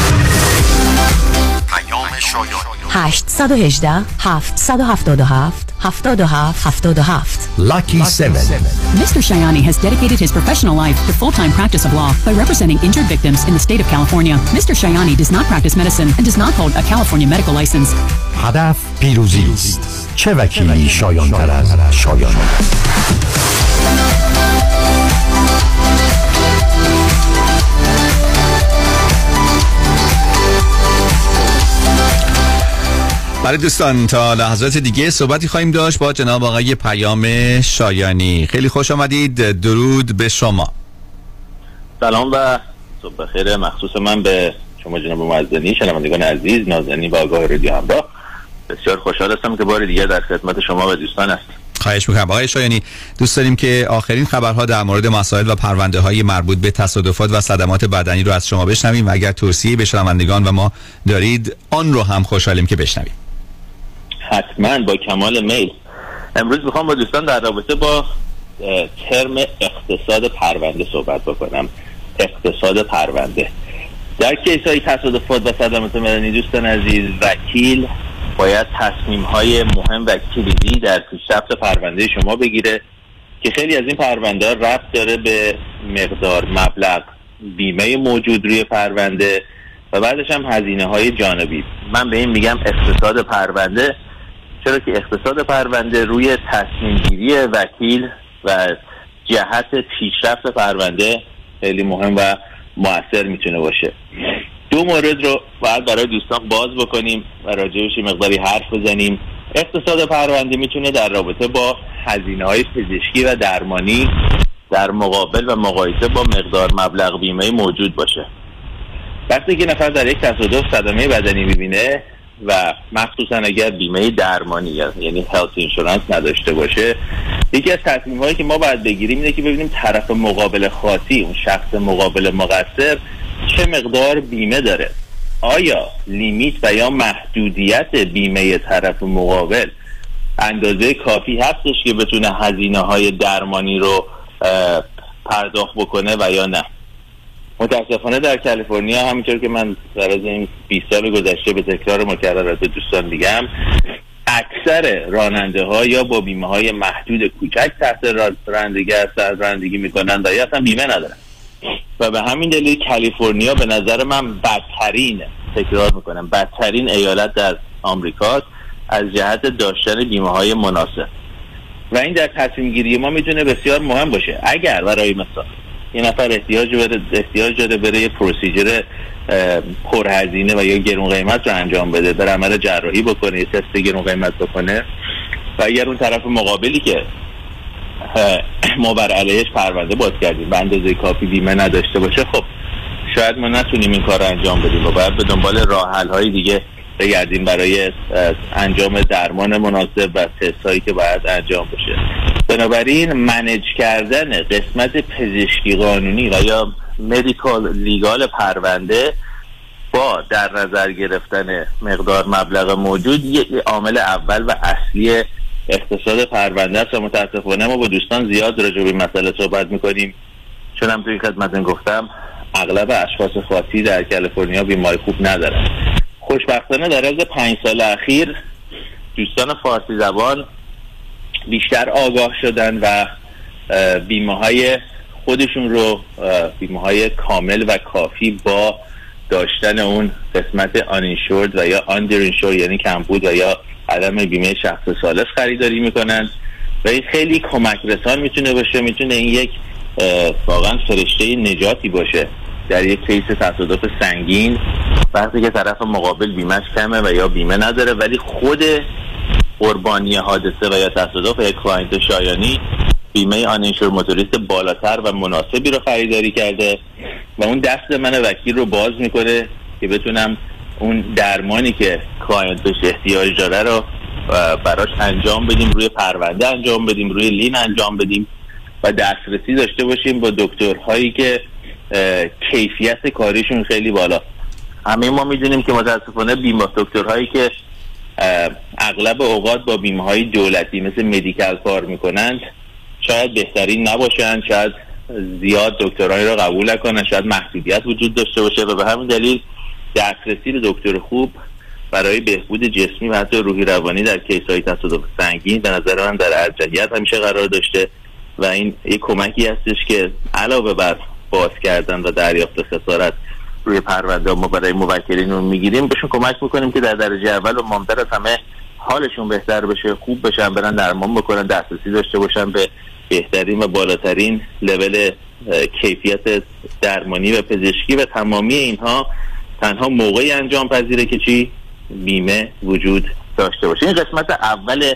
پیام شایانی 818 777 77 77 Lucky 7 Mr. Shayani has dedicated his professional life to full-time practice of law by representing injured victims in the state of California. Mr. Shayani does not practice medicine and does not hold a California medical license. هدف پیروزی است چه وکیلی شایان تر از شایان برای دوستان تا لحظات دیگه صحبتی خواهیم داشت با جناب آقای پیام شایانی. خیلی خوش آمدید. درود به شما. سلام و صبح بخیر. مخصوص من به شما جناب معزنی شنوندگان عزیز نازنین و آگاه رادیو همراه. بسیار خوشحال هستم که بار دیگه در خدمت شما و دوستان هستم. خواهش می‌کنم. آقای شایانی دوست داریم که آخرین خبرها در مورد مسائل و پرونده های مربوط به تصادفات و صدمات بدنی رو از شما بشنویم و اگر توصیه به شنوندگان و ما دارید آن رو هم خوشحالیم که بشنویم. حتما با کمال میل. امروز می‌خوام با دوستان در رابطه با ترم اقتصاد پرونده صحبت بکنم. اقتصاد پرونده. در کیس های تصادفات و صدمات مدنی دوستان عزیز وکیل باید تصمیم های مهم و کلیدی در پیشرفت پرونده شما بگیره که خیلی از این پرونده ربط داره به مقدار مبلغ بیمه موجود روی پرونده و بعدش هم هزینه های جانبی. من به این میگم اقتصاد پرونده چرا که اقتصاد پرونده روی تصمیم گیری وکیل و جهت پیشرفت پرونده خیلی مهم و موثر می‌تونه باشه. دو مورد رو باید برای دوستان باز بکنیم و راجعش مقداری حرف بزنیم. اقتصاد پرونده می‌تونه در رابطه با هزینه های پزشکی و درمانی در مقابل و مقایسه با مقدار مبلغ بیمه موجود باشه. وقتی که نفر در یک تصادف صدمه بدنی می‌بینه و مخصوصا اگر بیمه درمانی یعنی هلت اینشورنس نداشته باشه یکی از تصمیم هایی که ما باید بگیریم اینه که ببینیم طرف مقابل خاصی اون شخص مقابل مقصر چه مقدار بیمه داره. آیا لیمیت و یا محدودیت بیمه طرف مقابل اندازه کافی هستش که بتونه هزینه های درمانی رو پرداخت بکنه و یا نه؟ متاسفانه در کالیفرنیا همینطور که من در از این 20 سال گذشته به تکرار مکررات دوستان میگم اکثر راننده ها یا با بیمه های محدود کوچک تحت رانندگی هستن رانندگی می‌کنن و یا اصلا بیمه ندارن و به همین دلیل کالیفرنیا به نظر من بدترین تکرار می‌کنم بدترین ایالت در آمریکا از جهت داشتن بیمه های مناسب. و این در تصمیم گیری ما می‌تونه بسیار مهم باشه. اگر برای مثال یه نفر احتیاج بره احتیاج داره بره یه پروسیجر پرهزینه و یا گرون قیمت رو انجام بده بر عمل جراحی بکنه یه تست گرون قیمت بکنه. و اگر اون طرف مقابلی که ما بر علیهش پرونده باز کردیم به اندازه کافی بیمه نداشته باشه خب شاید ما نتونیم این کار رو انجام بدیم و باید به دنبال راه های دیگه بگردیم برای انجام درمان مناسب و تست هایی که باید انجام بشه. بنابراین منج کردن قسمت پزشکی قانونی و یا مدیکال لیگال پرونده با در نظر گرفتن مقدار مبلغ موجود یک عامل اول و اصلی اقتصاد پرونده است و متاسفانه ما با دوستان زیاد راجع به این مسئله صحبت می‌کنیم. چون هم توی خدمتتون گفتم اغلب اشخاص خاصی در کالیفرنیا بیماری خوب ندارن. خوشبختانه در از پنج سال اخیر دوستان فارسی زبان بیشتر آگاه شدن و بیمه های خودشون رو بیمه های کامل و کافی با داشتن اون قسمت آنینشورد و یا آندر یعنی کمبود و یا عدم بیمه شخص سالس خریداری می‌کنن و این خیلی کمک رسان می‌تونه باشه می‌تونه این یک واقعا فرشته نجاتی باشه. در یک case تصادف سنگین وقتی که طرف مقابل بیمهش کمه و یا بیمه نداره ولی خود قربانی حادثه و یا تصادف یک client شایانی بیمه uninsured motorist بالاتر و مناسبی رو خریداری کرده و اون دست من وکیل رو باز می‌کنه که بتونم اون درمانی که client بهش احتیاج داره رو براش انجام بدیم روی پرونده انجام بدیم روی lien انجام بدیم و دسترسی داشته باشیم با دکترهایی که کیفیت کاریشون خیلی بالا. همه ما می‌دونیم که متاسفانه بیمه دکترهایی که اغلب اوقات با بیمه های دولتی مثل Medi-Cal کار می‌کنند شاید بهترین نباشند شاید زیاد دکترهایی را قبول نکنن شاید محدودیت وجود داشته باشه و به همین دلیل دسترسی به دکتر خوب برای بهبود جسمی و حتی روحی روانی در کیس های تصادف سنگین به نظر من در ارجحیت همیشه قرار داشته و این یک کمکی هستش که علاوه بر باز کردن و دریافت خسارت روی پرونده ما برای موکلین می‌گیریم. بهشون کمک می‌کنیم که در درجه اول و مهمتر از همه حالشون بهتر بشه خوب بشن برن درمان بکنن دسترسی داشته باشن به بهترین و بالاترین لول کیفیت درمانی و پزشکی و تمامی اینها تنها موقعی انجام پذیره که چی؟ بیمه وجود داشته باشه. این قسمت اول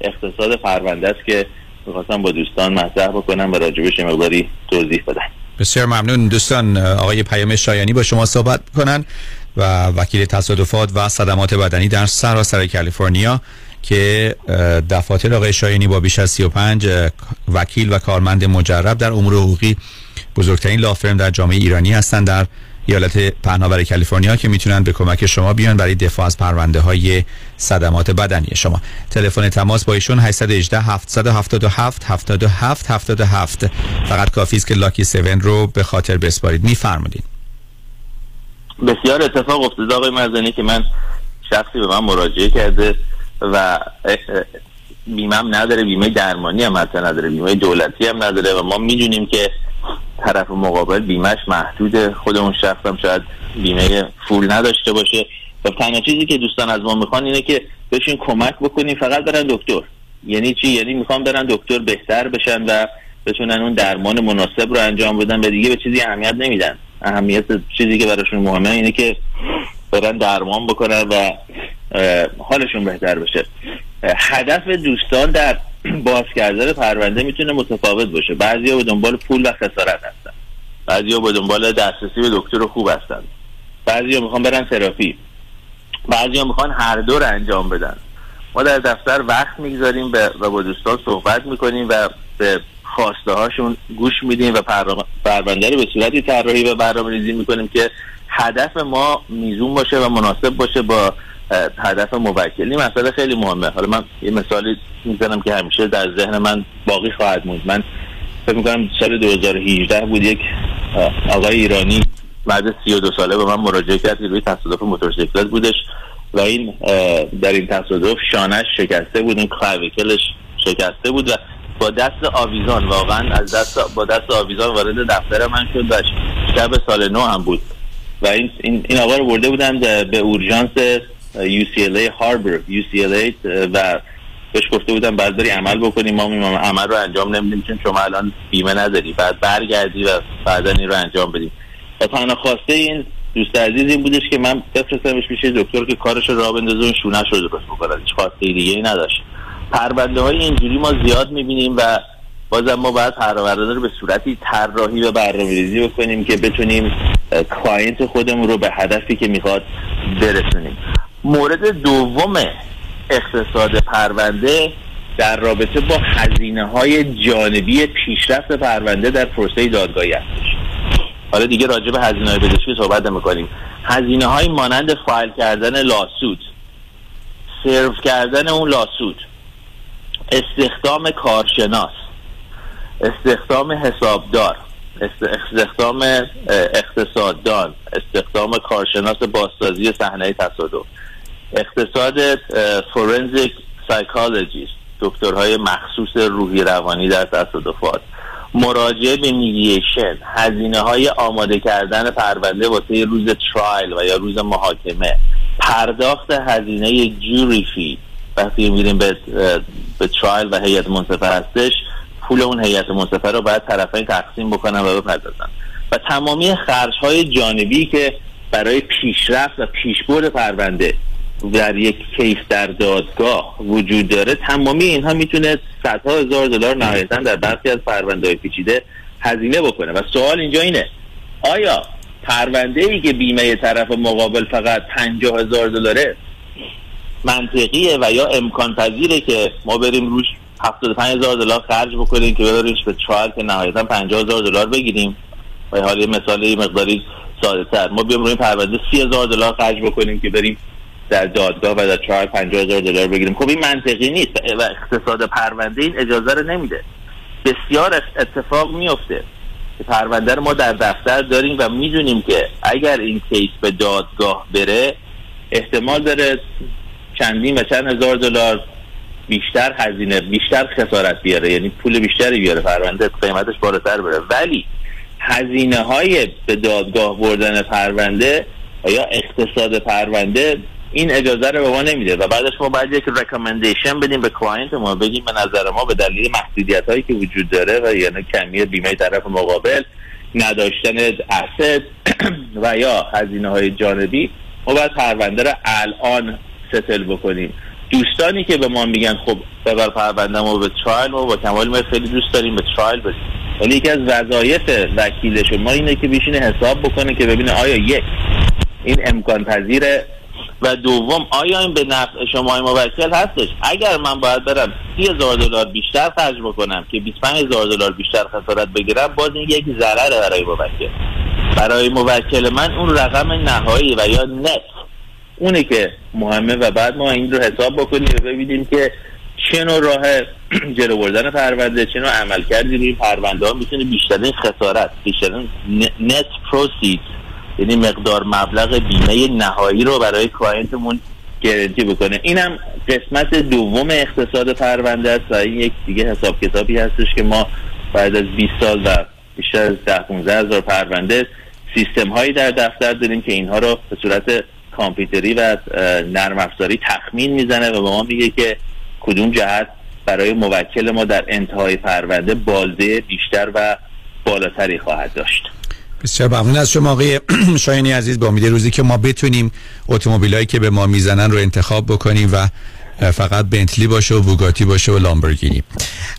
اقتصاد پرونده است که می‌خواستم با دوستان مطرح بکنم و راجبش مقداری توضیح بدم. بسیار ممنون. دوستان آقای پیام شایانی با شما صحبت کنن و وکیل تصادفات و صدمات بدنی در سراسر کالیفرنیا که دفاتر آقای شایانی با بیش از 35 وکیل و کارمند مجرب در امور حقوقی بزرگترین لافرم در جامعه ایرانی هستند در ایالت پهناور کالیفرنیا که می‌تونن به کمک شما بیان برای دفاع از پرونده های صدمات بدنی شما. تلفن تماس با ایشون 818 777 77 77 فقط کافی است که لاکی 7 رو به خاطر بسپارید. میفرمودید بسیار اتفاق افتاده آقای مزنی که من شخصی به من مراجعه کرده و بیمم نداره بیمه درمانی هم حتی نداره بیمه دولتی هم نداره و ما می‌دونیم که طرف مقابل بیمهش محدوده. خود اون شخص هم شاید بیمه فول نداشته باشه. و تنها چیزی که دوستان از ما می‌خوان اینه که بهشون کمک بکنیم فقط برن دکتر. یعنی چی؟ یعنی می‌خوان برن دکتر بهتر بشن و بتونن اون درمان مناسب رو انجام بدن و دیگه به چیزی اهمیت نمیدن. اهمیت چیزی که براشون مهمه اینه که برن درمان بکنن و حالشون بهتر بشه. هدف دوستان در (clears throat) باز کردن پرونده می‌تونه متفاوت باشه. بعضیا به دنبال پول و خسارت هستن. بعضیا به دنبال دسترسی به دکتر خوب هستن. بعضیا می‌خوان برن تراپی. بعضیا می‌خوان هر دو رو انجام بدن. ما در دفتر وقت می‌گذاریم و با دوستان صحبت می‌کنیم و به خواسته هاشون گوش میدیم و پرونده رو به صورتی طراحی و برنامه ریزی می‌کنیم که هدف ما میزون باشه و مناسب باشه با هدف موکلی مسئله خیلی مهمه. حالا من یه مثالی می‌زنم که همیشه در ذهن من باقی خواهد موند. من فکر می‌کنم سال 2018 بود یک آقای ایرانی بعد 32 ساله به من مراجعه کرد روی تصادف موتورسیکلت بودش و این در این تصادف شانش شکسته بود این کلاویکلش شکسته بود و با دست آویزان واقعا از دست با دست آویزان وارد دفتر من شد و شب سال نو هم بود و این این آقا رو برده بودن به اورژانس UCLA هاربر UCLA و بهش گفته بودم بعد بری عمل بکنیم ما عمل رو انجام نمیدیم چون شما الان بیمه نداری بعد برگردی و بعدا این رو انجام بدیم تنها خواسته این دوست عزیز این بودش که من بفرستمش میشه دکتر که کارش را بندازه اون شونش رو درست بکنه. هیچ خواسته دیگه ای نداشت. پرونده های اینجوری ما زیاد می‌بینیم و بازم ما باید پرونده رو به صورتی طراحی و برنامه‌ریزی بکنیم که بتونیم client خودمون رو به هدفی که می‌خواد برسونیم. مورد دوم اقتصاد پرونده در رابطه با هزینه های جانبی پیشرفت پرونده در پروسه دادگاهی هستش. حالا دیگه راجع به هزینه های پزشکی صحبت نمی‌کنیم. هزینه های مانند فایل کردن lawsuit سرو کردن اون lawsuit استخدام کارشناس استخدام حسابدار است- استخدام اقتصاددان استخدام کارشناس بازسازی صحنه تصادف اقتصاد forensic psychologist دکترهای مخصوص روحی روانی در تصادفات. مراجعه به mediation هزینه های آماده کردن پرونده واسه روز trial و یا روز محاکمه پرداخت هزینه جوری فی وقتی میریم به به ترایل و هیئت منصفه هستش پول اون هیئت منصفه رو باید طرفین تقسیم بکنن و بپردازن. و تمامی خرج های جانبی که برای پیشرفت و پیشبرد پرونده در یک کیس در دادگاه وجود داره. تمامی اینها می‌تونه صدها هزار دلار نهایتا در برخی از پرونده های پیچیده هزینه بکنه. و سوال اینجا اینه. آیا پرونده ای که بیمه طرف مقابل فقط پنجاه هزار دلاره منطقیه و یا امکان پذیره که ما بریم روش 75 هزار دلار خرج بکنیم که ببریمش به ترایل که نهایتا 50 هزار دلار بگیریم؟ و حالا یه مثال مقداری ساده تر ما بیام روی پرونده 30 هزار دلار خرج بکنیم که بریم در دادگاه و در ترایل 50 هزار دلار بگیریم. خب این منطقی نیست و اقتصاد پرونده این اجازه رو نمیده. بسیار اتفاق میفته که پرونده رو ما در دفتر داریم و می‌دونیم که اگر این case به دادگاه بره احتمال داره چندین و چند هزار دلار بیشتر هزینه بیشتر خسارت بیاره. یعنی پول بیشتری بیاره. پرونده قیمتش بالاتر بره. ولی هزینه های به دادگاه بردن پرونده یا اقتصاد پرونده این اجازه رو به ما نمیده و بعدش ما باید یک recommendation بدیم به client ما بگیم به نظر ما به دلیل محدودیت هایی که وجود داره و یعنی کمی بیمه طرف مقابل نداشتن اسد (clears throat) و یا هزینه های جانبی ما باید پرونده رو الان ستل بکنیم. دوستانی که به ما میگن خب ببر پرونده ما به ترایل ما با کمال ما خیلی دوست داریم به ترایل بریم. ولی یکی از وظایف وکیل شما اینه که بشینه حساب بکنه که ببینه آیا یک این امکان پذیره و دوم آیا این به نفع شما موکل هستش؟ اگر من باید برم سی هزار دلار بیشتر خرج بکنم که 25 هزار دلار بیشتر خسارت بگیرم باز این یک ضرره برای موکل. برای موکل من اون رقم نهایی و یا net اونه که مهمه و بعد ما این رو حساب بکنیم و ببینیم که چه نوع راه (clears throat) جلو بردن پرونده چه نوع عمل کردی روی پرونده ها می‌تونه بیشترین خسارت بیشترین net proceed یعنی مقدار مبلغ بیمه نهایی رو برای client مون guarantee بکنه. اینم قسمت دوم اقتصاد پرونده است و این یک دیگه حساب کتابی هستش که ما بعد از 20 سال و بیشتر از 10 15 هزار پرونده سیستم هایی در دفتر داریم که اینها رو به صورت کامپیوتری و نرم افزاری تخمین می‌زنه و به ما میگه که کدوم جهت برای موکل ما در انتهای پرونده بازده بیشتر و بالاتری خواهد داشت. بسیار ممنون از شما آقای (clears throat) شاینی عزیز. با امید روزی که ما بتونیم اتومبیلایی که به ما می‌زنن رو انتخاب بکنیم و فقط بنتلی باشه و بوگاتی باشه و لامبورگینی.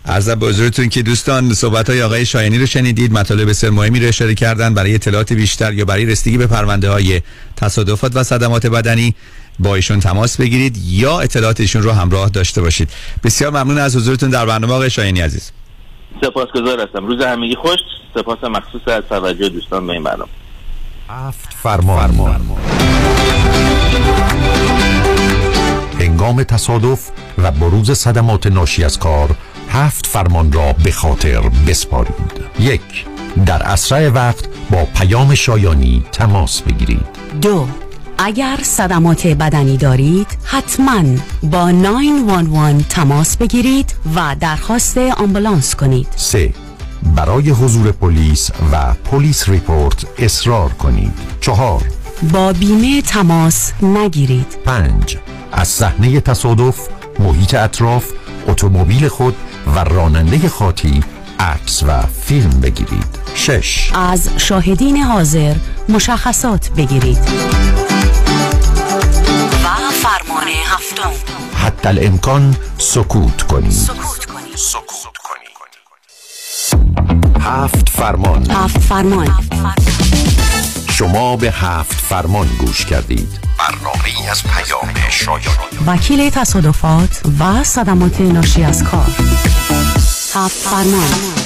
عرض به حضورتون که دوستان صحبت های آقای شاینی رو شنیدید. مطالب بسیار مهمی رو اشاره کردن برای اطلاعات بیشتر یا برای رسیدگی به پرونده های تصادفات و صدمات بدنی. با ایشون تماس بگیرید یا اطلاعات ایشون رو همراه داشته باشید. بسیار ممنون از حضورتون در برنامه آقای شاینی عزیز. سپاسگزار هستم. روز همگی خوش. سپاس مخصوص از توجه دوستان به این برنامه. هفت فرمان, فرمان. هنگام تصادف و بروز صدمات ناشی از کار هفت فرمان را به خاطر بسپارید. یک در اسرع وقت با پیام شایانی تماس بگیرید. دو اگر صدمات بدنی دارید حتما با 911 تماس بگیرید و درخواست آمبولانس کنید. سه برای حضور پلیس و پلیس ریپورت اصرار کنید. چهار با بیمه تماس نگیرید. پنج از صحنه تصادف محیط اطراف اتومبیل خود و راننده خاطی عکس و فیلم بگیرید. شش. از شاهدین حاضر مشخصات بگیرید. فرمان هفتم. حتی الامکان سکوت کنید سکوت کنید سکوت کنید هفت فرمان. هفت فرمان. شما به هفت فرمان گوش کردید. برنامه از پیام شایانی وکیل تصادفات و صدمات ناشی از کار. هفت فرمان.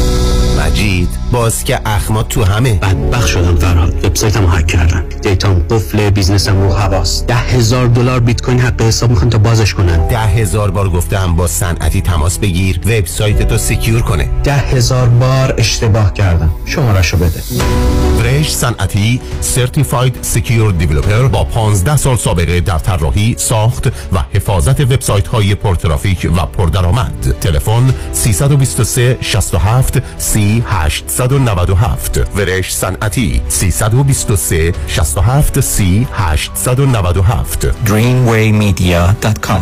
مجید. باز که اخمات تو همه. بدبخ شدم فرهاد. وبسایتمو هک کردن data م قفل بیزنسم رو حواس ده هزار دلار بیت کوین حق حساب می‌خوان تا بازش کنن. ده هزار بار گفتم با صنعتی تماس بگیر. وبسایت تو secure کنه. ده هزار بار اشتباه کردم. شمارشو بده. آرش صنعتی certified secure developer با 15 سال سابقه در طراحی ساخت و حفاظت وبسایت های پرترافیک و پردرآمد تلفن 323 67 سی 897 آرش صنعتی 323 67 سی 897 dreamwaymedia.com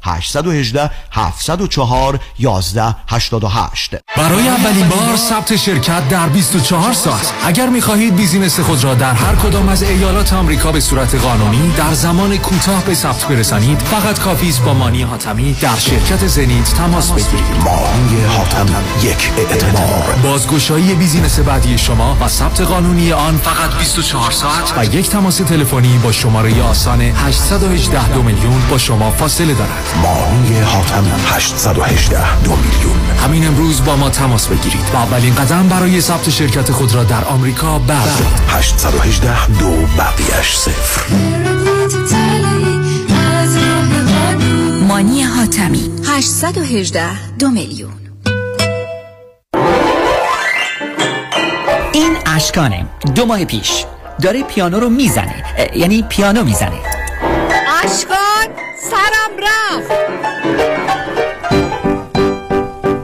818 704 11 88 برای اولین بار ثبت شرکت در 24 ساعت. اگر می‌خواهید business خود را در هر کدام از ایالات آمریکا به صورت قانونی در زمان کوتاه به ثبت برسانید فقط کافی است با مانی حاتمی در شرکت زنیت تماس بگیرید. مانی حاتمی یک اعتبار. بازگشایی بیزینس بعدی شما و ثبت قانونی آن فقط 24 ساعت و یک تماس تلفنی با شماره آسان 818 دو میلیون با شما فاصله دارد. مانی حاتمی 818 دو میلیون. همین امروز با ما تماس بگیرید. و اولین قدم برای ثبت شرکت خود را در آمریکا بردارید. 818 دو بقیش صفر. مانی حاتمی. 818 دو میلیون. این اشکانه. دو ماه پیش. داره پیانو رو می‌زنه. یعنی پیانو می‌زنه. اشکان! سرم رفت.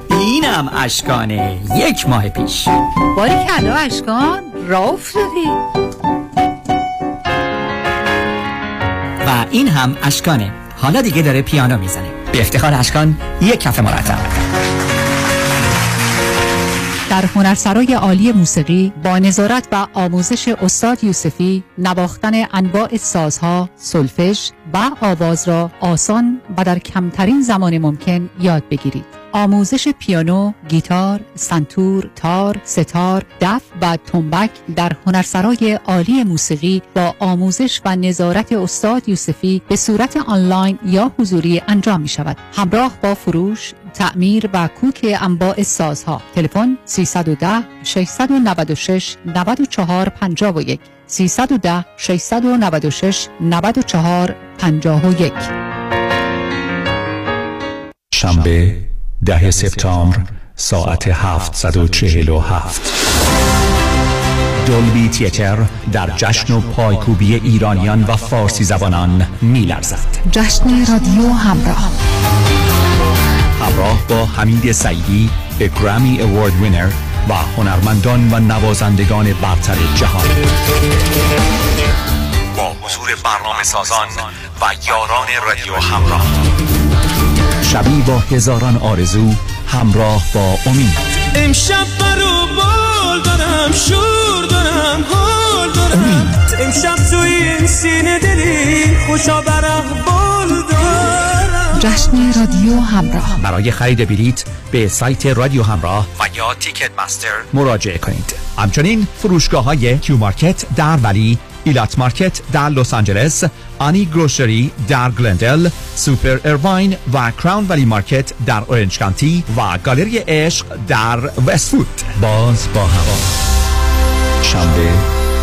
اینم اشکانه. یک ماه پیش. باری کلا اشکان را افتادی. و این هم اشکانه. حالا دیگه داره پیانو می‌زنه. به افتخار اشکان یک کف مرتب. در هنرسرای عالی موسیقی با نظارت و آموزش استاد یوسفی نواختن انواع سازها، سلفش و آواز را آسان و در کمترین زمان ممکن یاد بگیرید. آموزش پیانو، گیتار، سنتور، تار، ستار، دف و تنبک در هنرسرای عالی موسیقی با آموزش و نظارت استاد یوسفی به صورت آنلاین یا حضوری انجام می شود. همراه با فروش، تعمیر و کوک انواع سازها. تلفن 310 696 94 51 310 696 94 51 شنبه ده سپتامبر ساعت 747 دولبی تیتر در جشن و پایکوبی ایرانیان و فارسی زبانان میلرزد. جشن رادیو همراه. همراه با حمید سعیدی به گرامی اوارد وینر و هنرمندان و نوازندگان برتر جهان. با حضور برنامه سازان و یاران رادیو همراه. شبی با هزاران آرزو همراه با امید. امشب پر و بال دارم شور دارم حال دارم. امشب تو این سینه دلی خوش پر و بال دارم. جشن رادیو همراه. برای خرید بلیت به سایت رادیو همراه و یا Ticketmaster مراجعه کنید. همچنین فروشگاه های Q Market در Valley Elat Market در لس آنجلس آنی grocery در گلندل Super Irvine و Crown Valley Market در اورنج کانتی و گالری عشق در وستوود باز با هوا. شنبه